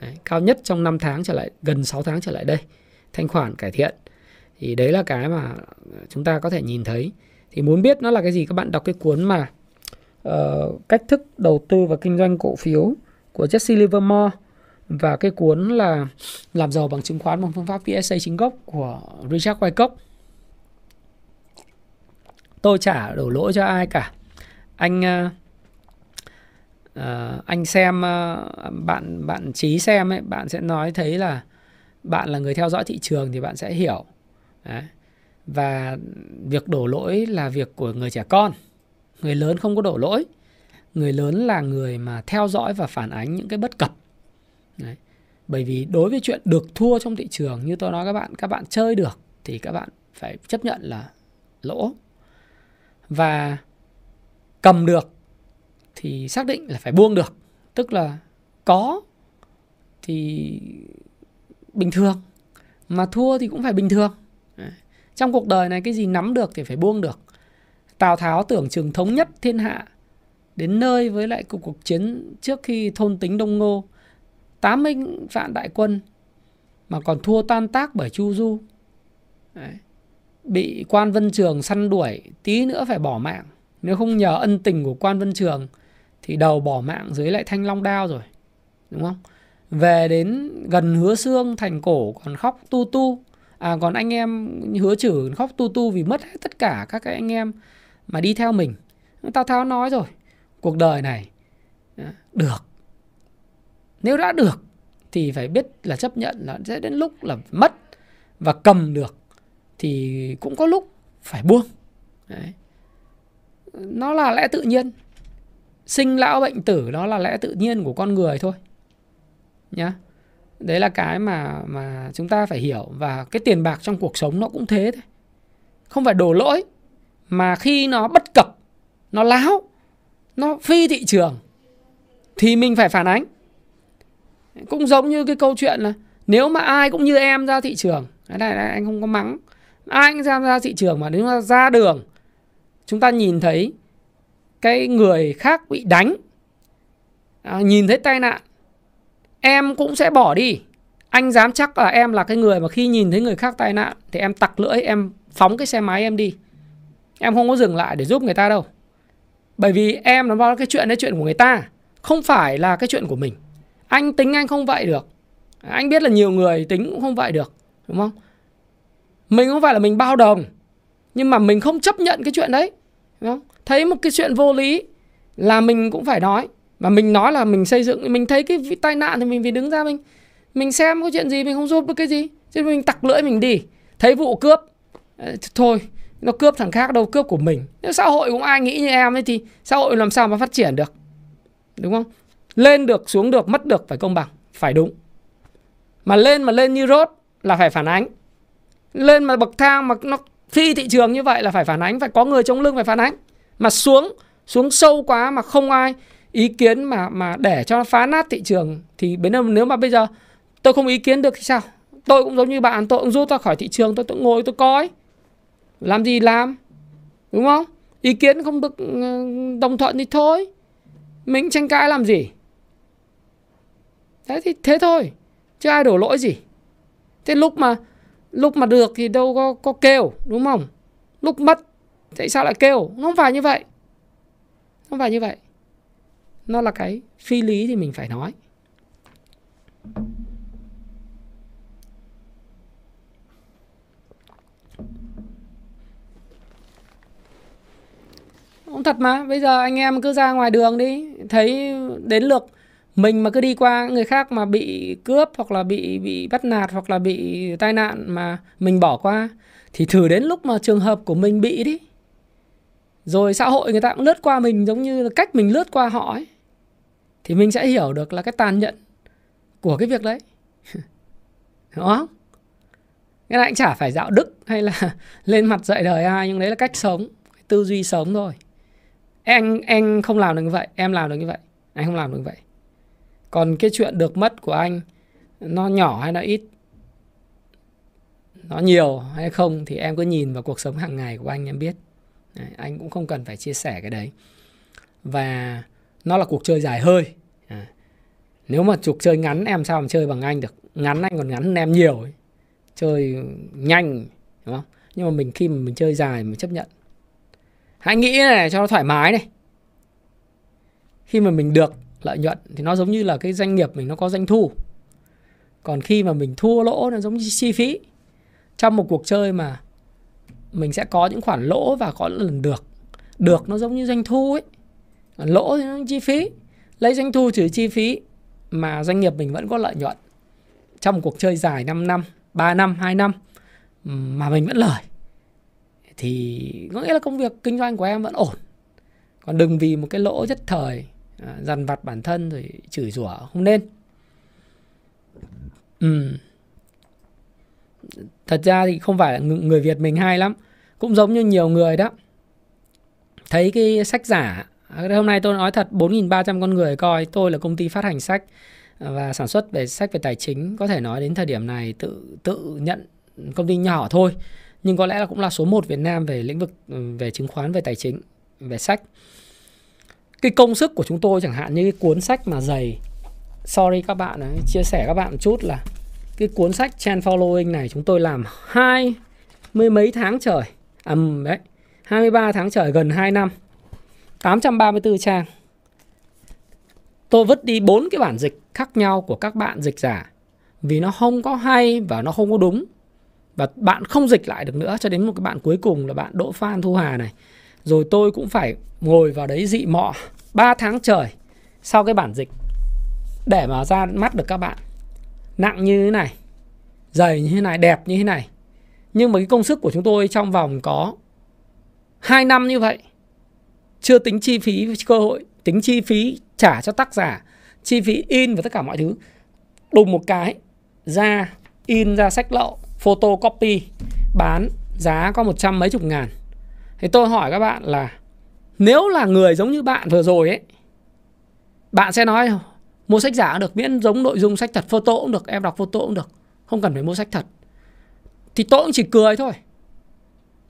[SPEAKER 1] Đấy, cao nhất trong 5 tháng trở lại gần 6 tháng trở lại đây. Thanh khoản cải thiện. Thì đấy là cái mà chúng ta có thể nhìn thấy. Thì muốn biết nó là cái gì các bạn đọc cái cuốn mà uh, cách thức đầu tư và kinh doanh cổ phiếu của Jesse Livermore và cái cuốn là làm giàu bằng chứng khoán bằng phương pháp PSA chính gốc của Richard Wyckoff. Tôi chả đổ lỗi cho ai cả. Anh uh, uh, anh xem uh, bạn bạn trí xem ấy, bạn sẽ nói thấy là bạn là người theo dõi thị trường thì bạn sẽ hiểu. Đấy. Và việc đổ lỗi là việc của người trẻ con. người lớn không có đổ lỗi người lớn là người mà theo dõi và phản ánh những cái bất cập Đấy. bởi vì đối với chuyện được thua trong thị trường, như tôi nói các bạn các bạn chơi được thì các bạn phải chấp nhận là lỗ. Và cầm được thì xác định là phải buông được. Tức là có thì bình thường, mà thua thì cũng phải bình thường. Đấy. trong cuộc đời này, cái gì nắm được thì phải buông được. Tào tháo tưởng chừng thống nhất thiên hạ đến nơi với lại cuộc cuộc chiến trước khi thôn tính đông ngô. 80 vạn đại quân mà còn thua tan tác bởi chu du. Đấy. bị quan vân trường săn đuổi, tí nữa phải bỏ mạng. Nếu không nhờ ân tình của quan vân trường thì đầu bỏ mạng dưới lại thanh long đao rồi, đúng không? Về đến gần hứa xương thành cổ còn khóc tu tu. À còn anh em hứa chử khóc tu tu vì mất hết tất cả các cái anh em mà đi theo mình. Tao tháo nói rồi, cuộc đời này à, được nếu đã được, thì phải biết là chấp nhận là sẽ đến lúc là mất và cầm được, thì cũng có lúc phải buông. Đấy. nó là lẽ tự nhiên. Sinh lão bệnh tử đó là lẽ tự nhiên của con người thôi, nhá. Đấy là cái mà mà chúng ta phải hiểu và cái tiền bạc trong cuộc sống nó cũng thế thôi. Không phải đổ lỗi, mà khi nó bất cập, nó láo, nó phi thị trường, thì mình phải phản ánh cũng giống như cái câu chuyện là nếu mà ai cũng như em ra thị trường. Cái này, này anh không có mắng. Ai cũng ra ra thị trường mà nếu mà ra đường chúng ta nhìn thấy cái người khác bị đánh à, nhìn thấy tai nạn em cũng sẽ bỏ đi. Anh dám chắc là em là cái người mà khi nhìn thấy người khác tai nạn thì em tặc lưỡi em phóng cái xe máy em đi. Em không có dừng lại để giúp người ta đâu. Bởi vì em nó vào cái chuyện đấy chuyện của người ta không phải là cái chuyện của mình anh tính anh không vậy được. Anh biết là nhiều người tính cũng không vậy được, đúng không? Mình không phải là mình bao đồng, nhưng mà mình không chấp nhận cái chuyện đấy, đúng không? Thấy một cái chuyện vô lý là mình cũng phải nói và mình nói là mình xây dựng, mình thấy cái tai nạn thì mình phải đứng ra mình mình xem có chuyện gì, mình không giúp được cái gì, chứ mình tặc lưỡi mình đi. Thấy vụ cướp ờ, thôi, nó cướp thằng khác đâu, cướp của mình. Nếu xã hội cũng ai nghĩ như em ấy thì xã hội làm sao mà phát triển được, đúng không? Lên được, xuống được, mất được phải công bằng. Phải đúng. Mà lên mà lên như rốt là phải phản ánh. Lên mà bậc thang mà nó phi thị trường như vậy là phải phản ánh, phải có người chống lưng phải phản ánh. Mà xuống xuống sâu quá mà không ai ý kiến mà mà để cho nó phá nát thị trường thì bây nếu mà bây giờ tôi không ý kiến được thì sao? Tôi cũng giống như bạn, tôi cũng rút ra khỏi thị trường, tôi tôi ngồi, tôi coi. Làm gì làm? Đúng không? Ý kiến không được ừ, đồng thuận thì thôi. Mình tranh cãi làm gì? Thế thì thế thôi. Chứ ai đổ lỗi gì? Thế lúc mà lúc mà được thì đâu có có kêu đúng không? Lúc mất tại sao lại kêu? Nó không phải như vậy. Không phải như vậy. Nó là cái phi lý thì mình phải nói. Không thật mà, bây giờ anh em cứ ra ngoài đường đi, thấy đến lượt mình mà cứ đi qua người khác mà bị cướp hoặc là bị bị bắt nạt hoặc là bị tai nạn mà mình bỏ qua thì thử đến lúc mà trường hợp của mình bị đi. Rồi xã hội người ta cũng lướt qua mình giống như là cách mình lướt qua họ ấy. Thì mình sẽ hiểu được là cái tàn nhẫn của cái việc đấy. Đúng không? Cái này cũng chả phải dạo đức hay là lên mặt dạy đời ai nhưng đấy là cách sống, tư duy sống thôi anh anh không làm được như vậy em làm được như vậy anh không làm được như vậy còn cái chuyện được mất của anh nó nhỏ hay nó ít? Nó nhiều hay không thì em cứ nhìn vào cuộc sống hàng ngày của anh em biết. Đấy, anh cũng không cần phải chia sẻ cái đấy. Và nó là cuộc chơi dài hơi. À. nếu mà cuộc chơi ngắn em sao mà chơi bằng anh được? Ngắn anh còn ngắn hơn em nhiều ấy. chơi nhanh đúng không? Nhưng mà mình khi mà mình chơi dài mình chấp nhận. Hãy nghĩ này cho nó thoải mái này. Khi mà mình được lợi nhuận thì nó giống như là cái doanh nghiệp mình nó có doanh thu. Còn khi mà mình thua lỗ nó giống như chi phí. Trong một cuộc chơi mà mình sẽ có những khoản lỗ và có lần được. Được nó giống như doanh thu ấy. Lỗ thì nó chi phí. Lấy doanh thu trừ chi phí mà doanh nghiệp mình vẫn có lợi nhuận. Trong một cuộc chơi dài 5 năm 3 năm 2 năm mà mình vẫn lời. Thì có nghĩa là công việc kinh doanh của em vẫn ổn. Còn đừng vì một cái lỗ nhất thời à, dằn vặt bản thân rồi chửi rủa không nên. Ừ. thật ra thì không phải là người Việt mình hay lắm cũng giống như nhiều người đó. Thấy cái sách giả à, hôm nay tôi nói thật 4.300 con người coi tôi là công ty phát hành sách à, và sản xuất về sách về tài chính có thể nói đến thời điểm này tự tự nhận công ty nhỏ thôi nhưng có lẽ là cũng là số 1 Việt Nam về lĩnh vực ừ, về chứng khoán về tài chính về sách cái công sức của chúng tôi chẳng hạn như cái cuốn sách mà dày. Sorry các bạn ấy, chia sẻ các bạn một chút là cái cuốn sách trend following này chúng tôi làm hai mươi mấy tháng trời. À đấy 23 tháng trời gần 2 năm. 834 trang. Tôi vứt đi bốn cái bản dịch khác nhau của các bạn dịch giả vì nó không có hay và nó không có đúng. Và bạn không dịch lại được nữa cho đến một cái bạn cuối cùng là bạn Đỗ Phan Thu Hà này rồi tôi cũng phải ngồi vào đấy dị mọ 3 tháng trời sau cái bản dịch. Để mà ra mắt được các bạn. Nặng như thế này, dày như thế này, đẹp như thế này. Nhưng mà cái công sức của chúng tôi trong vòng có 2 năm như vậy, chưa tính chi phí cơ hội, tính chi phí trả cho tác giả, chi phí in và tất cả mọi thứ. Đùng một cái, ra in ra sách lậu, photocopy, bán giá có một trăm mấy chục ngàn thì tôi hỏi các bạn là, nếu là người giống như bạn vừa rồi ấy, bạn sẽ nói mua sách giả cũng được, miễn giống nội dung sách thật, photo cũng được, em đọc photo cũng được, không cần phải mua sách thật. Thì tôi cũng chỉ cười thôi.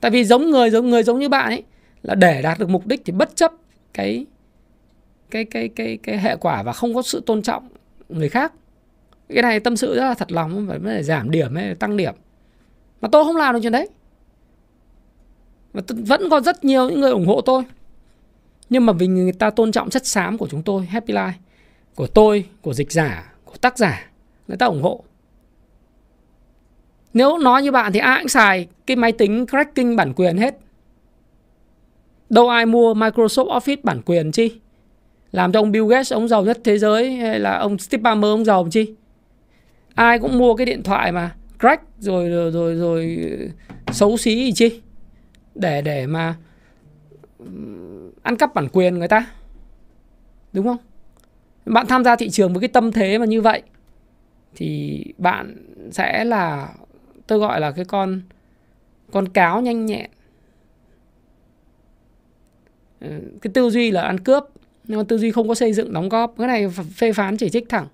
[SPEAKER 1] Tại vì giống người giống người giống như bạn ấy, là để đạt được mục đích thì bất chấp cái cái cái cái cái hệ quả và không có sự tôn trọng người khác. Cái này tâm sự rất là thật lòng, phải phải giảm điểm hay tăng điểm. Mà tôi không làm được chuyện đấy và vẫn còn rất nhiều những người ủng hộ tôi. Nhưng mà vì người ta tôn trọng chất xám của chúng tôi Happy Life của tôi của dịch giả của tác giả người ta ủng hộ. Nếu nói như bạn thì ai cũng xài cái máy tính cracking bản quyền hết. Đâu ai mua Microsoft Office bản quyền chi? Làm cho ông Bill Gates ông giàu nhất thế giới hay là ông Steve Ballmer ông giàu chi? Ai cũng mua cái điện thoại mà crack rồi rồi rồi, rồi xấu xí gì chi? Để để mà ăn cắp bản quyền người ta. Đúng không? Bạn tham gia thị trường với cái tâm thế mà như vậy, thì bạn sẽ là, tôi gọi là cái con con cáo nhanh nhẹn. Ờ, cái tư duy là ăn cướp, nhưng mà tư duy không có xây dựng đóng góp, cái này phê phán chỉ trích thẳng.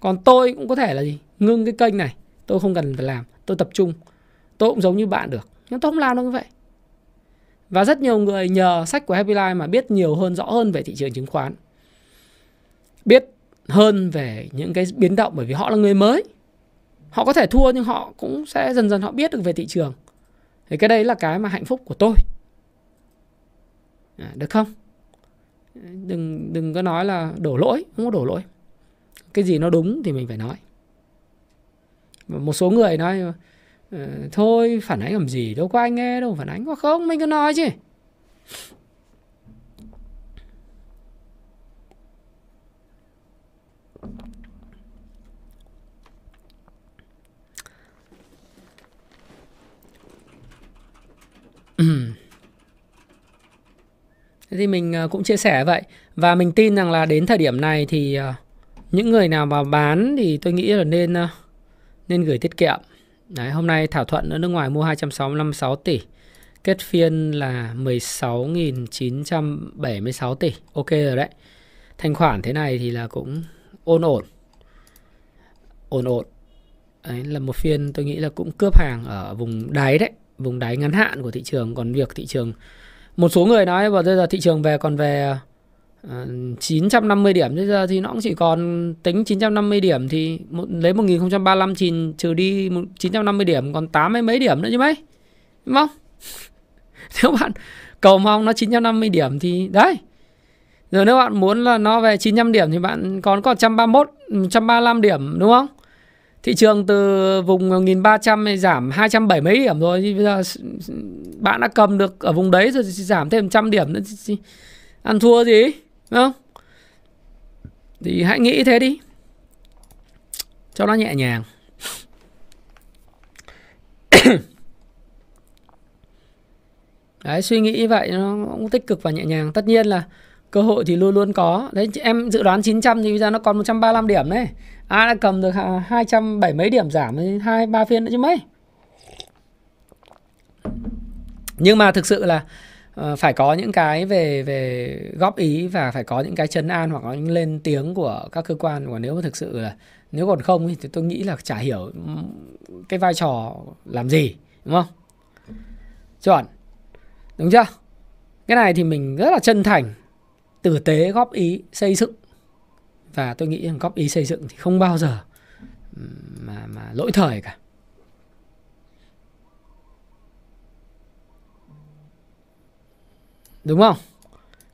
[SPEAKER 1] Còn tôi cũng có thể là gì? Ngưng cái kênh này, tôi không cần phải làm, tôi tập trung, tôi cũng giống như bạn được. Nhưng tôi không làm được như vậy và rất nhiều người nhờ sách của Happy Life mà biết nhiều hơn rõ hơn về thị trường chứng khoán. Biết hơn về những cái biến động bởi vì họ là người mới. Họ có thể thua nhưng họ cũng sẽ dần dần họ biết được về thị trường. Thì cái đấy là cái mà hạnh phúc của tôi. À, được không? Đừng đừng có nói là đổ lỗi không có đổ lỗi. Cái gì nó đúng thì mình phải nói. Một số người nói Ờ, thôi, phản ánh làm gì đâu, có ai nghe đâu, phản ánh có không mình cứ nói chứ Thế thì mình ờ, cũng chia sẻ vậy và mình tin rằng là đến thời điểm này thì ờ, những người nào mà bán thì tôi nghĩ là nên nên gửi tiết kiệm. Đấy, hôm nay thảo thuận ở nước ngoài mua 265 tỷ. Kết phiên là 16.976 tỷ. Ok rồi đấy. Thanh khoản thế này thì là cũng ổn ổn. Ổn ổn. Đấy là một phiên tôi nghĩ là cũng cướp hàng ở vùng đáy đấy, vùng đáy ngắn hạn của thị trường. Còn việc thị trường một số người nói vào bây giờ thị trường về còn về Ờ, 950 điểm. Bây giờ thì nó cũng chỉ còn tính 950 điểm thì một, lấy 1035 thì trừ đi 950 điểm còn 80 mấy điểm nữa chứ mấy? Đúng không? Nếu bạn cầu mong nó 950 điểm thì đấy. Rồi nếu bạn muốn là nó về 900 điểm thì bạn còn có 131 135 điểm đúng không? Thị trường từ vùng 1300 này giảm 270 mấy điểm rồi thì bây giờ bạn đã cầm được ở vùng đấy rồi thì giảm thêm 100 điểm nữa ăn thua gì? Đúng không thì hãy nghĩ thế đi cho nó nhẹ nhàng Đấy, suy nghĩ như vậy nó cũng tích cực và nhẹ nhàng. Tất nhiên là cơ hội thì luôn luôn có. Đấy, em dự đoán 900 thì bây giờ nó còn 135 điểm đấy. Ai đã cầm được hà- 270 mấy điểm giảm thì hai ba phiên nữa chứ mấy. Nhưng mà thực sự là Ờ, phải có những cái về về góp ý và phải có những cái chấn an hoặc là những lên tiếng của các cơ quan. Còn nếu mà thực sự là, nếu còn không thì tôi nghĩ là chả hiểu ừ, cái vai trò làm gì, đúng không? Chuẩn đúng chưa? Cái này thì mình rất là chân thành, tử tế góp ý xây dựng. Và tôi nghĩ rằng góp ý xây dựng thì không bao giờ ừ, mà mà lỗi thời cả. Đúng không?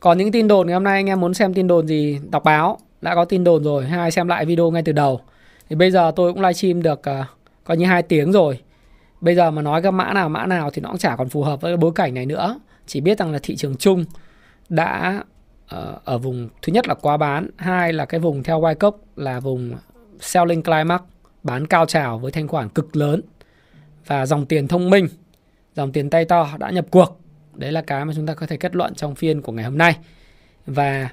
[SPEAKER 1] Còn những tin đồn ngày hôm nay anh em muốn xem tin đồn gì đọc báo đã có tin đồn rồi hay xem lại video ngay từ đầu. Thì bây giờ tôi cũng livestream được uh, coi như hai tiếng rồi. Bây giờ mà nói các mã nào mã nào thì nó cũng chả còn phù hợp với bối cảnh này nữa. Chỉ biết rằng là thị trường chung đã uh, ở vùng thứ nhất là quá bán hai là cái vùng theo Wyckoff là vùng selling climax bán cao trào với thanh khoản cực lớn và dòng tiền thông minh dòng tiền tay to đã nhập cuộc đấy là cái mà chúng ta có thể kết luận trong phiên của ngày hôm nay. Và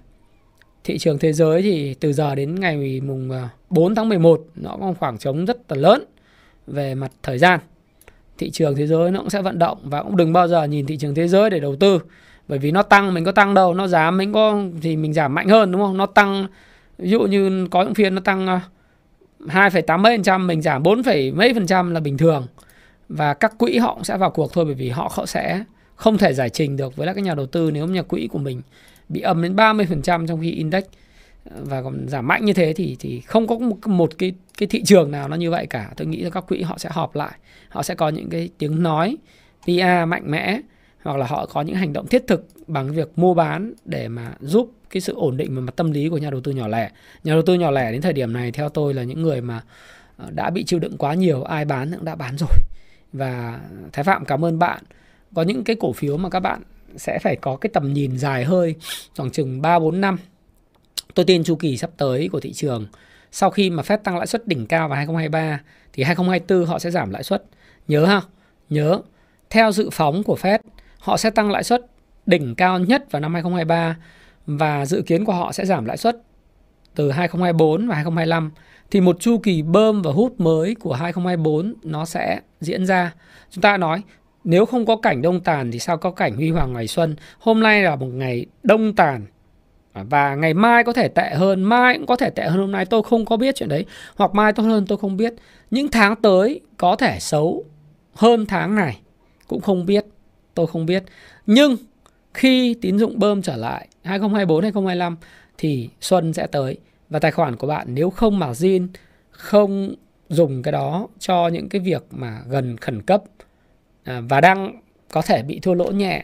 [SPEAKER 1] thị trường thế giới thì từ giờ đến ngày mùng à, 4 tháng 11 nó có khoảng trống rất là lớn về mặt thời gian. Thị trường thế giới nó cũng sẽ vận động và cũng đừng bao giờ nhìn thị trường thế giới để đầu tư bởi vì nó tăng mình có tăng đâu nó giảm mình có thì mình giảm mạnh hơn đúng không? Nó tăng ví dụ như có những phiên nó tăng à, 2,8 mấy phần trăm mình giảm 4, phẩy mấy phần trăm là bình thường. Và các quỹ họ cũng sẽ vào cuộc thôi bởi vì họ họ sẽ không thể giải trình được với các nhà đầu tư nếu nhà quỹ của mình bị âm đến 30% trong khi index ờ, và còn giảm mạnh như thế thì thì không có một, một cái cái thị trường nào nó như vậy cả. Tôi nghĩ là các quỹ họ sẽ họp lại, họ sẽ có những cái tiếng nói PR mạnh mẽ hoặc là họ có những hành động thiết thực bằng việc mua bán để mà giúp cái sự ổn định về mặt tâm lý của nhà đầu tư nhỏ lẻ. Nhà đầu tư nhỏ lẻ đến thời điểm này theo tôi là những người mà ờ, đã bị chịu đựng quá nhiều, ai bán cũng đã bán rồi. Và ờ, Thái Phạm cảm ơn bạn. Có những cái cổ phiếu mà các bạn sẽ phải có cái tầm nhìn dài hơi khoảng chừng 3 4 năm. Tôi tin chu kỳ sắp tới của thị trường sau khi mà Fed tăng lãi suất đỉnh cao vào 2023 thì 2024 họ sẽ giảm lãi suất. Nhớ ha, nhớ theo dự phóng của Fed họ sẽ tăng lãi suất đỉnh cao nhất vào năm 2023 và dự kiến của họ sẽ giảm lãi suất từ 2024 và 2025 thì một chu kỳ bơm và hút mới của 2024 nó sẽ diễn ra. Chúng ta nói nếu không có cảnh đông tàn thì sao có cảnh huy hoàng ngày xuân. Hôm nay là một ngày đông tàn à, và ngày mai có thể tệ hơn, mai cũng có thể tệ hơn hôm nay tôi không có biết chuyện đấy. Hoặc mai tốt hơn tôi không biết. Những tháng tới có thể xấu hơn tháng này cũng không biết, tôi không biết. Nhưng khi tín dụng bơm trở lại 2024 2025 thì xuân sẽ tới và tài khoản của bạn nếu không margin không dùng cái đó cho những cái việc mà gần khẩn cấp À, và đang có thể bị thua lỗ nhẹ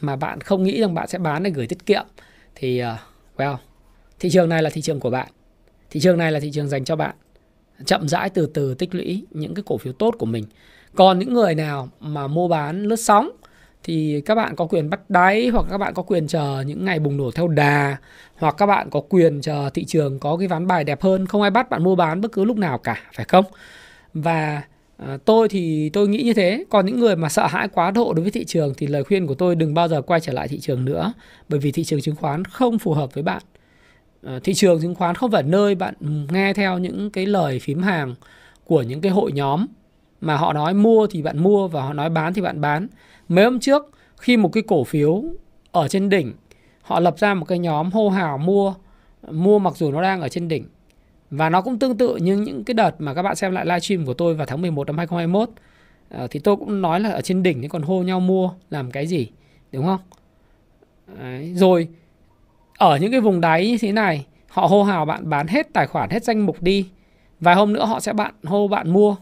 [SPEAKER 1] mà bạn không nghĩ rằng bạn sẽ bán để gửi tiết kiệm, thì à, well, thị trường này là thị trường của bạn. Thị trường này là thị trường dành cho bạn. Chậm rãi từ từ tích lũy những cái cổ phiếu tốt của mình. Còn những người nào mà mua bán lướt sóng thì các bạn có quyền bắt đáy hoặc các bạn có quyền chờ những ngày bùng nổ theo đà, hoặc các bạn có quyền chờ thị trường có cái ván bài đẹp hơn. Không ai bắt bạn mua bán bất cứ lúc nào cả, phải không? Và à, tôi thì tôi nghĩ như thế. Còn những người mà sợ hãi quá độ đối với thị trường thì lời khuyên của tôi đừng bao giờ quay trở lại thị trường nữa bởi vì thị trường chứng khoán không phù hợp với bạn. À, thị trường chứng khoán không phải nơi bạn nghe theo những cái lời phím hàng của những cái hội nhóm mà họ nói mua thì bạn mua và họ nói bán thì bạn bán. Mấy hôm trước khi một cái cổ phiếu ở trên đỉnh họ lập ra một cái nhóm hô hào mua mua mặc dù nó đang ở trên đỉnh và nó cũng tương tự như những cái đợt mà các bạn xem lại livestream của tôi vào tháng 11 năm 2021 à, ờ, thì tôi cũng nói là ở trên đỉnh thì còn hô nhau mua làm cái gì đúng không? Đấy. rồi ở những cái vùng đáy như thế này họ hô hào bạn bán hết tài khoản hết danh mục đi. Vài hôm nữa họ sẽ bạn hô bạn mua.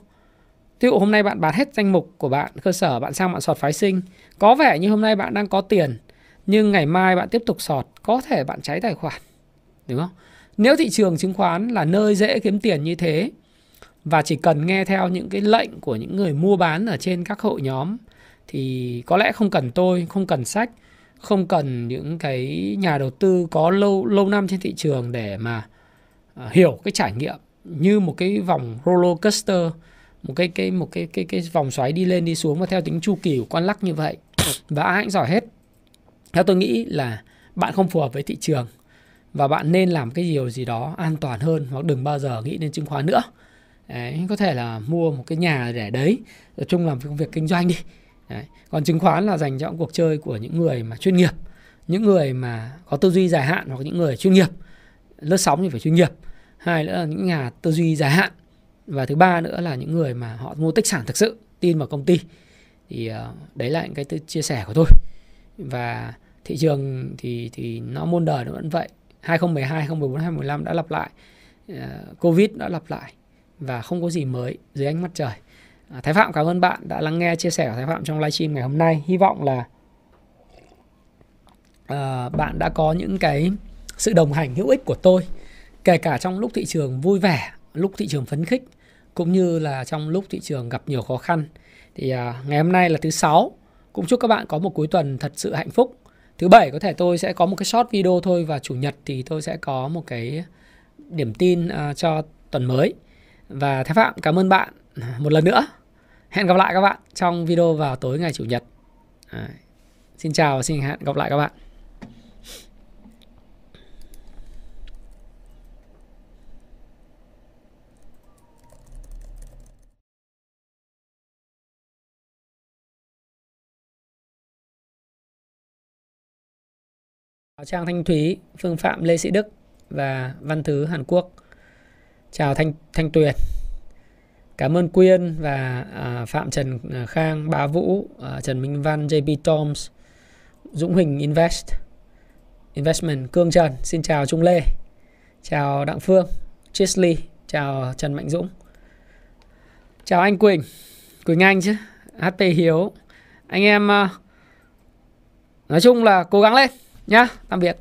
[SPEAKER 1] Ví dụ hôm nay bạn bán hết danh mục của bạn cơ sở bạn sang bạn sọt phái sinh. Có vẻ như hôm nay bạn đang có tiền nhưng ngày mai bạn tiếp tục sọt có thể bạn cháy tài khoản đúng không? Nếu thị trường chứng khoán là nơi dễ kiếm tiền như thế và chỉ cần nghe theo những cái lệnh của những người mua bán ở trên các hội nhóm, thì có lẽ không cần tôi, không cần sách, không cần những cái nhà đầu tư có lâu lâu năm trên thị trường để mà ờ, hiểu cái trải nghiệm như một cái vòng roller coaster, một cái cái, một cái cái cái vòng xoáy đi lên đi xuống và theo tính chu kỳ của con lắc như vậy. Và ai cũng giỏi hết. Theo tôi nghĩ là bạn không phù hợp với thị trường và bạn nên làm cái điều gì đó an toàn hơn hoặc đừng bao giờ nghĩ đến chứng khoán nữa. Đấy, có thể là mua một cái nhà để đấy tập trung làm công việc kinh doanh đi. Đấy. còn chứng khoán là dành cho cuộc chơi của những người mà chuyên nghiệp những người mà có tư duy dài hạn hoặc những người chuyên nghiệp. Lướt sóng thì phải chuyên nghiệp. Hai nữa là những nhà tư duy dài hạn. Và thứ ba nữa là những người mà họ mua tích sản thực sự tin vào công ty. Thì ờ, đấy là những cái chia sẻ của tôi. Và thị trường thì thì nó muôn đời nó vẫn vậy. 2012 2014 2015 đã lặp lại. Ờ, Covid đã lặp lại và không có gì mới dưới ánh mặt trời. Ờ, Thái Phạm cảm ơn bạn đã lắng nghe chia sẻ của Thái Phạm trong livestream ngày hôm nay. Hy vọng là uh, bạn đã có những cái sự đồng hành hữu ích của tôi kể cả trong lúc thị trường vui vẻ lúc thị trường phấn khích cũng như là trong lúc thị trường gặp nhiều khó khăn. Thì uh, ngày hôm nay là thứ sáu. Cũng chúc các bạn có một cuối tuần thật sự hạnh phúc thứ bảy có thể tôi sẽ có một cái short video thôi và chủ nhật thì tôi sẽ có một cái điểm tin uh, cho tuần mới. Và thái phạm cảm ơn bạn à, một lần nữa. Hẹn gặp lại các bạn trong video vào tối ngày chủ nhật. À, xin chào và xin hẹn gặp lại các bạn. Trang Thanh Thúy, Phương Phạm Lê Sĩ Đức và Văn Thứ Hàn Quốc. Chào Thanh Thanh Tuyền. Cảm ơn Quyên và à, Phạm Trần à, Khang, Bá Vũ, à, Trần Minh Văn, JP Toms, Dũng Huỳnh Invest, Investment, Cương Trần. Xin chào Trung Lê. Chào Đặng Phương, Chisley, chào Trần Mạnh Dũng. Chào anh Quỳnh, Quỳnh Anh chứ, HP Hiếu. Anh em à, nói chung là cố gắng lên nhá tạm biệt